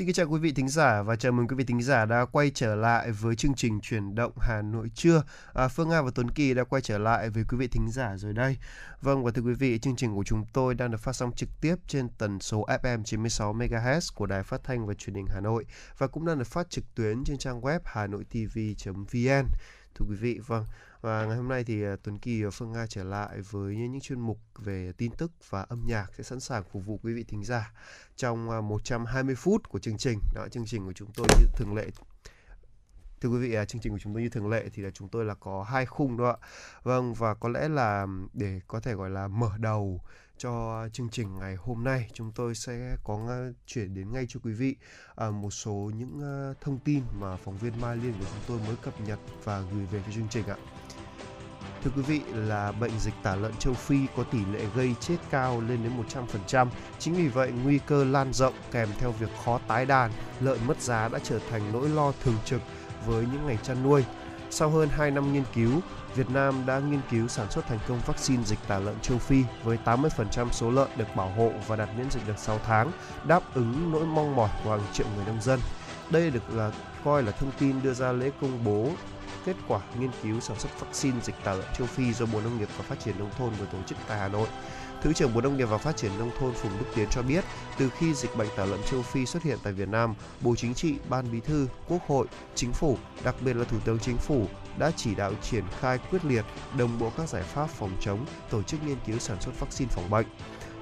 Xin kính chào quý vị thính giả và chào mừng quý vị thính giả đã quay trở lại với chương trình chuyển động Hà Nội trưa. À, Phương Nga và Tuấn Kỳ đã quay trở lại với quý vị thính giả rồi đây. Vâng và thưa quý vị, chương trình của chúng tôi đang được phát sóng trực tiếp trên tần số FM 96 MHz của Đài Phát thanh và Truyền hình Hà Nội và cũng đang được phát trực tuyến trên trang web hanoitv.vn. Thưa quý vị, vâng, và ngày hôm nay thì à, Tuấn Kỳ và Phương Nga trở lại với những chuyên mục về tin tức và âm nhạc sẽ sẵn sàng phục vụ quý vị thính giả trong à, 120 phút của chương trình. Đó, chương trình của chúng tôi như thường lệ Thưa quý vị, à, chương trình của chúng tôi như thường lệ thì là chúng tôi là có hai khung đó ạ. Vâng và có lẽ là để có thể gọi là mở đầu cho chương trình ngày hôm nay chúng tôi sẽ có chuyển đến ngay cho quý vị à, một số những à, thông tin mà phóng viên Mai Liên của chúng tôi mới cập nhật và gửi về cho chương trình ạ. Thưa quý vị là bệnh dịch tả lợn châu Phi có tỷ lệ gây chết cao lên đến 100%. Chính vì vậy nguy cơ lan rộng kèm theo việc khó tái đàn, lợn mất giá đã trở thành nỗi lo thường trực với những ngành chăn nuôi. Sau hơn 2 năm nghiên cứu, Việt Nam đã nghiên cứu sản xuất thành công vaccine dịch tả lợn châu Phi với 80% số lợn được bảo hộ và đạt miễn dịch được 6 tháng, đáp ứng nỗi mong mỏi của hàng triệu người nông dân. Đây được là coi là thông tin đưa ra lễ công bố kết quả nghiên cứu sản xuất vaccine dịch tả lợn châu Phi do Bộ Nông nghiệp và Phát triển Nông thôn vừa tổ chức tại Hà Nội. Thứ trưởng Bộ Nông nghiệp và Phát triển Nông thôn Phùng Đức Tiến cho biết, từ khi dịch bệnh tả lợn châu Phi xuất hiện tại Việt Nam, Bộ Chính trị, Ban Bí thư, Quốc hội, Chính phủ, đặc biệt là Thủ tướng Chính phủ đã chỉ đạo triển khai quyết liệt đồng bộ các giải pháp phòng chống, tổ chức nghiên cứu sản xuất vaccine phòng bệnh.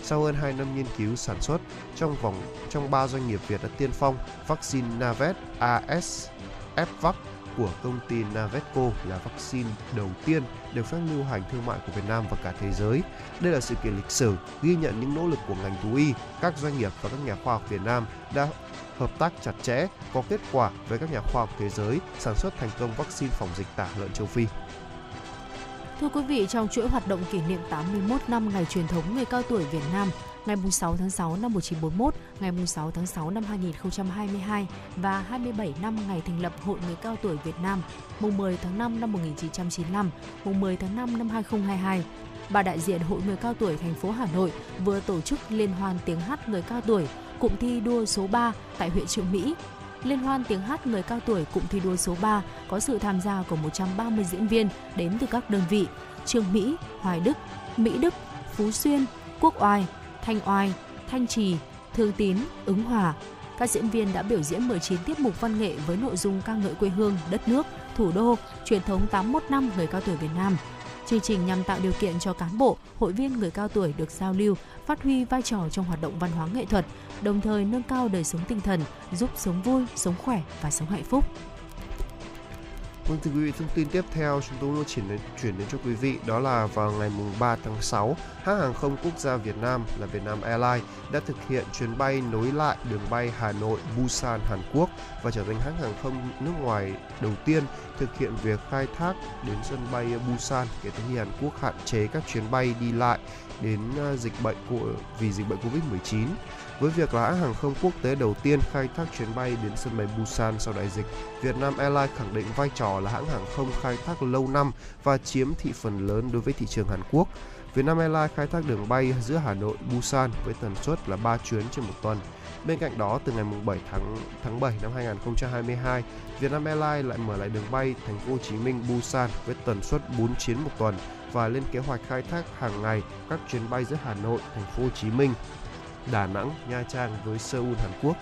Sau hơn 2 năm nghiên cứu sản xuất, trong vòng trong 3 doanh nghiệp Việt đã tiên phong vaccine Navet AS FVAC của công ty Navetco là vaccine đầu tiên được phép lưu hành thương mại của Việt Nam và cả thế giới. Đây là sự kiện lịch sử ghi nhận những nỗ lực của ngành thú y, các doanh nghiệp và các nhà khoa học Việt Nam đã hợp tác chặt chẽ, có kết quả với các nhà khoa học thế giới sản xuất thành công vaccine phòng dịch tả lợn châu Phi. Thưa quý vị, trong chuỗi hoạt động kỷ niệm 81 năm ngày truyền thống người cao tuổi Việt Nam, ngày 6 tháng 6 năm 1941, ngày 6 tháng 6 năm 2022 và 27 năm ngày thành lập Hội Người Cao Tuổi Việt Nam, mùng 10 tháng 5 năm 1995, mùng 10 tháng 5 năm 2022. Bà đại diện Hội Người Cao Tuổi thành phố Hà Nội vừa tổ chức liên hoan tiếng hát người cao tuổi, cụm thi đua số 3 tại huyện Trương Mỹ. Liên hoan tiếng hát người cao tuổi cụm thi đua số 3 có sự tham gia của 130 diễn viên đến từ các đơn vị Trương Mỹ, Hoài Đức, Mỹ Đức, Phú Xuyên, Quốc Oai, Thanh Oai, Thanh Trì, Thương Tín, Ứng Hòa. Các diễn viên đã biểu diễn 19 tiết mục văn nghệ với nội dung ca ngợi quê hương, đất nước, thủ đô, truyền thống 81 năm người cao tuổi Việt Nam. Chương trình nhằm tạo điều kiện cho cán bộ, hội viên người cao tuổi được giao lưu, phát huy vai trò trong hoạt động văn hóa nghệ thuật, đồng thời nâng cao đời sống tinh thần, giúp sống vui, sống khỏe và sống hạnh phúc. Vâng thưa quý vị, thông tin tiếp theo chúng tôi chuyển đến, chuyển đến cho quý vị đó là vào ngày mùng 3 tháng 6, hãng hàng không quốc gia Việt Nam là Vietnam Airlines đã thực hiện chuyến bay nối lại đường bay Hà Nội Busan Hàn Quốc và trở thành hãng hàng không nước ngoài đầu tiên thực hiện việc khai thác đến sân bay Busan kể từ khi Hàn Quốc hạn chế các chuyến bay đi lại đến ờ, dịch bệnh của vì dịch bệnh Covid-19 với việc là hãng hàng không quốc tế đầu tiên khai thác chuyến bay đến sân bay Busan sau đại dịch, Vietnam Airlines khẳng định vai trò là hãng hàng không khai thác lâu năm và chiếm thị phần lớn đối với thị trường Hàn Quốc. Vietnam Airlines khai thác đường bay giữa Hà Nội Busan với tần suất là 3 chuyến trên một tuần. Bên cạnh đó, từ ngày 7 tháng tháng 7 năm 2022, Vietnam Airlines lại mở lại đường bay thành phố Hồ Chí Minh Busan với tần suất 4 chuyến một tuần và lên kế hoạch khai thác hàng ngày các chuyến bay giữa Hà Nội, thành phố Hồ Chí Minh, Đà Nẵng, Nha Trang với Seoul, Hàn Quốc.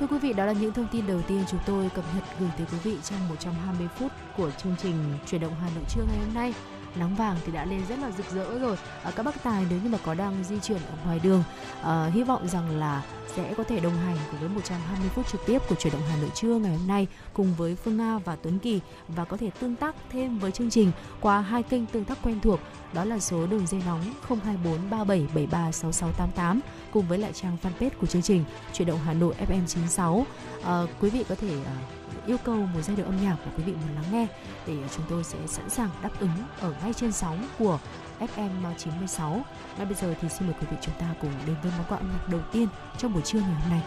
Thưa quý vị, đó là những thông tin đầu tiên chúng tôi cập nhật gửi tới quý vị trong 120 phút của chương trình Chuyển động Hà Nội trưa ngày hôm nay nắng vàng thì đã lên rất là rực rỡ rồi. À, các bác tài nếu như mà có đang di chuyển ở ngoài đường à, hy vọng rằng là sẽ có thể đồng hành cùng với 120 phút trực tiếp của chuyển động Hà Nội trưa ngày hôm nay cùng với Phương Nga và Tuấn Kỳ và có thể tương tác thêm với chương trình qua hai kênh tương tác quen thuộc đó là số đường dây nóng 024 3773 6688 cùng với lại trang fanpage của chương trình chuyển động Hà Nội FM 96 à, quý vị có thể uh, yêu cầu một giai điệu âm nhạc của quý vị muốn lắng nghe để chúng tôi sẽ sẵn sàng đáp ứng ở ngay trên sóng của FM 96. Ngay bây giờ thì xin mời quý vị chúng ta cùng đến với món quà âm nhạc đầu tiên trong buổi trưa ngày hôm nay.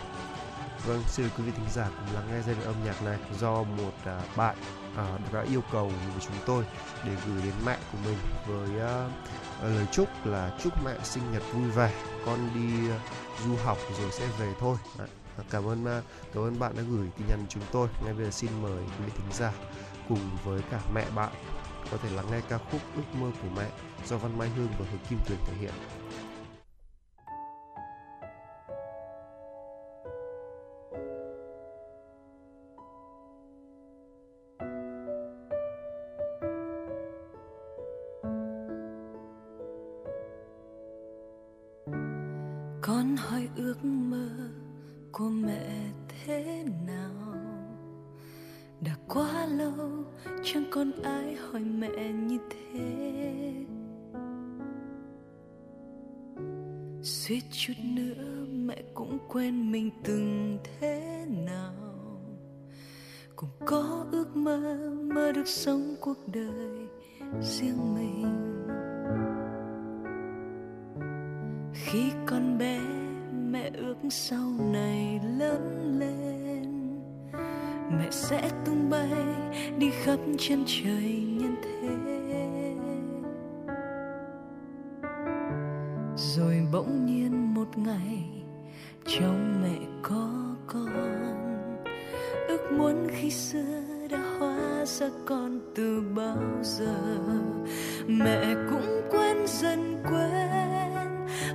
Vâng, xin mời quý vị thính giả cùng lắng nghe giai điệu âm nhạc này do một à, bạn à, đã yêu cầu với chúng tôi để gửi đến mẹ của mình với à, à, lời chúc là chúc mẹ sinh nhật vui vẻ con đi à, du học rồi sẽ về thôi Đấy cảm ơn à, cảm ơn bạn đã gửi tin nhắn chúng tôi ngay bây giờ xin mời quý vị thính giả cùng với cả mẹ bạn có thể lắng nghe ca khúc ước mơ của mẹ do Văn Mai Hương và Hứa Kim Tuyền thể hiện. con hỏi ước mơ của mẹ thế nào? Đã quá lâu, chẳng còn ai hỏi mẹ như thế. Suýt chút nữa mẹ cũng quên mình từng thế nào. Cũng có ước mơ mơ được sống cuộc đời riêng mình. Khi con bé mẹ ước sau này lớn lên. Mẹ sẽ tung bay đi khắp chân trời nhân thế. Rồi bỗng nhiên một ngày, trong mẹ có con. Ước muốn khi xưa đã hóa ra con từ bao giờ, mẹ cũng quên dần quên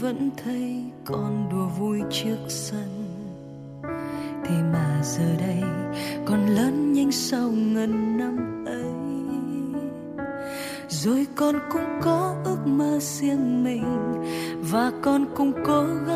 Vẫn thấy con đùa vui trước sân. Thế mà giờ đây, con lớn nhanh sau ngần năm ấy. Rồi con cũng có ước mơ riêng mình, và con cũng cố gắng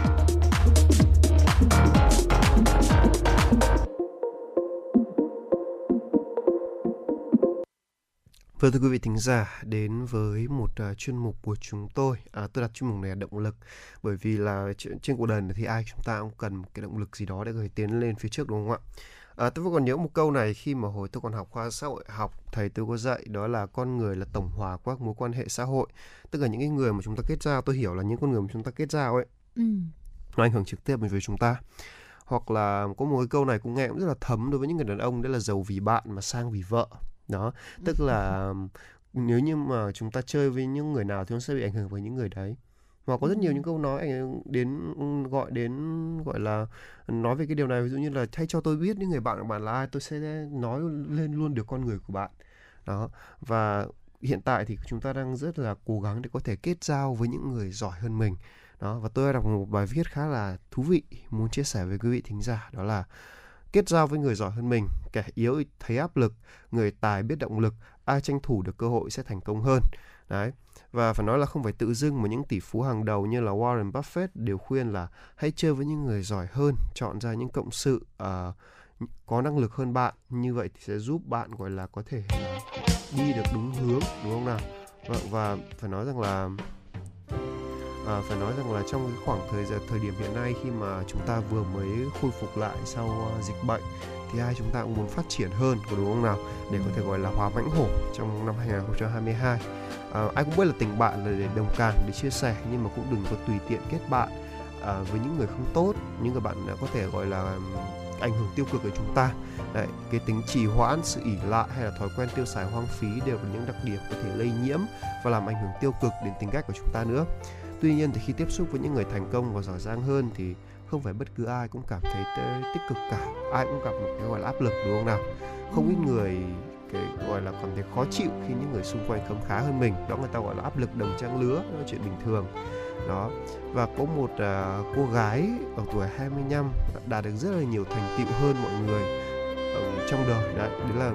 Vâng thưa quý vị thính giả, đến với một uh, chuyên mục của chúng tôi. À, tôi đặt chuyên mục này là động lực, bởi vì là trên, trên cuộc đời này thì ai chúng ta cũng cần một cái động lực gì đó để thể tiến lên phía trước đúng không ạ? À, tôi vẫn còn nhớ một câu này khi mà hồi tôi còn học khoa xã hội học thầy tôi có dạy đó là con người là tổng hòa của các mối quan hệ xã hội tức là những cái người mà chúng ta kết giao tôi hiểu là những con người mà chúng ta kết giao ấy ừ. nó ảnh hưởng trực tiếp với chúng ta hoặc là có một cái câu này cũng nghe cũng rất là thấm đối với những người đàn ông đó là giàu vì bạn mà sang vì vợ đó tức là nếu như mà chúng ta chơi với những người nào thì nó sẽ bị ảnh hưởng với những người đấy. Và có rất nhiều những câu nói ảnh đến gọi đến gọi là nói về cái điều này. Ví dụ như là hãy cho tôi biết những người bạn của bạn là ai tôi sẽ nói lên luôn được con người của bạn. Đó và hiện tại thì chúng ta đang rất là cố gắng để có thể kết giao với những người giỏi hơn mình. Đó và tôi đã đọc một bài viết khá là thú vị muốn chia sẻ với quý vị thính giả đó là kết giao với người giỏi hơn mình kẻ yếu thấy áp lực người tài biết động lực ai tranh thủ được cơ hội sẽ thành công hơn. Đấy và phải nói là không phải tự dưng mà những tỷ phú hàng đầu như là Warren Buffett đều khuyên là hãy chơi với những người giỏi hơn chọn ra những cộng sự uh, có năng lực hơn bạn. Như vậy thì sẽ giúp bạn gọi là có thể là đi được đúng hướng đúng không nào? Và, và phải nói rằng là à, phải nói rằng là trong cái khoảng thời gian thời điểm hiện nay khi mà chúng ta vừa mới khôi phục lại sau uh, dịch bệnh thì ai chúng ta cũng muốn phát triển hơn có đúng không nào? Để có thể gọi là hóa mãnh hổ trong năm 2022 à, ai cũng biết là tình bạn là để đồng cảm để chia sẻ nhưng mà cũng đừng có tùy tiện kết bạn à, với những người không tốt những người bạn có thể gọi là ảnh hưởng tiêu cực ở chúng ta. Đấy, cái tính trì hoãn sự ỉ lại hay là thói quen tiêu xài hoang phí đều là những đặc điểm có thể lây nhiễm và làm ảnh hưởng tiêu cực đến tính cách của chúng ta nữa tuy nhiên thì khi tiếp xúc với những người thành công và giỏi giang hơn thì không phải bất cứ ai cũng cảm thấy tích cực cả. Ai cũng gặp một cái gọi là áp lực đúng không nào? Không ít người cái gọi là cảm thấy khó chịu khi những người xung quanh khấm khá hơn mình. Đó người ta gọi là áp lực đồng trang lứa đó là chuyện bình thường. Đó. Và có một uh, cô gái ở tuổi 25 đạt được rất là nhiều thành tựu hơn mọi người ở trong đời. Đấy đấy là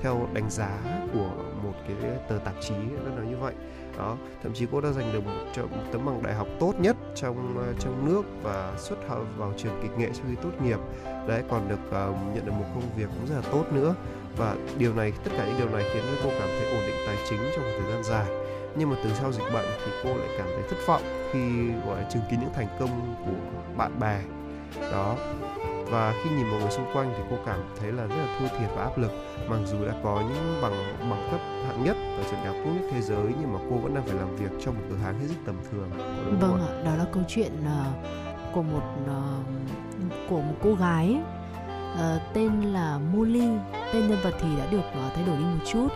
theo đánh giá của một cái tờ tạp chí nó nói như vậy đó thậm chí cô đã giành được một, một tấm bằng đại học tốt nhất trong ờ, trong nước và xuất học vào trường kịch nghệ sau khi tốt nghiệp. Đấy còn được uh, nhận được một công việc cũng rất là tốt nữa. Và điều này tất cả những điều này khiến cô cảm thấy ổn định tài chính trong một thời gian dài. Nhưng mà từ sau dịch bệnh thì cô lại cảm thấy thất vọng khi gọi là chứng kiến những thành công của bạn bè. Đó và khi nhìn mọi người xung quanh thì cô cảm thấy là rất là thua thiệt và áp lực. Mặc dù đã có những bằng bằng cấp hạng nhất ở trường đại học tốt nhất thế giới nhưng mà cô vẫn đang phải làm việc trong một cửa hàng hết sức tầm thường. Vâng ạ? đó là câu chuyện uh, của một uh, của một cô gái. Uh, tên là Molly tên nhân vật thì đã được uh, thay đổi đi một chút.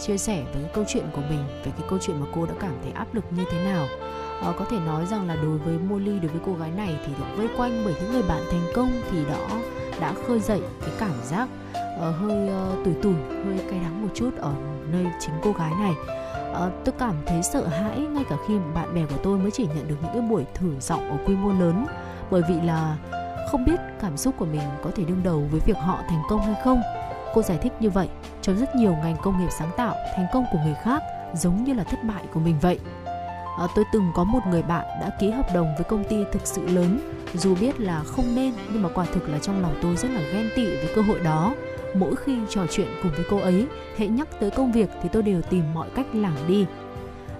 Chia sẻ với cái câu chuyện của mình về cái câu chuyện mà cô đã cảm thấy áp lực như thế nào à, có thể nói rằng là đối với Molly đối với cô gái này thì được vây quanh bởi những người bạn thành công thì đó đã khơi dậy cái cảm giác uh, hơi uh, tủi tủi hơi cay đắng một chút ở nơi chính cô gái này. Uh, tôi cảm thấy sợ hãi ngay cả khi bạn bè của tôi mới chỉ nhận được những cái buổi thử giọng ở quy mô lớn bởi vì là không biết cảm xúc của mình có thể đương đầu với việc họ thành công hay không. Cô giải thích như vậy trong rất nhiều ngành công nghiệp sáng tạo thành công của người khác giống như là thất bại của mình vậy à, tôi từng có một người bạn đã ký hợp đồng với công ty thực sự lớn. Dù biết là không nên nhưng mà quả thực là trong lòng tôi rất là ghen tị với cơ hội đó. Mỗi khi trò chuyện cùng với cô ấy hệ nhắc tới công việc thì tôi đều tìm mọi cách lảng đi.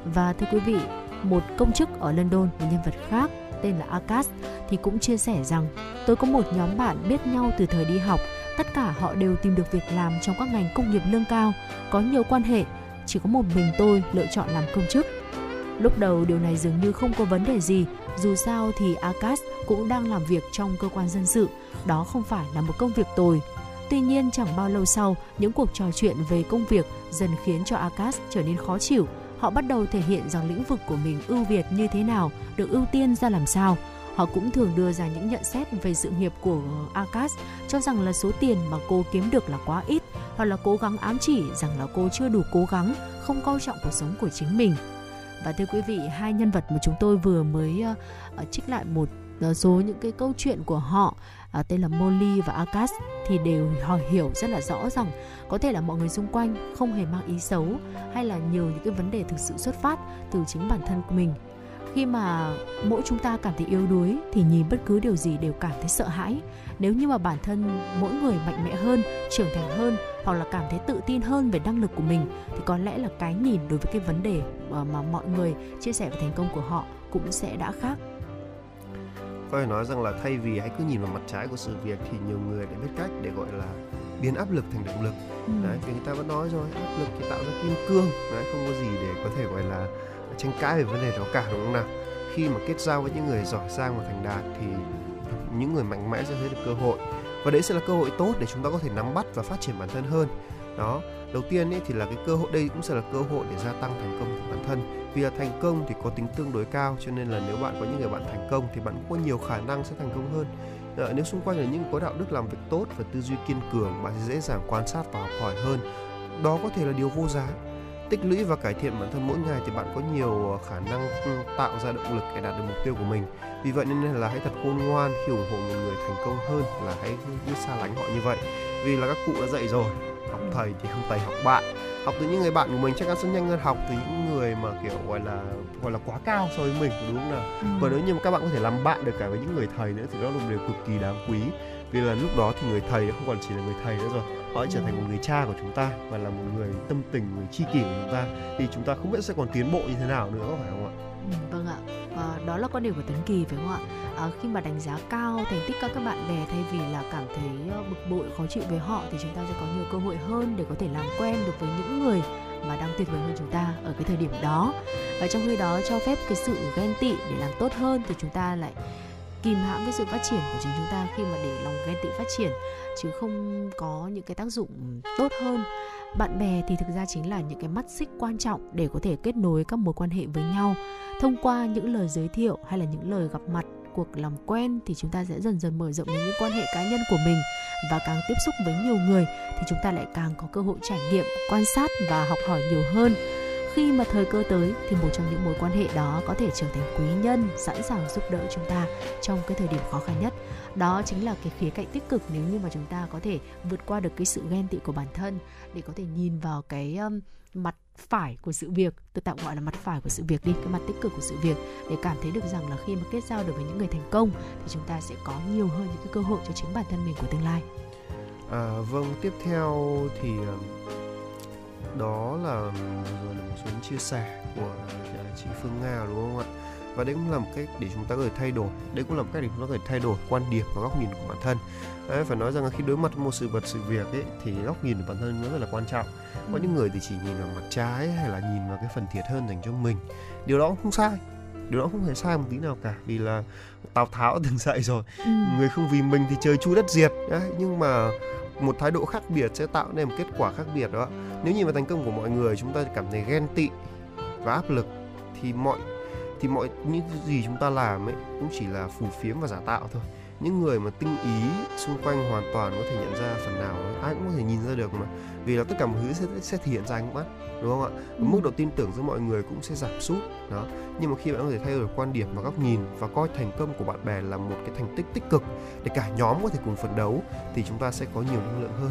Và thưa quý vị một công chức ở London một nhân vật khác tên là Akas thì cũng chia sẻ rằng tôi có một nhóm bạn biết nhau từ thời đi học. Tất cả họ đều tìm được việc làm trong các ngành công nghiệp lương cao có nhiều quan hệ. Chỉ có một mình tôi lựa chọn làm công chức lúc đầu điều này dường như không có vấn đề gì dù sao thì Akash cũng đang làm việc trong cơ quan dân sự đó không phải là một công việc tồi Tuy nhiên chẳng bao lâu sau, những cuộc trò chuyện về công việc dần khiến cho Akash trở nên khó chịu. Họ bắt đầu thể hiện rằng lĩnh vực của mình ưu việt như thế nào, được ưu tiên ra làm sao. Họ cũng thường đưa ra những nhận xét về sự nghiệp của Akash cho rằng là số tiền mà cô kiếm được là quá ít, hoặc là cố gắng ám chỉ rằng là cô chưa đủ cố gắng, không coi trọng cuộc sống của chính mình. Và thưa quý vị, hai nhân vật mà chúng tôi vừa mới uh, trích lại một ờ, số những cái câu chuyện của họ à, tên là Molly và Akas thì đều hỏi hiểu rất là rõ rằng có thể là mọi người xung quanh không hề mang ý xấu hay là nhiều những cái vấn đề thực sự xuất phát từ chính bản thân của mình khi mà mỗi chúng ta cảm thấy yếu đuối thì nhìn bất cứ điều gì đều cảm thấy sợ hãi. Nếu như mà bản thân mỗi người mạnh mẽ hơn trưởng thành hơn hoặc là cảm thấy tự tin hơn về năng lực của mình thì có lẽ là cái nhìn đối với cái vấn đề mà mọi người chia sẻ về thành công của họ cũng sẽ đã khác. Có thể nói rằng là thay vì hãy cứ nhìn vào mặt trái của sự việc thì nhiều người đã biết cách để gọi là biến áp lực thành động lực. Ừ. đấy vì người ta vẫn nói rồi áp lực thì tạo ra kim cương. Đấy không có gì để có thể gọi là tranh cãi về vấn đề đó cả đúng không nào? Khi mà kết giao với những người giỏi giang và thành đạt thì những người mạnh mẽ sẽ thấy được cơ hội. Và đấy sẽ là cơ hội tốt để chúng ta có thể nắm bắt và phát triển bản thân hơn. Đó đầu tiên ấy thì là cái cơ hội đây cũng sẽ là cơ hội để gia tăng thành công của bản thân. Vì là thành công thì có tính tương đối cao cho nên là nếu bạn có những người bạn thành công thì bạn cũng có nhiều khả năng sẽ thành công hơn. À, nếu xung quanh là những có đạo đức làm việc tốt và tư duy kiên cường bạn sẽ dễ dàng quan sát và học hỏi hơn. Đó có thể là điều vô giá tích lũy và cải thiện bản thân mỗi ngày thì bạn có nhiều khả năng ừ, tạo ra động lực để đạt được mục tiêu của mình. Vì vậy nên là hãy thật khôn ngoan khi ủng hộ một người thành công hơn là hãy cứ xa lánh họ như vậy. Vì là các cụ đã dạy rồi học thầy thì không thầy học bạn. Học từ những người bạn của mình chắc chắn sẽ nhanh hơn học từ những người mà kiểu gọi là gọi là quá cao so với mình đúng không nào? Ừ. và nếu như mà các bạn có thể làm bạn được cả với những người thầy nữa thì đó là một điều cực kỳ đáng quý. Vì là lúc đó thì người thầy không còn chỉ là người thầy nữa rồi họ trở thành một người cha của chúng ta và là một người tâm tình người chi kỷ của chúng ta thì chúng ta không biết sẽ còn tiến bộ như thế nào nữa phải không ạ? Ừ, vâng ạ. À, đó là quan điểm của Tấn Kỳ phải không ạ? À, khi mà đánh giá cao thành tích các các bạn bè thay vì là cảm thấy ờ, bực bội khó chịu với họ thì chúng ta sẽ có nhiều cơ hội hơn để có thể làm quen được với những người mà đang tuyệt vời hơn chúng ta ở cái thời điểm đó. Và trong khi đó cho phép cái sự ghen tị để làm tốt hơn thì chúng ta lại kìm hãm cái sự phát triển của chính chúng ta khi mà để lòng ghen tị phát triển chứ không có những cái tác dụng tốt hơn. Bạn bè thì thực ra chính là những cái mắt xích quan trọng để có thể kết nối các mối quan hệ với nhau. Thông qua những lời giới thiệu hay là những lời gặp mặt, cuộc làm quen thì chúng ta sẽ dần dần mở rộng những quan hệ cá nhân của mình. Và càng tiếp xúc với nhiều người thì chúng ta lại càng có cơ hội trải nghiệm, quan sát và học hỏi nhiều hơn. Khi mà thời cơ tới thì một trong những mối quan hệ đó có thể trở thành quý nhân, sẵn sàng giúp đỡ chúng ta trong cái thời điểm khó khăn nhất đó chính là cái khía cạnh tích cực nếu như mà chúng ta có thể vượt qua được cái sự ghen tị của bản thân để có thể nhìn vào cái um, mặt phải của sự việc. Tôi tạm gọi là mặt phải của sự việc đi cái mặt tích cực của sự việc để cảm thấy được rằng là khi mà kết giao được với những người thành công thì chúng ta sẽ có nhiều hơn những cái cơ hội cho chính bản thân mình của tương lai. À, vâng tiếp theo thì đó là rồi là một số chia sẻ của chị Phương Nga đúng không ạ? Và đấy cũng là một cách để chúng ta có thể thay đổi. Đấy cũng là một cách để chúng ta có thể thay đổi quan điểm và góc nhìn của bản thân. Đấy, phải nói rằng là khi đối mặt với một sự vật sự việc ấy thì góc nhìn của bản thân nó rất là quan trọng. Có những người thì chỉ nhìn vào mặt trái hay là nhìn vào cái phần thiệt hơn dành cho mình. Điều đó cũng không sai. Điều đó không hề sai một tí nào cả vì là tào tháo từng dạy rồi ừ. người không vì mình thì trời chu đất diệt. Đấy nhưng mà một thái độ khác biệt sẽ tạo nên một kết quả khác biệt đó. Nếu nhìn vào thành công của mọi người chúng ta cảm thấy ghen tị và áp lực thì mọi thì mọi những gì chúng ta làm ấy cũng chỉ là phù phiếm và giả tạo thôi. Những người mà tinh ý xung quanh hoàn toàn có thể nhận ra phần nào ấy. ai cũng có thể nhìn ra được mà. Vì là tất cả mọi thứ sẽ sẽ thể hiện ra ánh mắt đúng không ạ? Ừ. mức độ tin tưởng giữa mọi người cũng sẽ giảm sút đó. Nhưng mà khi bạn có thể thay đổi quan điểm và góc nhìn và coi thành công của bạn bè là một cái thành tích tích cực để cả nhóm có thể cùng phấn đấu thì chúng ta sẽ có nhiều năng lượng hơn.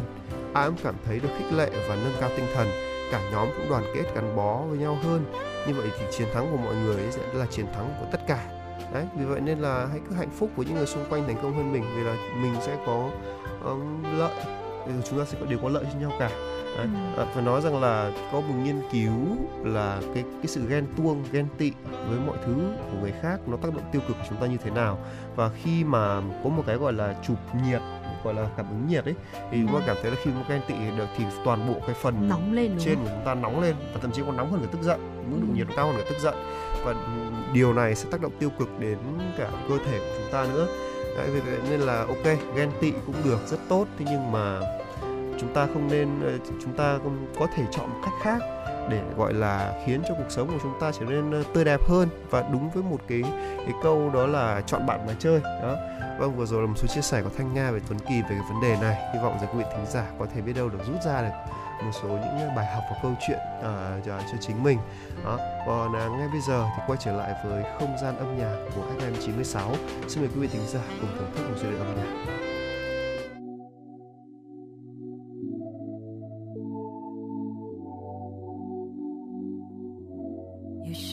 Ai cũng cảm thấy được khích lệ và nâng cao tinh thần cả nhóm cũng đoàn kết gắn bó với nhau hơn. Như vậy thì chiến thắng của mọi người sẽ là chiến thắng của tất cả. Đấy vì vậy nên là hãy cứ hạnh phúc với những người xung quanh thành công hơn mình vì là mình sẽ có um, lợi. Chúng ta sẽ có đều có lợi cho nhau cả. Đấy. Ừ. À, phải nói rằng là có một nghiên cứu là cái cái sự ghen tuông ghen tị với mọi thứ của người khác nó tác động tiêu cực của chúng ta như thế nào và khi mà có một cái gọi là chụp nhiệt gọi là cảm ứng nhiệt ấy thì chúng ta ừ. cảm thấy là khi mà ghen tị được thì toàn bộ cái phần nóng lên trên của chúng ta nóng lên và thậm chí còn nóng hơn cả tức giận mức độ ừ. nhiệt cao hơn cả tức giận và điều này sẽ tác động tiêu cực đến cả cơ thể của chúng ta nữa Đấy, vì vậy nên là ok ghen tị cũng được rất tốt thế nhưng mà chúng ta không nên ờ, chúng ta có thể chọn một cách khác để gọi là khiến cho cuộc sống của chúng ta trở nên ờ, tươi đẹp hơn và đúng với một cái cái câu đó là chọn bạn mà chơi đó. Vâng vừa rồi là một số chia sẻ của thanh nga về tuấn kỳ về cái vấn đề này. Hy vọng rằng quý vị thính giả có thể biết đâu được rút ra được một số những ờ, bài học và câu chuyện uh, cho, chính mình đó. Còn uh, ngay bây giờ thì quay trở lại với không gian âm nhạc của FM 96 xin mời quý vị thính giả cùng thưởng thức một chủ âm nhạc.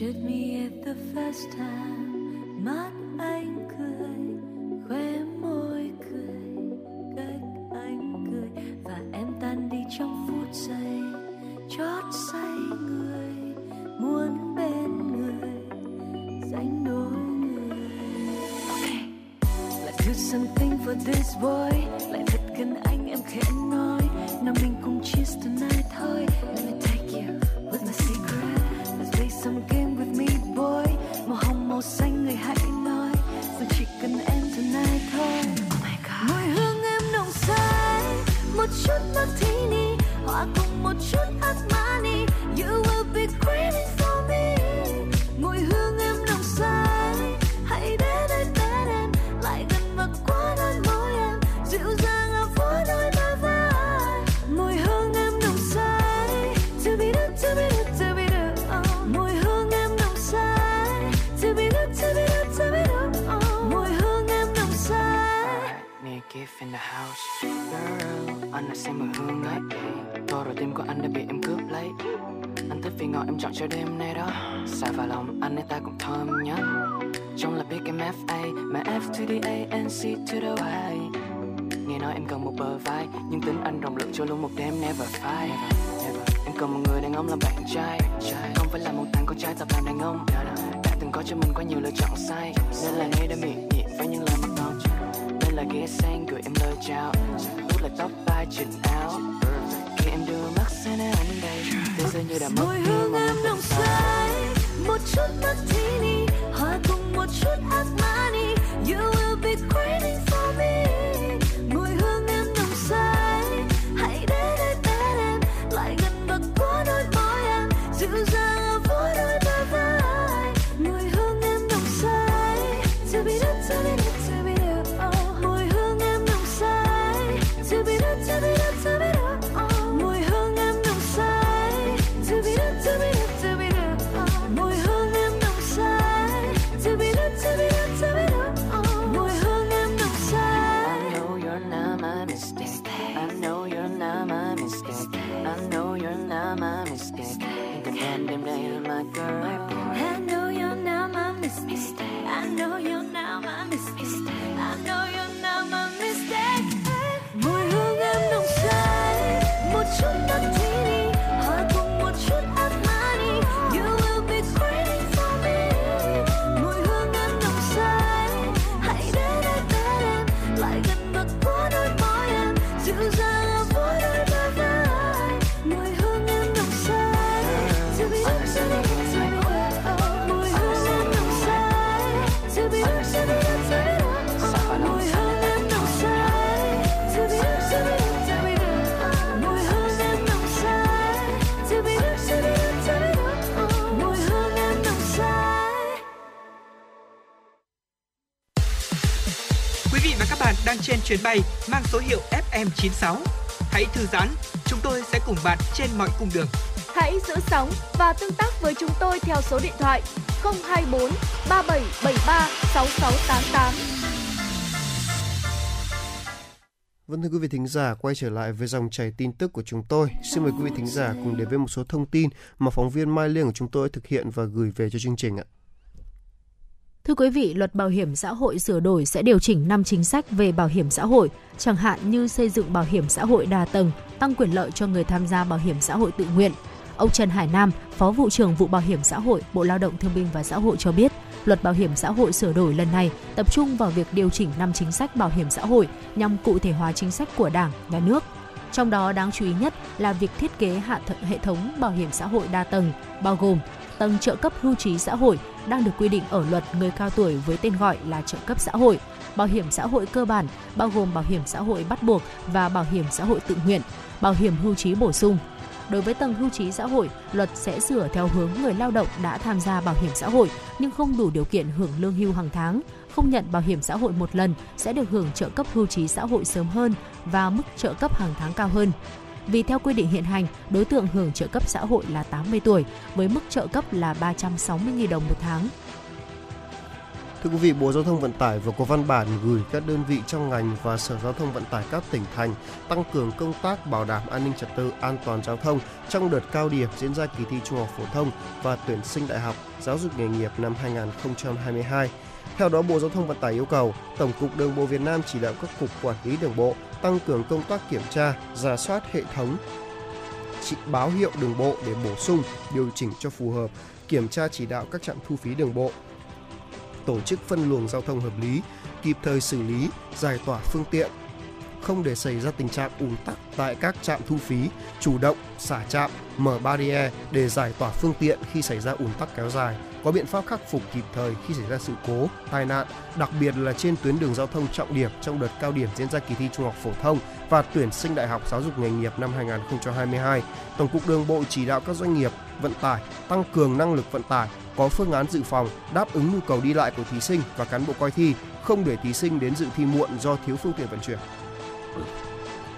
Shoot me at the first time. Mắt anh cười khoe môi cười, cách anh cười. Và em tan đi trong phút giây, chót say người, muốn bên người dành đôi người. Okay. this boy. Lại thật gần anh, em khẽ màu xem mùi hương ấy tôi rồi tim của anh đã bị em cướp lấy. Anh thích vì ngọt em chọn cho đêm nay đó. Xa vào lòng anh ấy ta cũng thơm nhất. Trong là biết em F.A. Mà F to the A and C to the Y. Nghe nói em cần một bờ vai, Nhưng tính anh rộng lượng cho luôn một đêm never fight Em cần một người đàn ông làm bạn trai. Không phải là một thằng con trai tập làm đàn ông. Đã từng có cho mình quá nhiều lựa chọn sai. Nên là nay đã miệng nhịn với những lời mà con Nên là ghé sang gửi em lời chào. Lại tóc vai chỉnh áo. Khi em đưa mắt sang nơi anh đây. Thế giới như đã mất mùi hương em nồng say một chút martini hòa cùng một chút Armani you chuyến bay mang số hiệu FM96. Hãy thư giãn, chúng tôi sẽ cùng bạn trên mọi cung đường. Hãy giữ sóng và tương tác với chúng tôi theo số điện thoại 024 3773 6688. Vâng thưa quý vị thính giả, quay trở lại với dòng chảy tin tức của chúng tôi. Xin mời quý vị thính giả cùng đến với một số thông tin mà phóng viên Mai Liên của chúng tôi thực hiện và gửi về cho chương trình ạ. Thưa quý vị, luật bảo hiểm xã hội sửa đổi sẽ điều chỉnh 5 chính sách về bảo hiểm xã hội, chẳng hạn như xây dựng bảo hiểm xã hội đa tầng, tăng quyền lợi cho người tham gia bảo hiểm xã hội tự nguyện. Ông Trần Hải Nam, Phó vụ trưởng vụ Bảo hiểm xã hội, Bộ Lao động Thương binh và Xã hội cho biết, luật bảo hiểm xã hội sửa đổi lần này tập trung vào việc điều chỉnh 5 chính sách bảo hiểm xã hội nhằm cụ thể hóa chính sách của Đảng, Nhà nước. Trong đó đáng chú ý nhất là việc thiết kế hạ hệ thống bảo hiểm xã hội đa tầng, bao gồm tầng trợ cấp hưu trí xã hội đang được quy định ở luật người cao tuổi với tên gọi là trợ cấp xã hội, bảo hiểm xã hội cơ bản bao gồm bảo hiểm xã hội bắt buộc và bảo hiểm xã hội tự nguyện, bảo hiểm hưu trí bổ sung. Đối với tầng hưu trí xã hội, luật sẽ sửa theo hướng người lao động đã tham gia bảo hiểm xã hội nhưng không đủ điều kiện hưởng lương hưu hàng tháng, không nhận bảo hiểm xã hội một lần sẽ được hưởng trợ cấp hưu trí xã hội sớm hơn và mức trợ cấp hàng tháng cao hơn. Vì theo quy định hiện hành, đối tượng hưởng trợ cấp xã hội là 80 tuổi với mức trợ cấp là 360.000 đồng một tháng. Thưa quý vị, Bộ Giao thông Vận tải vừa có văn bản gửi các đơn vị trong ngành và Sở Giao thông Vận tải các tỉnh thành tăng cường công tác bảo đảm an ninh trật tự, an toàn giao thông trong đợt cao điểm diễn ra kỳ thi Trung học phổ thông và tuyển sinh đại học giáo dục nghề nghiệp năm 2022. Theo đó, Bộ Giao thông Vận tải yêu cầu Tổng cục Đường bộ Việt Nam chỉ đạo các cục quản lý đường bộ tăng cường công tác kiểm tra, giả soát hệ thống chỉ báo hiệu đường bộ để bổ sung, điều chỉnh cho phù hợp, kiểm tra chỉ đạo các trạm thu phí đường bộ, tổ chức phân luồng giao thông hợp lý, kịp thời xử lý, giải tỏa phương tiện, không để xảy ra tình trạng ùn tắc tại các trạm thu phí, chủ động xả trạm, mở barrier để giải tỏa phương tiện khi xảy ra ùn tắc kéo dài, có biện pháp khắc phục kịp thời khi xảy ra sự cố, tai nạn, đặc biệt là trên tuyến đường giao thông trọng điểm trong đợt cao điểm diễn ra kỳ thi Trung học phổ thông và tuyển sinh đại học giáo dục nghề nghiệp năm 2022. Tổng cục Đường bộ chỉ đạo các doanh nghiệp vận tải tăng cường năng lực vận tải, có phương án dự phòng đáp ứng nhu cầu đi lại của thí sinh và cán bộ coi thi, không để thí sinh đến dự thi muộn do thiếu phương tiện vận chuyển.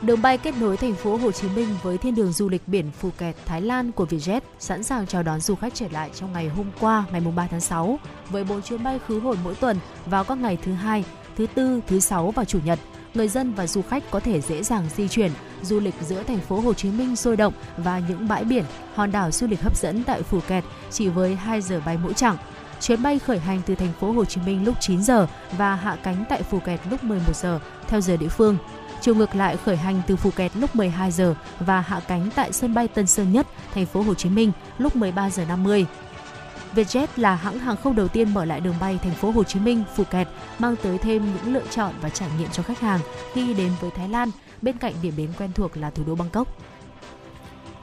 Đường bay kết nối thành phố Hồ Chí Minh với thiên đường du lịch biển Phù Kẹt, Thái Lan của Vietjet sẵn sàng chào đón du khách trở lại trong ngày hôm qua, ngày 3 tháng 6, với 4 chuyến bay khứ hồi mỗi tuần vào các ngày thứ hai, thứ tư, thứ sáu và chủ nhật. Người dân và du khách có thể dễ dàng di chuyển, du lịch giữa thành phố Hồ Chí Minh sôi động và những bãi biển, hòn đảo du lịch hấp dẫn tại Phù Kẹt chỉ với 2 giờ bay mỗi chặng. Chuyến bay khởi hành từ thành phố Hồ Chí Minh lúc 9 giờ và hạ cánh tại Phù Kẹt lúc 11 giờ theo giờ địa phương. Chiều ngược lại khởi hành từ Phuket lúc 12 giờ và hạ cánh tại sân bay Tân Sơn Nhất, thành phố Hồ Chí Minh lúc 13 giờ 50. Vietjet là hãng hàng không đầu tiên mở lại đường bay thành phố Hồ Chí Minh, Phuket, mang tới thêm những lựa chọn và trải nghiệm cho khách hàng khi đến với Thái Lan, bên cạnh điểm đến quen thuộc là thủ đô Bangkok.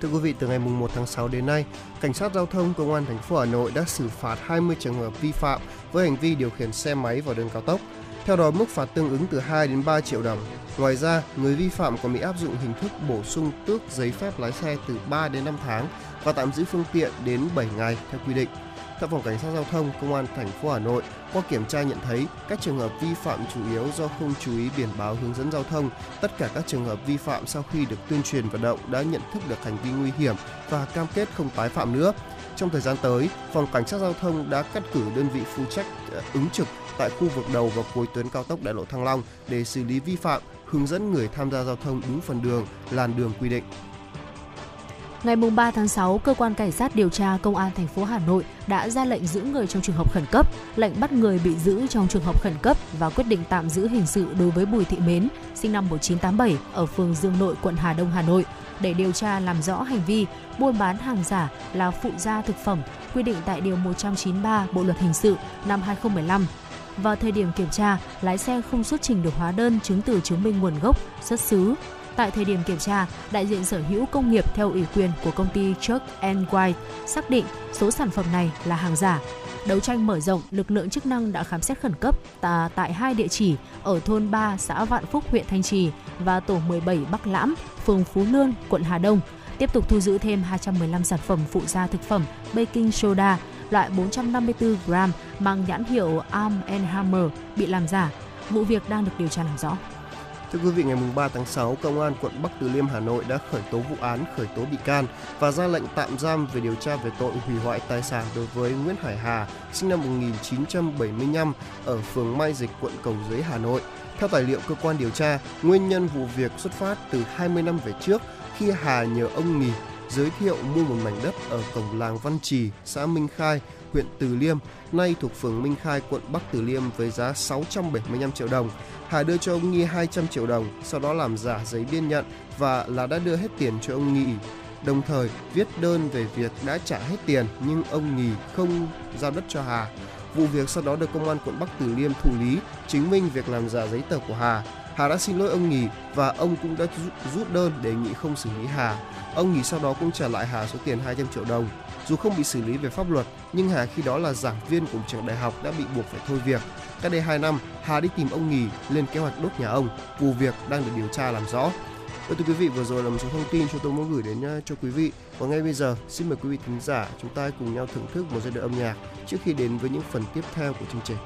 Thưa quý vị, từ ngày 1 tháng 6 đến nay, Cảnh sát giao thông Công an thành phố Hà Nội đã xử phạt 20 trường hợp vi phạm với hành vi điều khiển xe máy vào đường cao tốc. Theo đó, mức phạt tương ứng từ 2 đến 3 triệu đồng. Ngoài ra, người vi phạm còn bị áp dụng hình thức bổ sung tước giấy phép lái xe từ 3 đến 5 tháng và tạm giữ phương tiện đến 7 ngày theo quy định. Theo phòng cảnh sát giao thông công an thành phố Hà Nội, qua kiểm tra nhận thấy các trường hợp vi phạm chủ yếu do không chú ý biển báo hướng dẫn giao thông. Tất cả các trường hợp vi phạm sau khi được tuyên truyền vận động đã nhận thức được hành vi nguy hiểm và cam kết không tái phạm nữa. Trong thời gian tới, phòng cảnh sát giao thông đã cắt cử đơn vị phụ trách ờ, ứng trực tại khu vực đầu và cuối tuyến cao tốc đại lộ Thăng Long để xử lý vi phạm, hướng dẫn người tham gia giao thông đúng phần đường, làn đường quy định. Ngày 3 tháng 6, cơ quan cảnh sát điều tra công an thành phố Hà Nội đã ra lệnh giữ người trong trường hợp khẩn cấp, lệnh bắt người bị giữ trong trường hợp khẩn cấp và quyết định tạm giữ hình sự đối với Bùi Thị Mến, sinh năm 1987 ở phường Dương Nội, quận Hà Đông, Hà Nội để điều tra làm rõ hành vi buôn bán hàng giả là phụ gia thực phẩm quy định tại điều 193 Bộ luật hình sự năm 2015 vào thời điểm kiểm tra, lái xe không xuất trình được hóa đơn chứng từ chứng minh nguồn gốc, xuất xứ. Tại thời điểm kiểm tra, đại diện sở hữu công nghiệp theo ủy quyền của công ty Chuck and White xác định số sản phẩm này là hàng giả. Đấu tranh mở rộng, lực lượng chức năng đã khám xét khẩn cấp tại hai địa chỉ ở thôn 3 xã Vạn Phúc, huyện Thanh Trì và tổ 17 Bắc Lãm, phường Phú Lương, quận Hà Đông. Tiếp tục thu giữ thêm 215 sản phẩm phụ gia thực phẩm baking soda loại 454 gram mang nhãn hiệu Arm Hammer bị làm giả. Vụ việc đang được điều tra làm rõ. Thưa quý vị, ngày 3 tháng 6, Công an quận Bắc Từ Liêm Hà Nội đã khởi tố vụ án, khởi tố bị can và ra lệnh tạm giam về điều tra về tội hủy hoại tài sản đối với Nguyễn Hải Hà, sinh năm 1975 ở phường Mai Dịch, quận Cầu Giấy, Hà Nội. Theo tài liệu cơ quan điều tra, nguyên nhân vụ việc xuất phát từ 20 năm về trước khi Hà nhờ ông Nghì giới thiệu mua một mảnh đất ở cổng làng Văn Trì, xã Minh Khai, huyện Từ Liêm, nay thuộc phường Minh Khai, quận Bắc Từ Liêm với giá 675 triệu đồng. Hà đưa cho ông Nghi 200 triệu đồng, sau đó làm giả giấy biên nhận và là đã đưa hết tiền cho ông Nghi. Đồng thời viết đơn về việc đã trả hết tiền nhưng ông Nghi không giao đất cho Hà. Vụ việc sau đó được công an quận Bắc Từ Liêm thụ lý, chứng minh việc làm giả giấy tờ của Hà. Hà đã xin lỗi ông Nhì và ông cũng đã rút đơn đề nghị không xử lý Hà. Ông Nhì sau đó cũng trả lại Hà số tiền 200 triệu đồng. Dù không bị xử lý về pháp luật, nhưng Hà khi đó là giảng viên của trường đại học đã bị buộc phải thôi việc. Cách đây 2 năm, Hà đi tìm ông Nhì lên kế hoạch đốt nhà ông. Vụ việc đang được điều tra làm rõ. Và thưa quý vị, vừa rồi là một số thông tin chúng tôi muốn gửi đến à, cho quý vị. Và ngay bây giờ, xin mời quý vị thính giả chúng ta cùng nhau thưởng thức một giai đoạn âm nhạc trước khi đến với những phần tiếp theo của chương trình.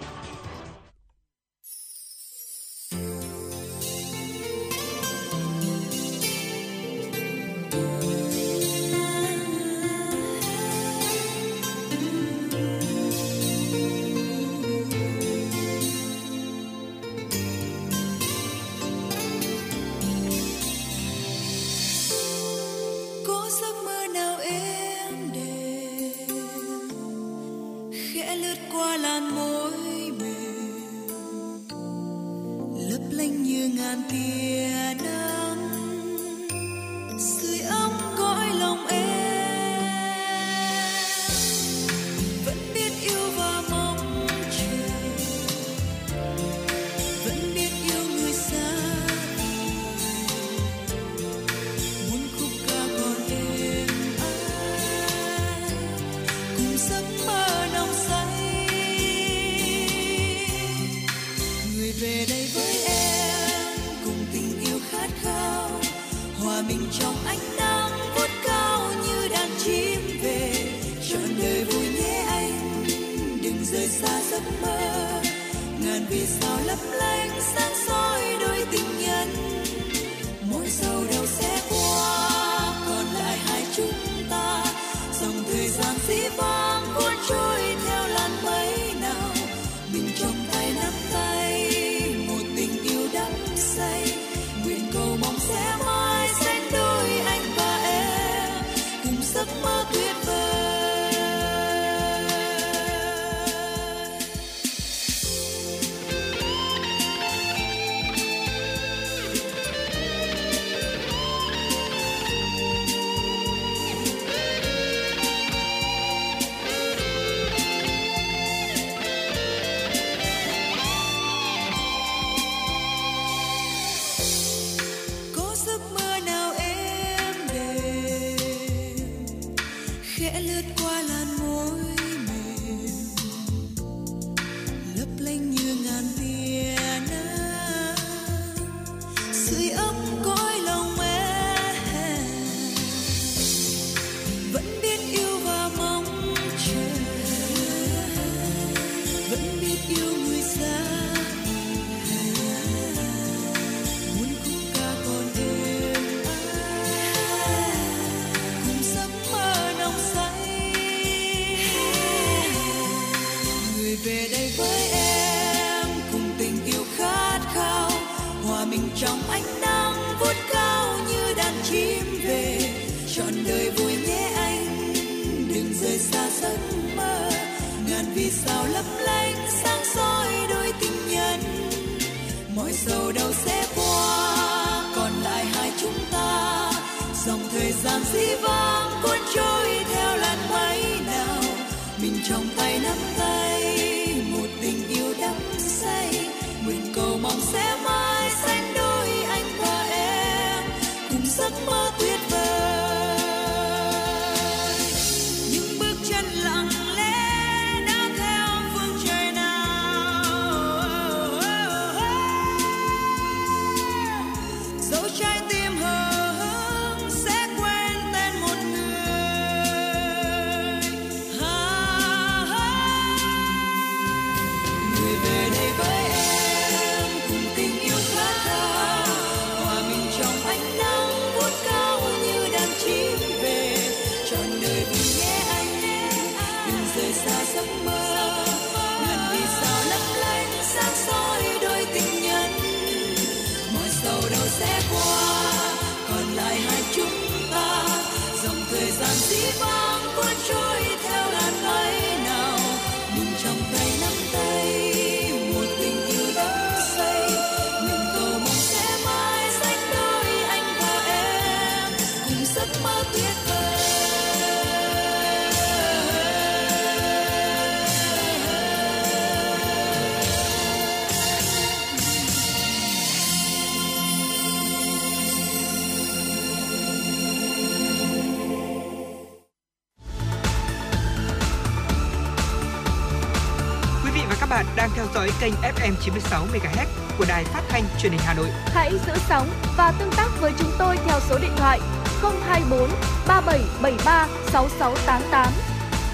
Kênh FM 96 MHz của đài phát thanh truyền hình Hà Nội. Hãy giữ sóng và tương tác với chúng tôi theo số điện thoại 024 3773 6688.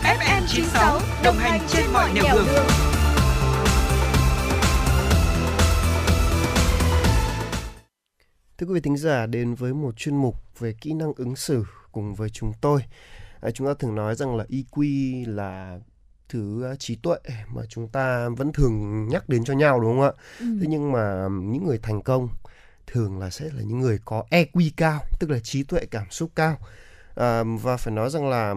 FM 96 đồng hành trên mọi nẻo đường. Thưa quý vị thính giả, đến với một chuyên mục về kỹ năng ứng xử cùng với chúng tôi. À, chúng ta thường nói rằng là EQ là thứ à, trí tuệ mà chúng ta vẫn thường nhắc đến cho nhau đúng không ạ? Thế nhưng mà những người thành công thường là sẽ là những người có EQ cao, tức là trí tuệ cảm xúc cao. À, và phải nói rằng là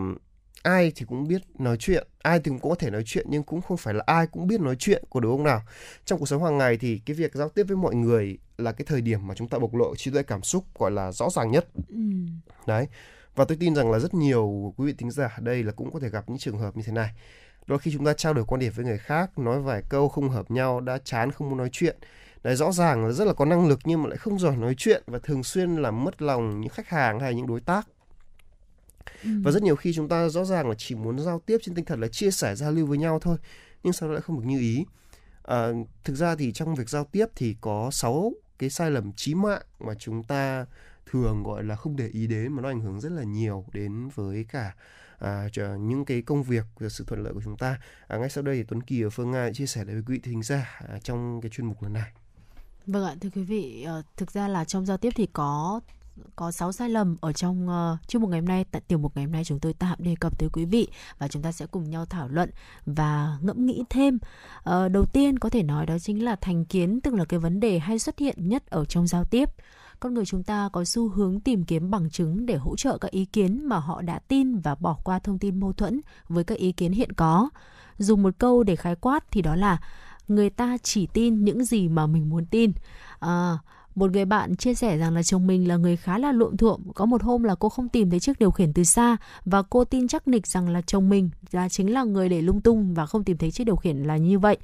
ai thì cũng biết nói chuyện, ai thì cũng có thể nói chuyện nhưng cũng không phải là ai cũng biết nói chuyện của đúng không nào? Trong cuộc sống hàng ngày thì cái việc giao tiếp với mọi người là cái thời điểm mà chúng ta bộc lộ trí tuệ cảm xúc gọi là rõ ràng nhất. Ừ. Đấy. Và tôi tin rằng là rất nhiều quý vị thính giả ở đây là cũng có thể gặp những trường hợp như thế này. Đôi khi chúng ta trao đổi quan điểm với người khác, nói vài câu không hợp nhau, đã chán không muốn nói chuyện. Đấy, rõ ràng là rất là có năng lực nhưng mà lại không giỏi nói chuyện và thường xuyên làm mất lòng những khách hàng hay những đối tác. Và rất nhiều khi chúng ta rõ ràng là chỉ muốn giao tiếp trên tinh thần là chia sẻ giao lưu với nhau thôi, nhưng sau đó lại không được như ý. À, thực ra thì trong việc giao tiếp thì có 6 cái sai lầm chí mạng mà chúng ta thường gọi là không để ý đến mà nó ảnh hưởng rất là nhiều đến với cả à, những cái công việc và sự thuận lợi của chúng ta. À, ngay sau đây thì Tuấn Kỳ và Phương Nga chia sẻ với quý vị thính giả à, trong cái chuyên mục lần này. Vâng ạ, thưa quý vị, ờ, thực ra là trong giao tiếp thì có có 6 sai lầm ở trong uh, chuyên mục ngày hôm nay tại tiểu mục ngày hôm nay chúng tôi tạm đề cập tới quý vị và chúng ta sẽ cùng nhau thảo luận và ngẫm nghĩ thêm. Uh, đầu tiên có thể nói đó chính là thành kiến tức là cái vấn đề hay xuất hiện nhất ở trong giao tiếp con người chúng ta có xu hướng tìm kiếm bằng chứng để hỗ trợ các ý kiến mà họ đã tin và bỏ qua thông tin mâu thuẫn với các ý kiến hiện có. Dùng một câu để khái quát thì đó là người ta chỉ tin những gì mà mình muốn tin. À, một người bạn chia sẻ rằng là chồng mình là người khá là luộm thuộm. Có một hôm là cô không tìm thấy chiếc điều khiển từ xa và cô tin chắc nịch rằng là chồng mình là chính là người để lung tung và không tìm thấy chiếc điều khiển là như vậy.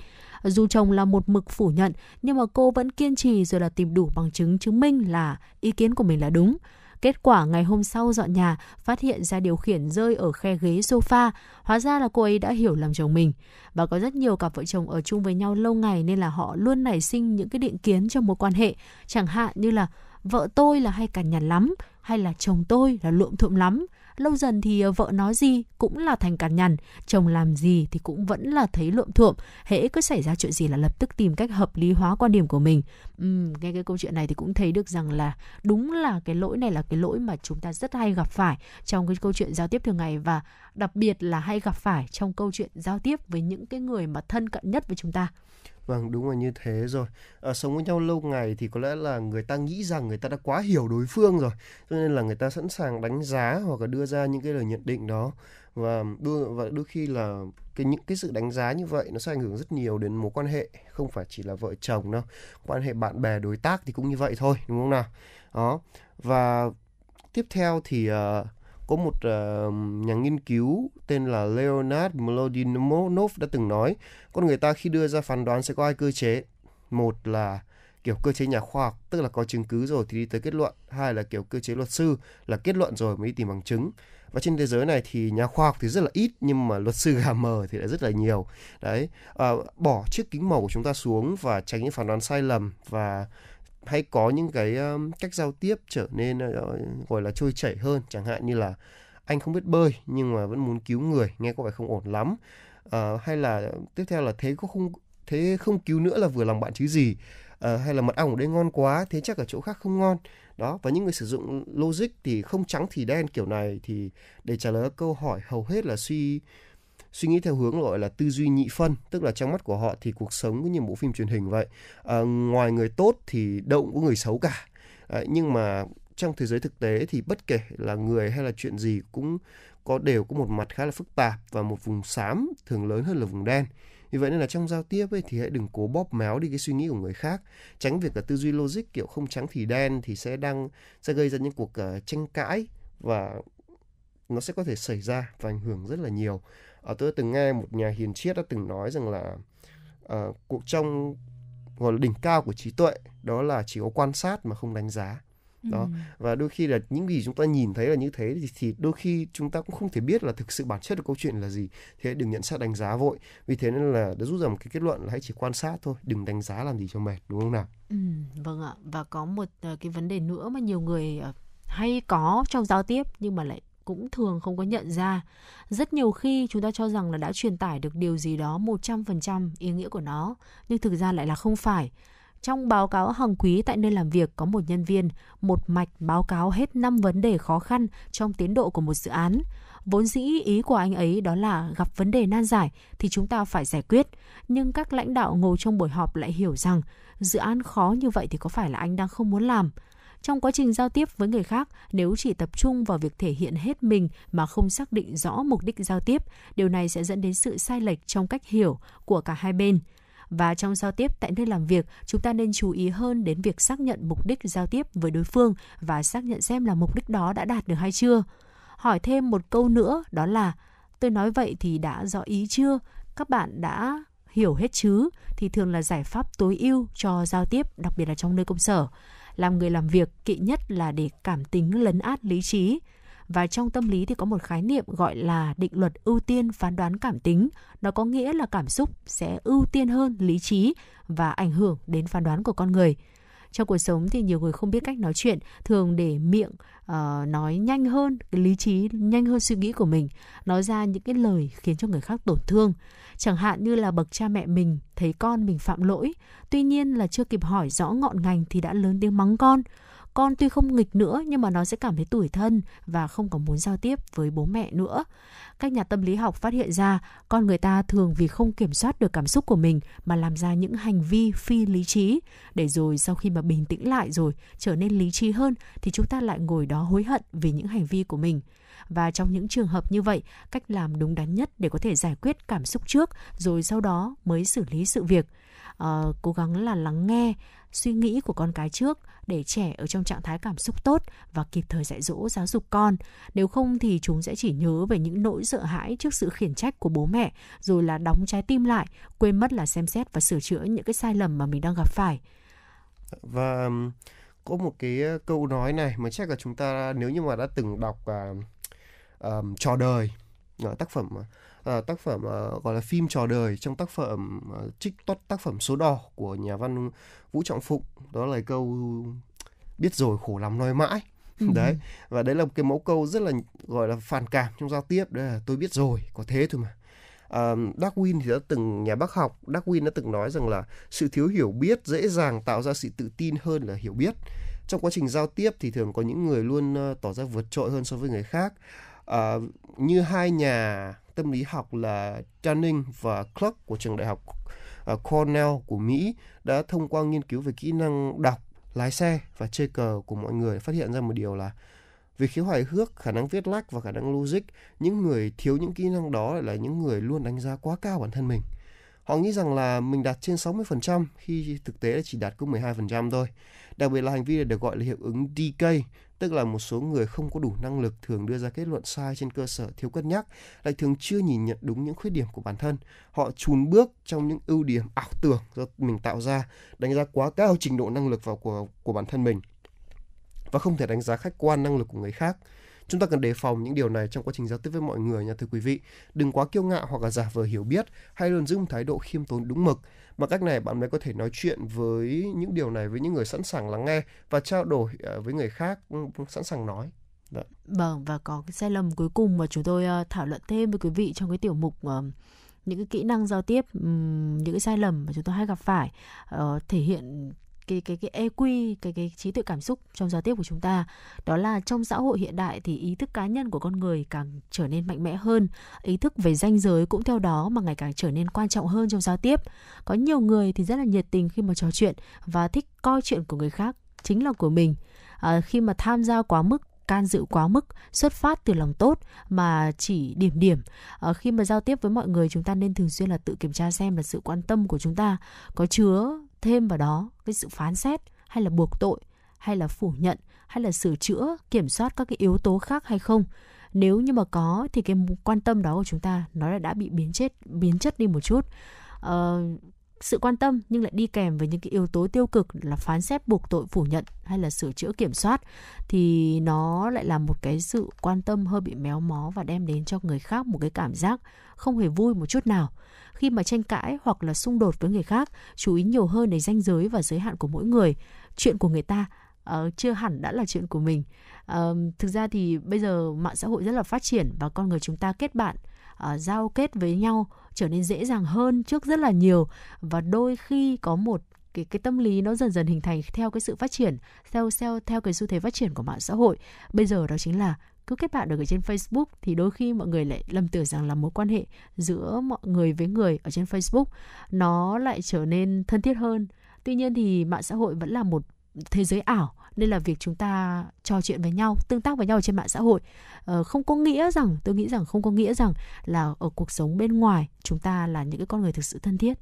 Dù chồng là một mực phủ nhận, nhưng mà cô vẫn kiên trì rồi là tìm đủ bằng chứng chứng minh là ý kiến của mình là đúng. Kết quả ngày hôm sau dọn nhà, phát hiện ra điều khiển rơi ở khe ghế sofa. Hóa ra là cô ấy đã hiểu lầm chồng mình. Và có rất nhiều cặp vợ chồng ở chung với nhau lâu ngày nên là họ luôn nảy sinh những cái định kiến trong mối quan hệ. Chẳng hạn như là vợ tôi là hay cằn nhằn lắm, hay là chồng tôi là luộm thuộm lắm. Lâu dần thì ờ, vợ nói gì cũng là thành cằn nhằn chồng làm gì thì cũng vẫn là thấy luộm thuộm hễ cứ xảy ra chuyện gì là lập tức tìm cách hợp lý hóa quan điểm của mình. Uhm, nghe cái câu chuyện này thì cũng thấy được rằng là đúng là cái lỗi này là cái lỗi mà chúng ta rất hay gặp phải trong cái câu chuyện giao tiếp thường ngày và đặc biệt là hay gặp phải trong câu chuyện giao tiếp với những cái người mà thân cận nhất với chúng ta. Vâng, đúng là như thế rồi. À, sống với nhau lâu ngày thì có lẽ là người ta nghĩ rằng người ta đã quá hiểu đối phương rồi, cho nên là người ta sẵn sàng đánh giá hoặc là đưa ra những cái lời nhận định đó và đôi và đôi khi là cái những cái sự đánh giá như vậy nó sẽ ảnh hưởng rất nhiều đến mối quan hệ, không phải chỉ là vợ chồng đâu, quan hệ bạn bè đối tác thì cũng như vậy thôi, đúng không nào? Đó. Và tiếp theo thì uh, có một uh, nhà nghiên cứu tên là Leonard Mlodinov đã từng nói con người ta khi đưa ra phán đoán sẽ có hai cơ chế. Một là kiểu cơ chế nhà khoa học tức là có chứng cứ rồi thì đi tới kết luận. Hai là kiểu cơ chế luật sư là kết luận rồi mới đi tìm bằng chứng. Và trên thế giới này thì nhà khoa học thì rất là ít nhưng mà luật sư gà mờ thì lại rất là nhiều. Đấy à, bỏ chiếc kính màu của chúng ta xuống và tránh những phán đoán sai lầm và hay có những cái um, cách giao tiếp trở nên uh, gọi là trôi chảy hơn. Chẳng hạn như là anh không biết bơi nhưng mà vẫn muốn cứu người nghe có vẻ không ổn lắm. Uh, hay là tiếp theo là thế có không thế không cứu nữa là vừa lòng bạn chứ gì. Uh, hay là mật ong ở đây ngon quá thế chắc ở chỗ khác không ngon. Đó và những người sử dụng logic thì không trắng thì đen kiểu này thì để trả lời câu hỏi hầu hết là suy suy nghĩ theo hướng gọi là tư duy nhị phân tức là trong mắt của họ thì cuộc sống cũng như bộ phim truyền hình vậy. À, ngoài người tốt thì đâu cũng có người xấu cả. À, nhưng mà trong thế giới thực tế thì bất kể là người hay là chuyện gì cũng có đều có một mặt khá là phức tạp và một vùng xám thường lớn hơn là vùng đen. Vì vậy nên là trong giao tiếp ấy thì hãy đừng cố bóp méo đi cái suy nghĩ của người khác. Tránh việc là tư duy logic kiểu không trắng thì đen thì sẽ đang sẽ gây ra những cuộc uh, tranh cãi và nó sẽ có thể xảy ra và ảnh hưởng rất là nhiều uh, tôi từng nghe một nhà hiền triết đã từng nói rằng là uh, cuộc trong gọi là đỉnh cao của trí tuệ đó là chỉ có quan sát mà không đánh giá. Đó ừ. và đôi khi là những gì chúng ta nhìn thấy là như thế thì, thì đôi khi chúng ta cũng không thể biết là thực sự bản chất của câu chuyện là gì. Thế đừng nhận xét đánh giá vội. Vì thế nên là đã rút ra một cái kết luận là hãy chỉ quan sát thôi đừng đánh giá làm gì cho mệt đúng không nào? Ừ, vâng ạ. Và có một uh, cái vấn đề nữa mà nhiều người hay có trong giao tiếp nhưng mà lại cũng thường không có nhận ra. Rất nhiều khi chúng ta cho rằng là đã truyền tải được điều gì đó 100% ý nghĩa của nó, nhưng thực ra lại là không phải. Trong báo cáo hàng quý tại nơi làm việc có một nhân viên một mạch báo cáo hết 5 vấn đề khó khăn trong tiến độ của một dự án. Vốn dĩ ý của anh ấy đó là gặp vấn đề nan giải thì chúng ta phải giải quyết. Nhưng các lãnh đạo ngồi trong buổi họp lại hiểu rằng dự án khó như vậy thì có phải là anh đang không muốn làm. Trong quá trình giao tiếp với người khác, nếu chỉ tập trung vào việc thể hiện hết mình mà không xác định rõ mục đích giao tiếp, điều này sẽ dẫn đến sự sai lệch trong cách hiểu của cả hai bên và trong giao tiếp tại nơi làm việc, chúng ta nên chú ý hơn đến việc xác nhận mục đích giao tiếp với đối phương và xác nhận xem là mục đích đó đã đạt được hay chưa. Hỏi thêm một câu nữa đó là tôi nói vậy thì đã rõ ý chưa? Các bạn đã hiểu hết chứ thì thường là giải pháp tối ưu cho giao tiếp đặc biệt là trong nơi công sở làm người làm việc kỵ nhất là để cảm tính lấn át lý trí. Và trong tâm lý thì có một khái niệm gọi là định luật ưu tiên phán đoán cảm tính. Nó có nghĩa là cảm xúc sẽ ưu tiên hơn lý trí và ảnh hưởng đến phán đoán của con người trong cuộc sống thì nhiều người không biết cách nói chuyện thường để miệng uh, nói nhanh hơn cái lý trí nhanh hơn suy nghĩ của mình nói ra những cái lời khiến cho người khác tổn thương. Chẳng hạn như là bậc cha mẹ mình thấy con mình phạm lỗi tuy nhiên là chưa kịp hỏi rõ ngọn ngành thì đã lớn tiếng mắng con con tuy không nghịch nữa nhưng mà nó sẽ cảm thấy tủi thân và không có muốn giao tiếp với bố mẹ nữa. Các nhà tâm lý học phát hiện ra con người ta thường vì không kiểm soát được cảm xúc của mình mà làm ra những hành vi phi lý trí. Để rồi sau khi mà bình tĩnh lại rồi trở nên lý trí hơn thì chúng ta lại ngồi đó hối hận vì những hành vi của mình. Và trong những trường hợp như vậy cách làm đúng đắn nhất để có thể giải quyết cảm xúc trước rồi sau đó mới xử lý sự việc. À, cố gắng là lắng nghe suy nghĩ của con cái trước để trẻ ở trong trạng thái cảm xúc tốt và kịp thời dạy dỗ giáo dục con. Nếu không thì chúng sẽ chỉ nhớ về những nỗi sợ hãi trước sự khiển trách của bố mẹ rồi là đóng trái tim lại, quên mất là xem xét và sửa chữa những cái sai lầm mà mình đang gặp phải. Và có một cái câu nói này mà chắc là chúng ta nếu như mà đã từng đọc uh, um, trò đời ờ, tác phẩm à, uh, tác phẩm uh, gọi là phim trò đời trong tác phẩm uh, trích toát tác phẩm số đỏ của nhà văn Vũ Trọng Phụng. Đó là câu biết rồi khổ lắm nói mãi ừ. đấy và đấy là một cái mẫu câu rất là gọi là phản cảm trong giao tiếp. Đấy là tôi biết rồi có thế thôi mà uh, Darwin thì đã từng nhà bác học Darwin đã từng nói rằng là sự thiếu hiểu biết dễ dàng tạo ra sự tự tin hơn là hiểu biết. Trong quá trình giao tiếp thì thường có những người luôn uh, tỏ ra vượt trội hơn so với người khác. Uh, như hai nhà tâm lý học là Channing và Clark của trường đại học ờ, Cornell của Mỹ đã thông qua nghiên cứu về kỹ năng đọc, lái xe và chơi cờ của mọi người phát hiện ra một điều là về khiếu hài hước, khả năng viết lách và khả năng logic, những người thiếu những kỹ năng đó là những người luôn đánh giá quá cao bản thân mình. Họ nghĩ rằng là mình đạt trên 60% khi thực tế là chỉ đạt có 12% thôi. Đặc biệt là hành vi này được gọi là hiệu ứng DK, tức là một số người không có đủ năng lực thường đưa ra kết luận sai trên cơ sở thiếu cân nhắc, lại thường chưa nhìn nhận đúng những khuyết điểm của bản thân. Họ chùn bước trong những ưu điểm ảo tưởng do mình tạo ra, đánh giá quá cao trình độ năng lực vào của của bản thân mình và không thể đánh giá khách quan năng lực của người khác. Chúng ta cần đề phòng những điều này trong quá trình giao tiếp với mọi người nha thưa quý vị. Đừng quá kiêu ngạo hoặc là giả vờ hiểu biết hay luôn giữ một thái độ khiêm tốn đúng mực. Bằng cách này bạn mới có thể nói chuyện với những điều này với những người sẵn sàng lắng nghe và trao đổi ờ, với người khác sẵn sàng nói. Dạ. Vâng và có cái sai lầm cuối cùng mà chúng tôi ờ, thảo luận thêm với quý vị trong cái tiểu mục ờ, những cái kỹ năng giao tiếp những cái sai lầm mà chúng tôi hay gặp phải uh, thể hiện cái cái cái EQ cái cái trí tuệ cảm xúc trong giao tiếp của chúng ta. Đó là trong xã hội hiện đại thì ý thức cá nhân của con người càng trở nên mạnh mẽ hơn. Ý thức về danh giới cũng theo đó mà ngày càng trở nên quan trọng hơn trong giao tiếp. Có nhiều người thì rất là nhiệt tình khi mà trò chuyện và thích coi chuyện của người khác chính là của mình. À, khi mà tham gia quá mức can dự quá mức xuất phát từ lòng tốt mà chỉ điểm điểm. À, khi mà giao tiếp với mọi người chúng ta nên thường xuyên là tự kiểm tra xem là sự quan tâm của chúng ta có chứa thêm vào đó cái sự phán xét hay là buộc tội hay là phủ nhận hay là sửa chữa kiểm soát các cái yếu tố khác hay không. Nếu như mà có thì cái quan tâm đó của chúng ta nó đã, đã bị biến chết biến chất đi một chút. Ờ, sự quan tâm nhưng lại đi kèm với những cái yếu tố tiêu cực là phán xét buộc tội phủ nhận hay là sửa chữa kiểm soát thì nó lại là một cái sự quan tâm hơi bị méo mó và đem đến cho người khác một cái cảm giác không hề vui một chút nào khi mà tranh cãi hoặc là xung đột với người khác chú ý nhiều hơn đến danh giới và giới hạn của mỗi người. Chuyện của người ta uh, chưa hẳn đã là chuyện của mình. Uh, thực ra thì bây giờ mạng xã hội rất là phát triển và con người chúng ta kết bạn uh, giao kết với nhau trở nên dễ dàng hơn trước rất là nhiều và đôi khi có một cái cái tâm lý nó dần dần hình thành theo cái sự phát triển theo theo theo cái xu thế phát triển của mạng xã hội. Bây giờ đó chính là cứ kết bạn được ở trên Facebook thì đôi khi mọi người lại lầm tưởng rằng là mối quan hệ giữa mọi người với người ở trên Facebook nó lại trở nên thân thiết hơn. Tuy nhiên thì mạng xã hội vẫn là một thế giới ảo, nên là việc chúng ta trò chuyện với nhau, tương tác với nhau trên mạng xã hội ờ, không có nghĩa rằng, tôi nghĩ rằng không có nghĩa rằng là ở cuộc sống bên ngoài chúng ta là những cái con người thực sự thân thiết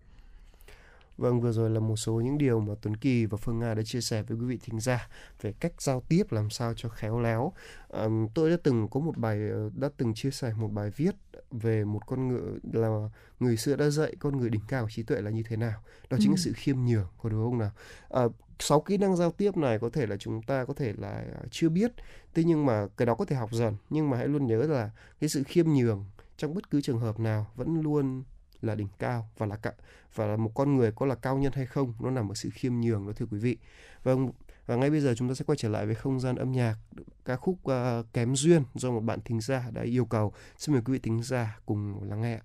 Vâng, vừa rồi là một số những điều mà Tuấn Kỳ và Phương Nga đã chia sẻ với quý vị thính giả về cách giao tiếp làm sao cho khéo léo. À, tôi đã từng có một bài ờ, đã từng chia sẻ một bài viết về một con ngựa là người xưa đã dạy con người đỉnh cao của trí tuệ là như thế nào. Đó chính ừ. là sự khiêm nhường, có đúng không nào? À, sáu kỹ năng giao tiếp này có thể là chúng ta có thể là chưa biết, thế nhưng mà cái đó có thể học dần. Nhưng mà hãy luôn nhớ là cái sự khiêm nhường trong bất cứ trường hợp nào vẫn luôn là đỉnh cao và là cả và là một con người có là cao nhân hay không nó nằm ở sự khiêm nhường đó thưa quý vị. Vâng và ngay bây giờ chúng ta sẽ quay trở lại với không gian âm nhạc ca khúc uh, kém duyên do một bạn thính giả đã yêu cầu. Xin mời quý vị thính giả cùng lắng nghe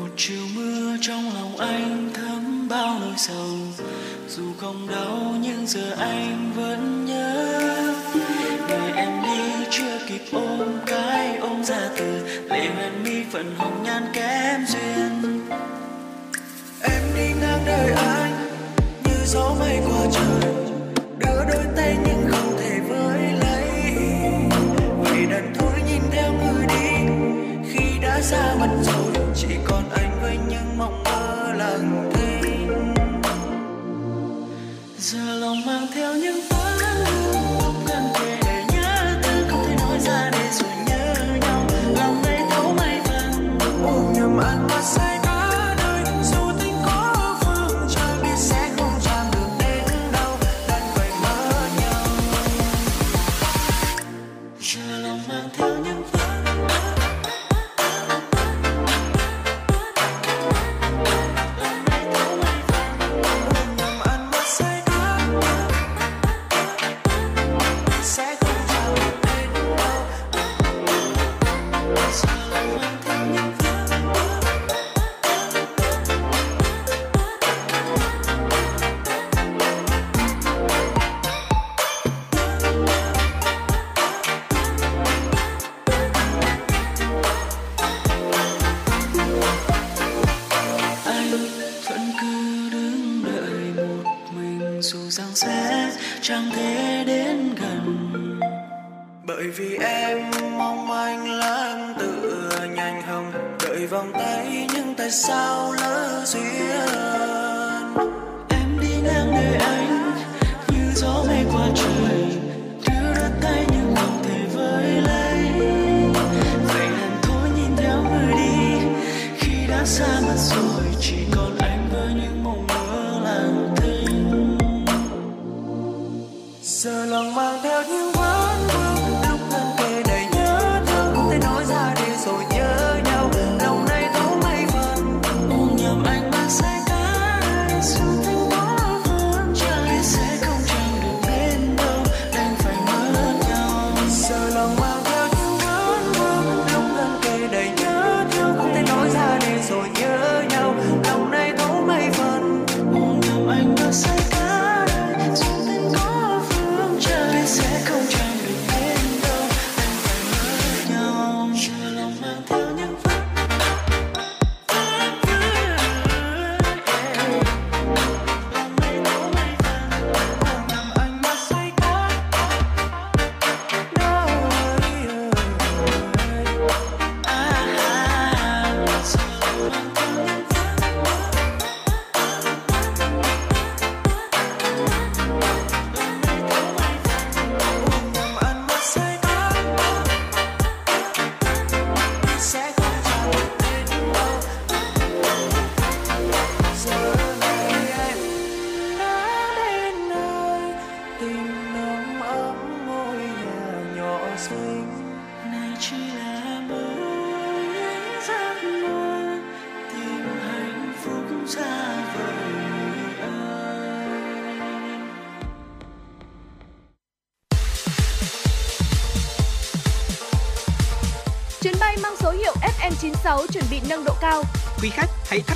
một chiều mưa trong lòng anh thấm bao nỗi sầu. Dù không đau nhưng giờ anh vẫn nhớ. Ngày em đi kịp ôm cái ôm ra từ lệ hoen mi phần hồng nhan kém duyên. Em đi ngang đời anh, như gió mây qua trời, đưa đôi tay nhưng không thể với lấy. Vì đành thôi nhìn theo người đi, khi đã xa mất rồi, chỉ còn anh với những mộng mơ lặng thinh. Giờ lòng mang theo những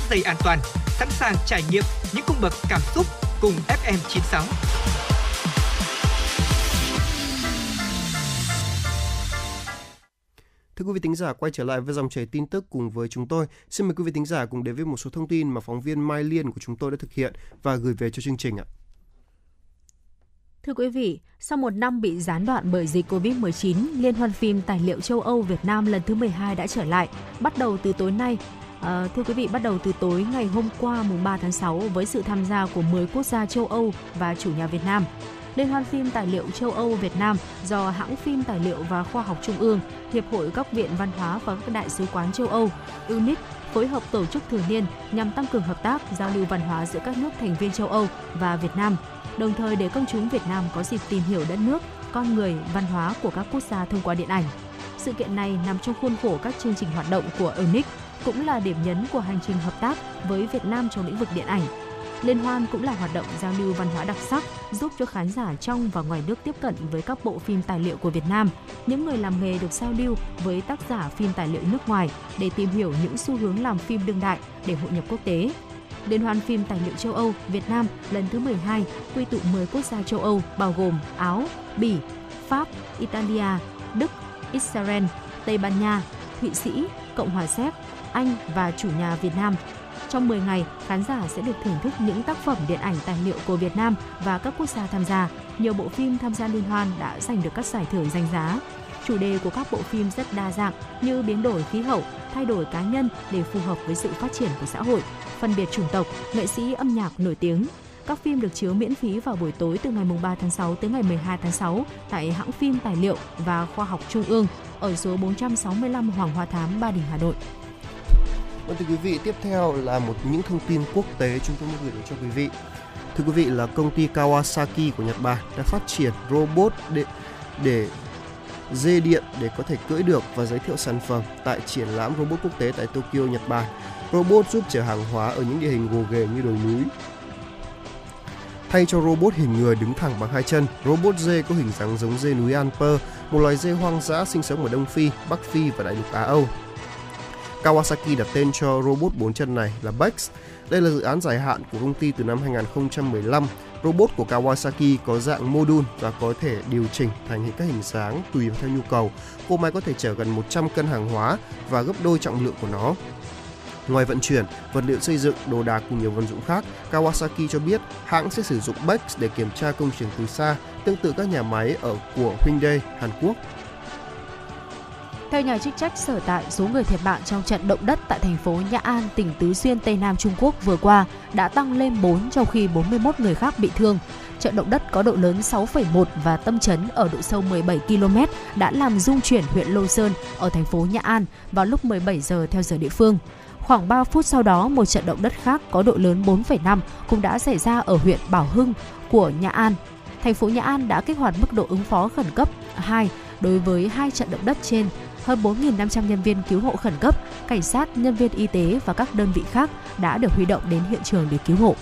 dây an toàn, sẵn sàng trải nghiệm những cung bậc cảm xúc cùng FM96. Thưa quý vị thính giả, quay trở lại với dòng chảy tin tức cùng với chúng tôi. Xin mời quý vị thính giả cùng đến với một số thông tin mà phóng viên Mai Liên của chúng tôi đã thực hiện và gửi về cho chương trình ạ. Thưa quý vị, sau một năm bị gián đoạn bởi dịch Covid-19, Liên hoan phim tài liệu châu Âu Việt Nam lần thứ 12 đã trở lại, bắt đầu từ tối nay. À, thưa quý vị, bắt đầu từ tối ngày hôm qua mùng 3 tháng 6 với sự tham gia của 10 quốc gia châu Âu và chủ nhà Việt Nam. Liên hoan phim tài liệu châu Âu Việt Nam do hãng phim tài liệu và khoa học Trung ương, Hiệp hội các viện văn hóa và các đại sứ quán châu Âu, UNIT phối hợp tổ chức thường niên nhằm tăng cường hợp tác, giao lưu văn hóa giữa các nước thành viên châu Âu và Việt Nam, đồng thời để công chúng Việt Nam có dịp tìm hiểu đất nước, con người, văn hóa của các quốc gia thông qua điện ảnh. Sự kiện này nằm trong khuôn khổ các chương trình hoạt động của UNIC cũng là điểm nhấn của hành trình hợp tác với Việt Nam trong lĩnh vực điện ảnh. Liên hoan cũng là hoạt động giao lưu văn hóa đặc sắc, giúp cho khán giả trong và ngoài nước tiếp cận với các bộ phim tài liệu của Việt Nam. Những người làm nghề được giao lưu với tác giả phim tài liệu nước ngoài để tìm hiểu những xu hướng làm phim đương đại để hội nhập quốc tế. Liên hoan phim tài liệu châu Âu Việt Nam lần thứ 12 quy tụ 10 quốc gia châu Âu bao gồm Áo, Bỉ, Pháp, Italia, Đức, Israel, Tây Ban Nha, Thụy Sĩ, Cộng hòa Séc, anh và chủ nhà Việt Nam. Trong 10 ngày, khán giả sẽ được thưởng thức những tác phẩm điện ảnh tài liệu của Việt Nam và các quốc gia tham gia. Nhiều bộ phim tham gia liên hoan đã giành được các giải thưởng danh giá. Chủ đề của các bộ phim rất đa dạng như biến đổi khí hậu, thay đổi cá nhân để phù hợp với sự phát triển của xã hội, phân biệt chủng tộc, nghệ sĩ âm nhạc nổi tiếng. Các phim được chiếu miễn phí vào buổi tối từ ngày 3 tháng 6 tới ngày 12 tháng 6 tại hãng phim Tài liệu và Khoa học Trung ương ở số 465 Hoàng Hoa Thám, Ba Đình, Hà Nội. Vâng thưa quý vị, tiếp theo là một những thông tin quốc tế chúng tôi muốn gửi đến cho quý vị. Thưa quý vị là công ty Kawasaki của Nhật Bản đã phát triển robot để để dê điện để có thể cưỡi được và giới thiệu sản phẩm tại triển lãm robot quốc tế tại Tokyo, Nhật Bản. Robot giúp chở hàng hóa ở những địa hình gồ ghề như đồi núi. Thay cho robot hình người đứng thẳng bằng hai chân, robot dê có hình dáng giống dê núi Alper, một loài dê hoang dã sinh sống ở Đông Phi, Bắc Phi và Đại lục Á Âu. Kawasaki đặt tên cho robot bốn chân này là Bex. Đây là dự án dài hạn của công ty từ năm 2015. Robot của Kawasaki có dạng module và có thể điều chỉnh thành các hình dáng tùy theo nhu cầu. Cô máy có thể chở gần 100 cân hàng hóa và gấp đôi trọng lượng của nó. Ngoài vận chuyển, vật liệu xây dựng, đồ đạc cùng nhiều vật dụng khác, Kawasaki cho biết hãng sẽ sử dụng Bex để kiểm tra công trình từ xa, tương tự các nhà máy ở của Hyundai, Hàn Quốc theo nhà chức trách sở tại, số người thiệt mạng trong trận động đất tại thành phố Nhã An, tỉnh Tứ Xuyên, Tây Nam Trung Quốc vừa qua đã tăng lên 4 trong khi 41 người khác bị thương. Trận động đất có độ lớn 6,1 và tâm chấn ở độ sâu 17 km đã làm rung chuyển huyện Lô Sơn ở thành phố Nhã An vào lúc 17 giờ theo giờ địa phương. Khoảng 3 phút sau đó, một trận động đất khác có độ lớn 4,5 cũng đã xảy ra ở huyện Bảo Hưng của Nhã An. Thành phố Nhã An đã kích hoạt mức độ ứng phó khẩn cấp 2 đối với hai trận động đất trên hơn 4.500 nhân viên cứu hộ khẩn cấp, cảnh sát, nhân viên y tế và các đơn vị khác đã được huy động đến hiện trường để cứu hộ.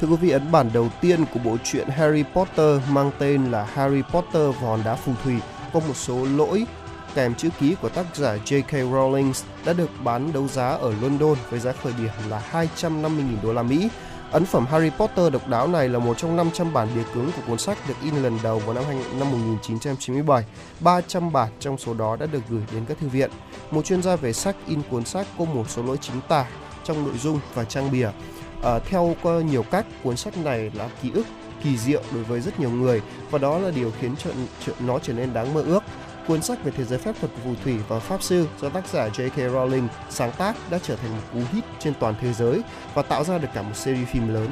Thưa quý vị, ấn bản đầu tiên của bộ truyện Harry Potter mang tên là Harry Potter và hòn đá phù thủy có một số lỗi kèm chữ ký của tác giả J.K. Rowling đã được bán đấu giá ở London với giá khởi điểm là 250.000 đô la Mỹ Ấn phẩm Harry Potter độc đáo này là một trong 500 bản bìa cứng của cuốn sách được in lần đầu vào năm, năm 1997. 300 bản trong số đó đã được gửi đến các thư viện. Một chuyên gia về sách in cuốn sách có một số lỗi chính tả trong nội dung và trang bìa. À, theo nhiều cách, cuốn sách này là ký ức kỳ diệu đối với rất nhiều người và đó là điều khiến nó trở nên đáng mơ ước. Cuốn sách về thế giới phép thuật của phù thủy và pháp sư do tác giả J.K. Rowling sáng tác đã trở thành một cú hit trên toàn thế giới và tạo ra được cả một series phim lớn.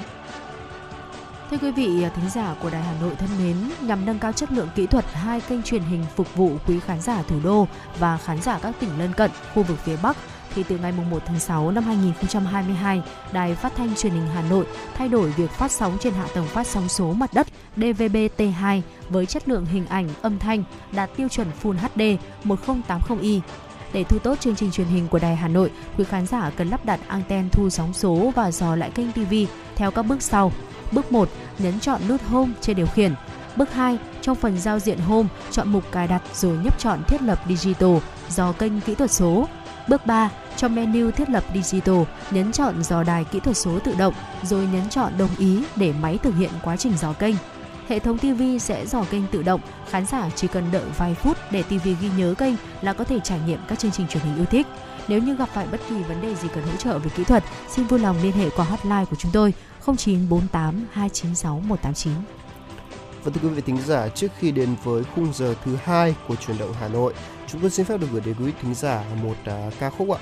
Thưa quý vị, thính giả của Đài Hà Nội thân mến, nhằm nâng cao chất lượng kỹ thuật hai kênh truyền hình phục vụ quý khán giả thủ đô và khán giả các tỉnh lân cận, khu vực phía Bắc thì từ ngày 1 tháng 6 năm 2022, Đài Phát thanh Truyền hình Hà Nội thay đổi việc phát sóng trên hạ tầng phát sóng số mặt đất DVB-T2 với chất lượng hình ảnh, âm thanh đạt tiêu chuẩn Full HD 1080i. Để thu tốt chương trình truyền hình của Đài Hà Nội, quý khán giả cần lắp đặt anten thu sóng số và dò lại kênh TV theo các bước sau. Bước 1, nhấn chọn nút Home trên điều khiển. Bước 2, trong phần giao diện Home, chọn mục cài đặt rồi nhấp chọn thiết lập Digital, dò kênh kỹ thuật số. Bước 3, trong menu thiết lập Digital, nhấn chọn dò đài kỹ thuật số tự động, rồi nhấn chọn đồng ý để máy thực hiện quá trình dò kênh. Hệ thống TV sẽ dò kênh tự động, khán giả chỉ cần đợi vài phút để TV ghi nhớ kênh là có thể trải nghiệm các chương trình truyền hình yêu thích. Nếu như gặp phải bất kỳ vấn đề gì cần hỗ trợ về kỹ thuật, xin vui lòng liên hệ qua hotline của chúng tôi 0948 296 189. Và thưa quý vị thính giả, trước khi đến với khung giờ thứ hai của truyền động Hà Nội, chúng tôi xin phép được gửi đến quý thính giả một uh, ca khúc ạ.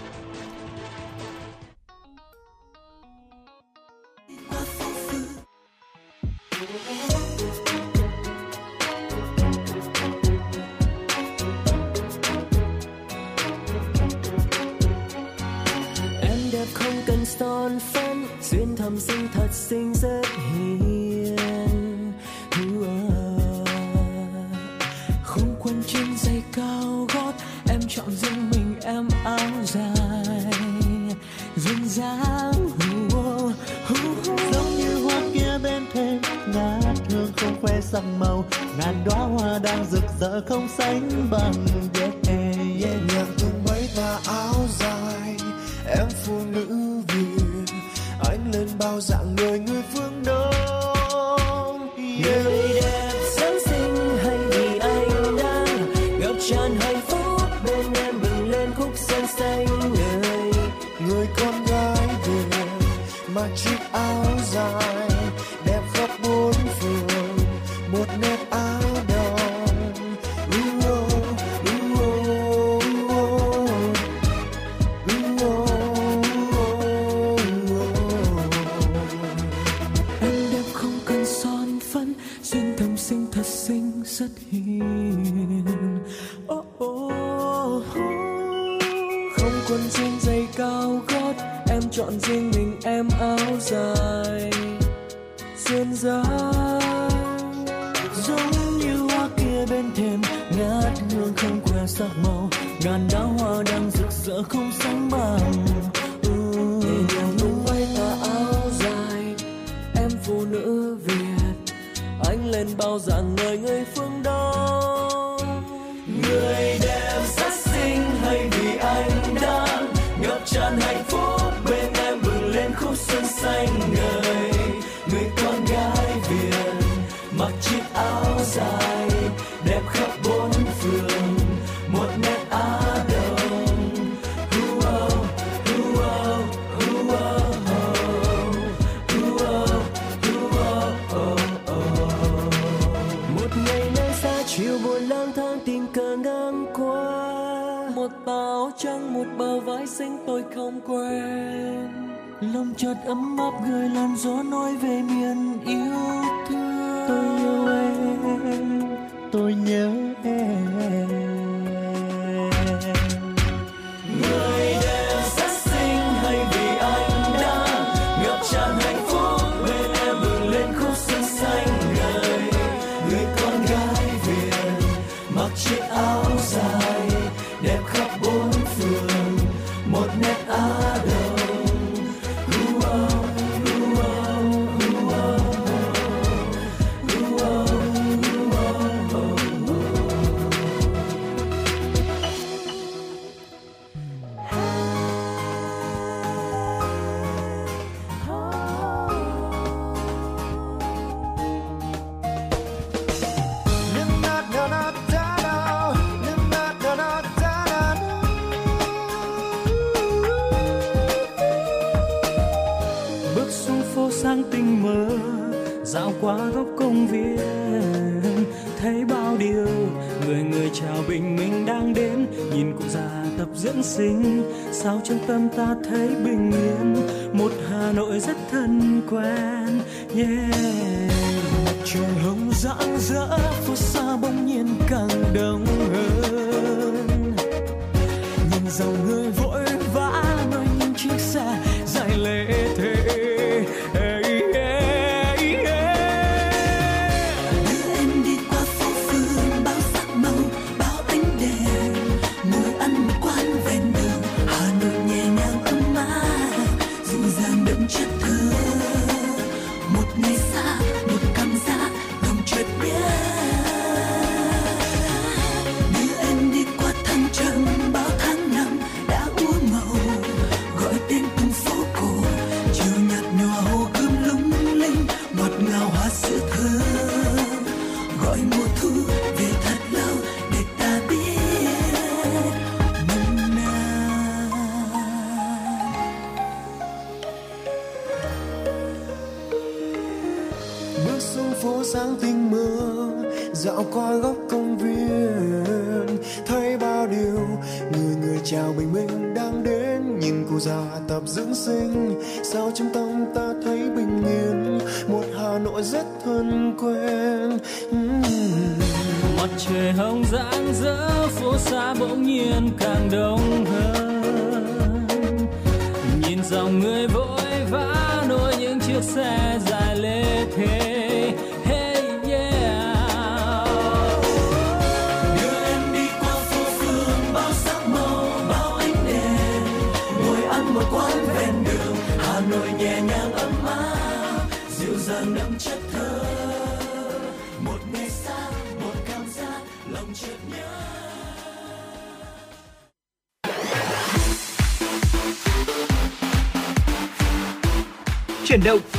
góc công viên. Thấy bao điều người người chào bình minh đang đến. Nhìn cụ già tập dưỡng sinh, sao trong tâm ta thấy bình yên? Một hà nội rất thân quen, yeah. Trời hồng rạng rỡ, phố xa bỗng nhiên càng đông hơn. Nhìn dòng người sinh. Sao trong tâm ta thấy bình yên? Một hà nội rất thân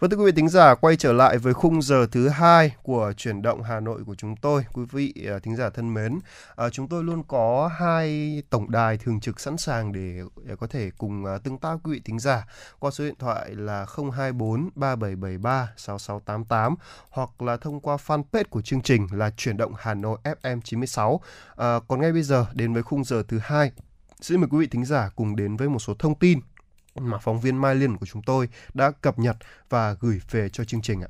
Vâng thưa quý vị thính giả, quay trở lại với khung giờ thứ hai của chuyển động Hà Nội của chúng tôi. Quý vị à, thính giả thân mến, à, chúng tôi luôn có hai tổng đài thường trực sẵn sàng để, có thể cùng à, tương tác quý vị thính giả qua số điện thoại là 024 3773 6688 hoặc là thông qua fanpage của chương trình là chuyển động Hà Nội FM 96. À, còn ngay bây giờ đến với khung giờ thứ hai Xin mời quý vị thính giả cùng đến với một số thông tin mà phóng viên Mai Liên của chúng tôi đã cập nhật và gửi về cho chương trình ạ.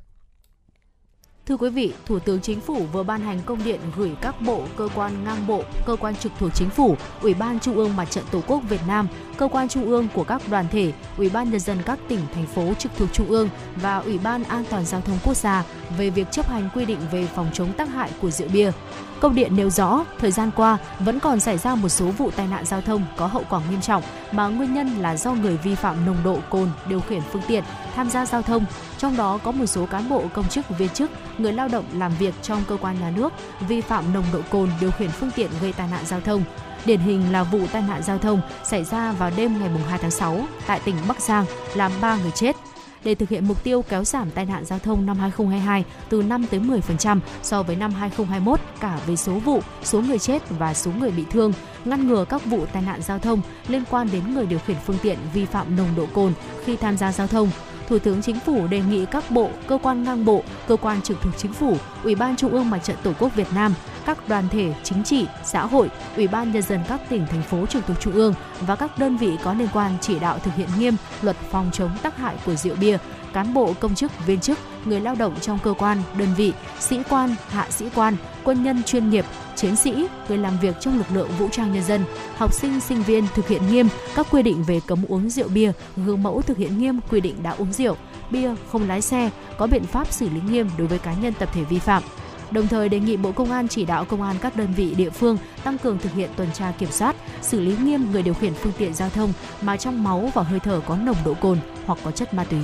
Thưa quý vị, Thủ tướng Chính phủ vừa ban hành công điện gửi các bộ, cơ quan ngang bộ, cơ quan trực thuộc Chính phủ, Ủy ban Trung ương Mặt trận Tổ quốc Việt Nam, cơ quan trung ương của các đoàn thể, Ủy ban nhân dân các tỉnh thành phố trực thuộc Trung ương và Ủy ban An toàn giao thông quốc gia về việc chấp hành quy định về phòng chống tác hại của rượu bia. Công điện nêu rõ, thời gian qua vẫn còn xảy ra một số vụ tai nạn giao thông có hậu quả nghiêm trọng mà nguyên nhân là do người vi phạm nồng độ cồn điều khiển phương tiện tham gia giao thông, trong đó có một số cán bộ công chức viên chức, người lao động làm việc trong cơ quan nhà nước vi phạm nồng độ cồn điều khiển phương tiện gây tai nạn giao thông. Điển hình là vụ tai nạn giao thông xảy ra vào đêm ngày 2 tháng 6 tại tỉnh Bắc Giang làm 3 người chết, để thực hiện mục tiêu kéo giảm tai nạn giao thông năm 2022 từ 5 tới 10% so với năm 2021 cả về số vụ, số người chết và số người bị thương, ngăn ngừa các vụ tai nạn giao thông liên quan đến người điều khiển phương tiện vi phạm nồng độ cồn khi tham gia giao thông. Thủ tướng Chính phủ đề nghị các bộ, cơ quan ngang bộ, cơ quan trực thuộc Chính phủ, Ủy ban Trung ương Mặt trận Tổ quốc Việt Nam, các đoàn thể chính trị, xã hội, Ủy ban nhân dân các tỉnh thành phố trực thuộc Trung ương và các đơn vị có liên quan chỉ đạo thực hiện nghiêm luật phòng chống tác hại của rượu bia, cán bộ công chức viên chức, người lao động trong cơ quan, đơn vị, sĩ quan, hạ sĩ quan, quân nhân chuyên nghiệp, chiến sĩ, người làm việc trong lực lượng vũ trang nhân dân, học sinh, sinh viên thực hiện nghiêm các quy định về cấm uống rượu bia, gương mẫu thực hiện nghiêm quy định đã uống rượu, bia, không lái xe, có biện pháp xử lý nghiêm đối với cá nhân tập thể vi phạm. Đồng thời đề nghị Bộ Công an chỉ đạo công an các đơn vị địa phương tăng cường thực hiện tuần tra kiểm soát, xử lý nghiêm người điều khiển phương tiện giao thông mà trong máu và hơi thở có nồng độ cồn hoặc có chất ma túy.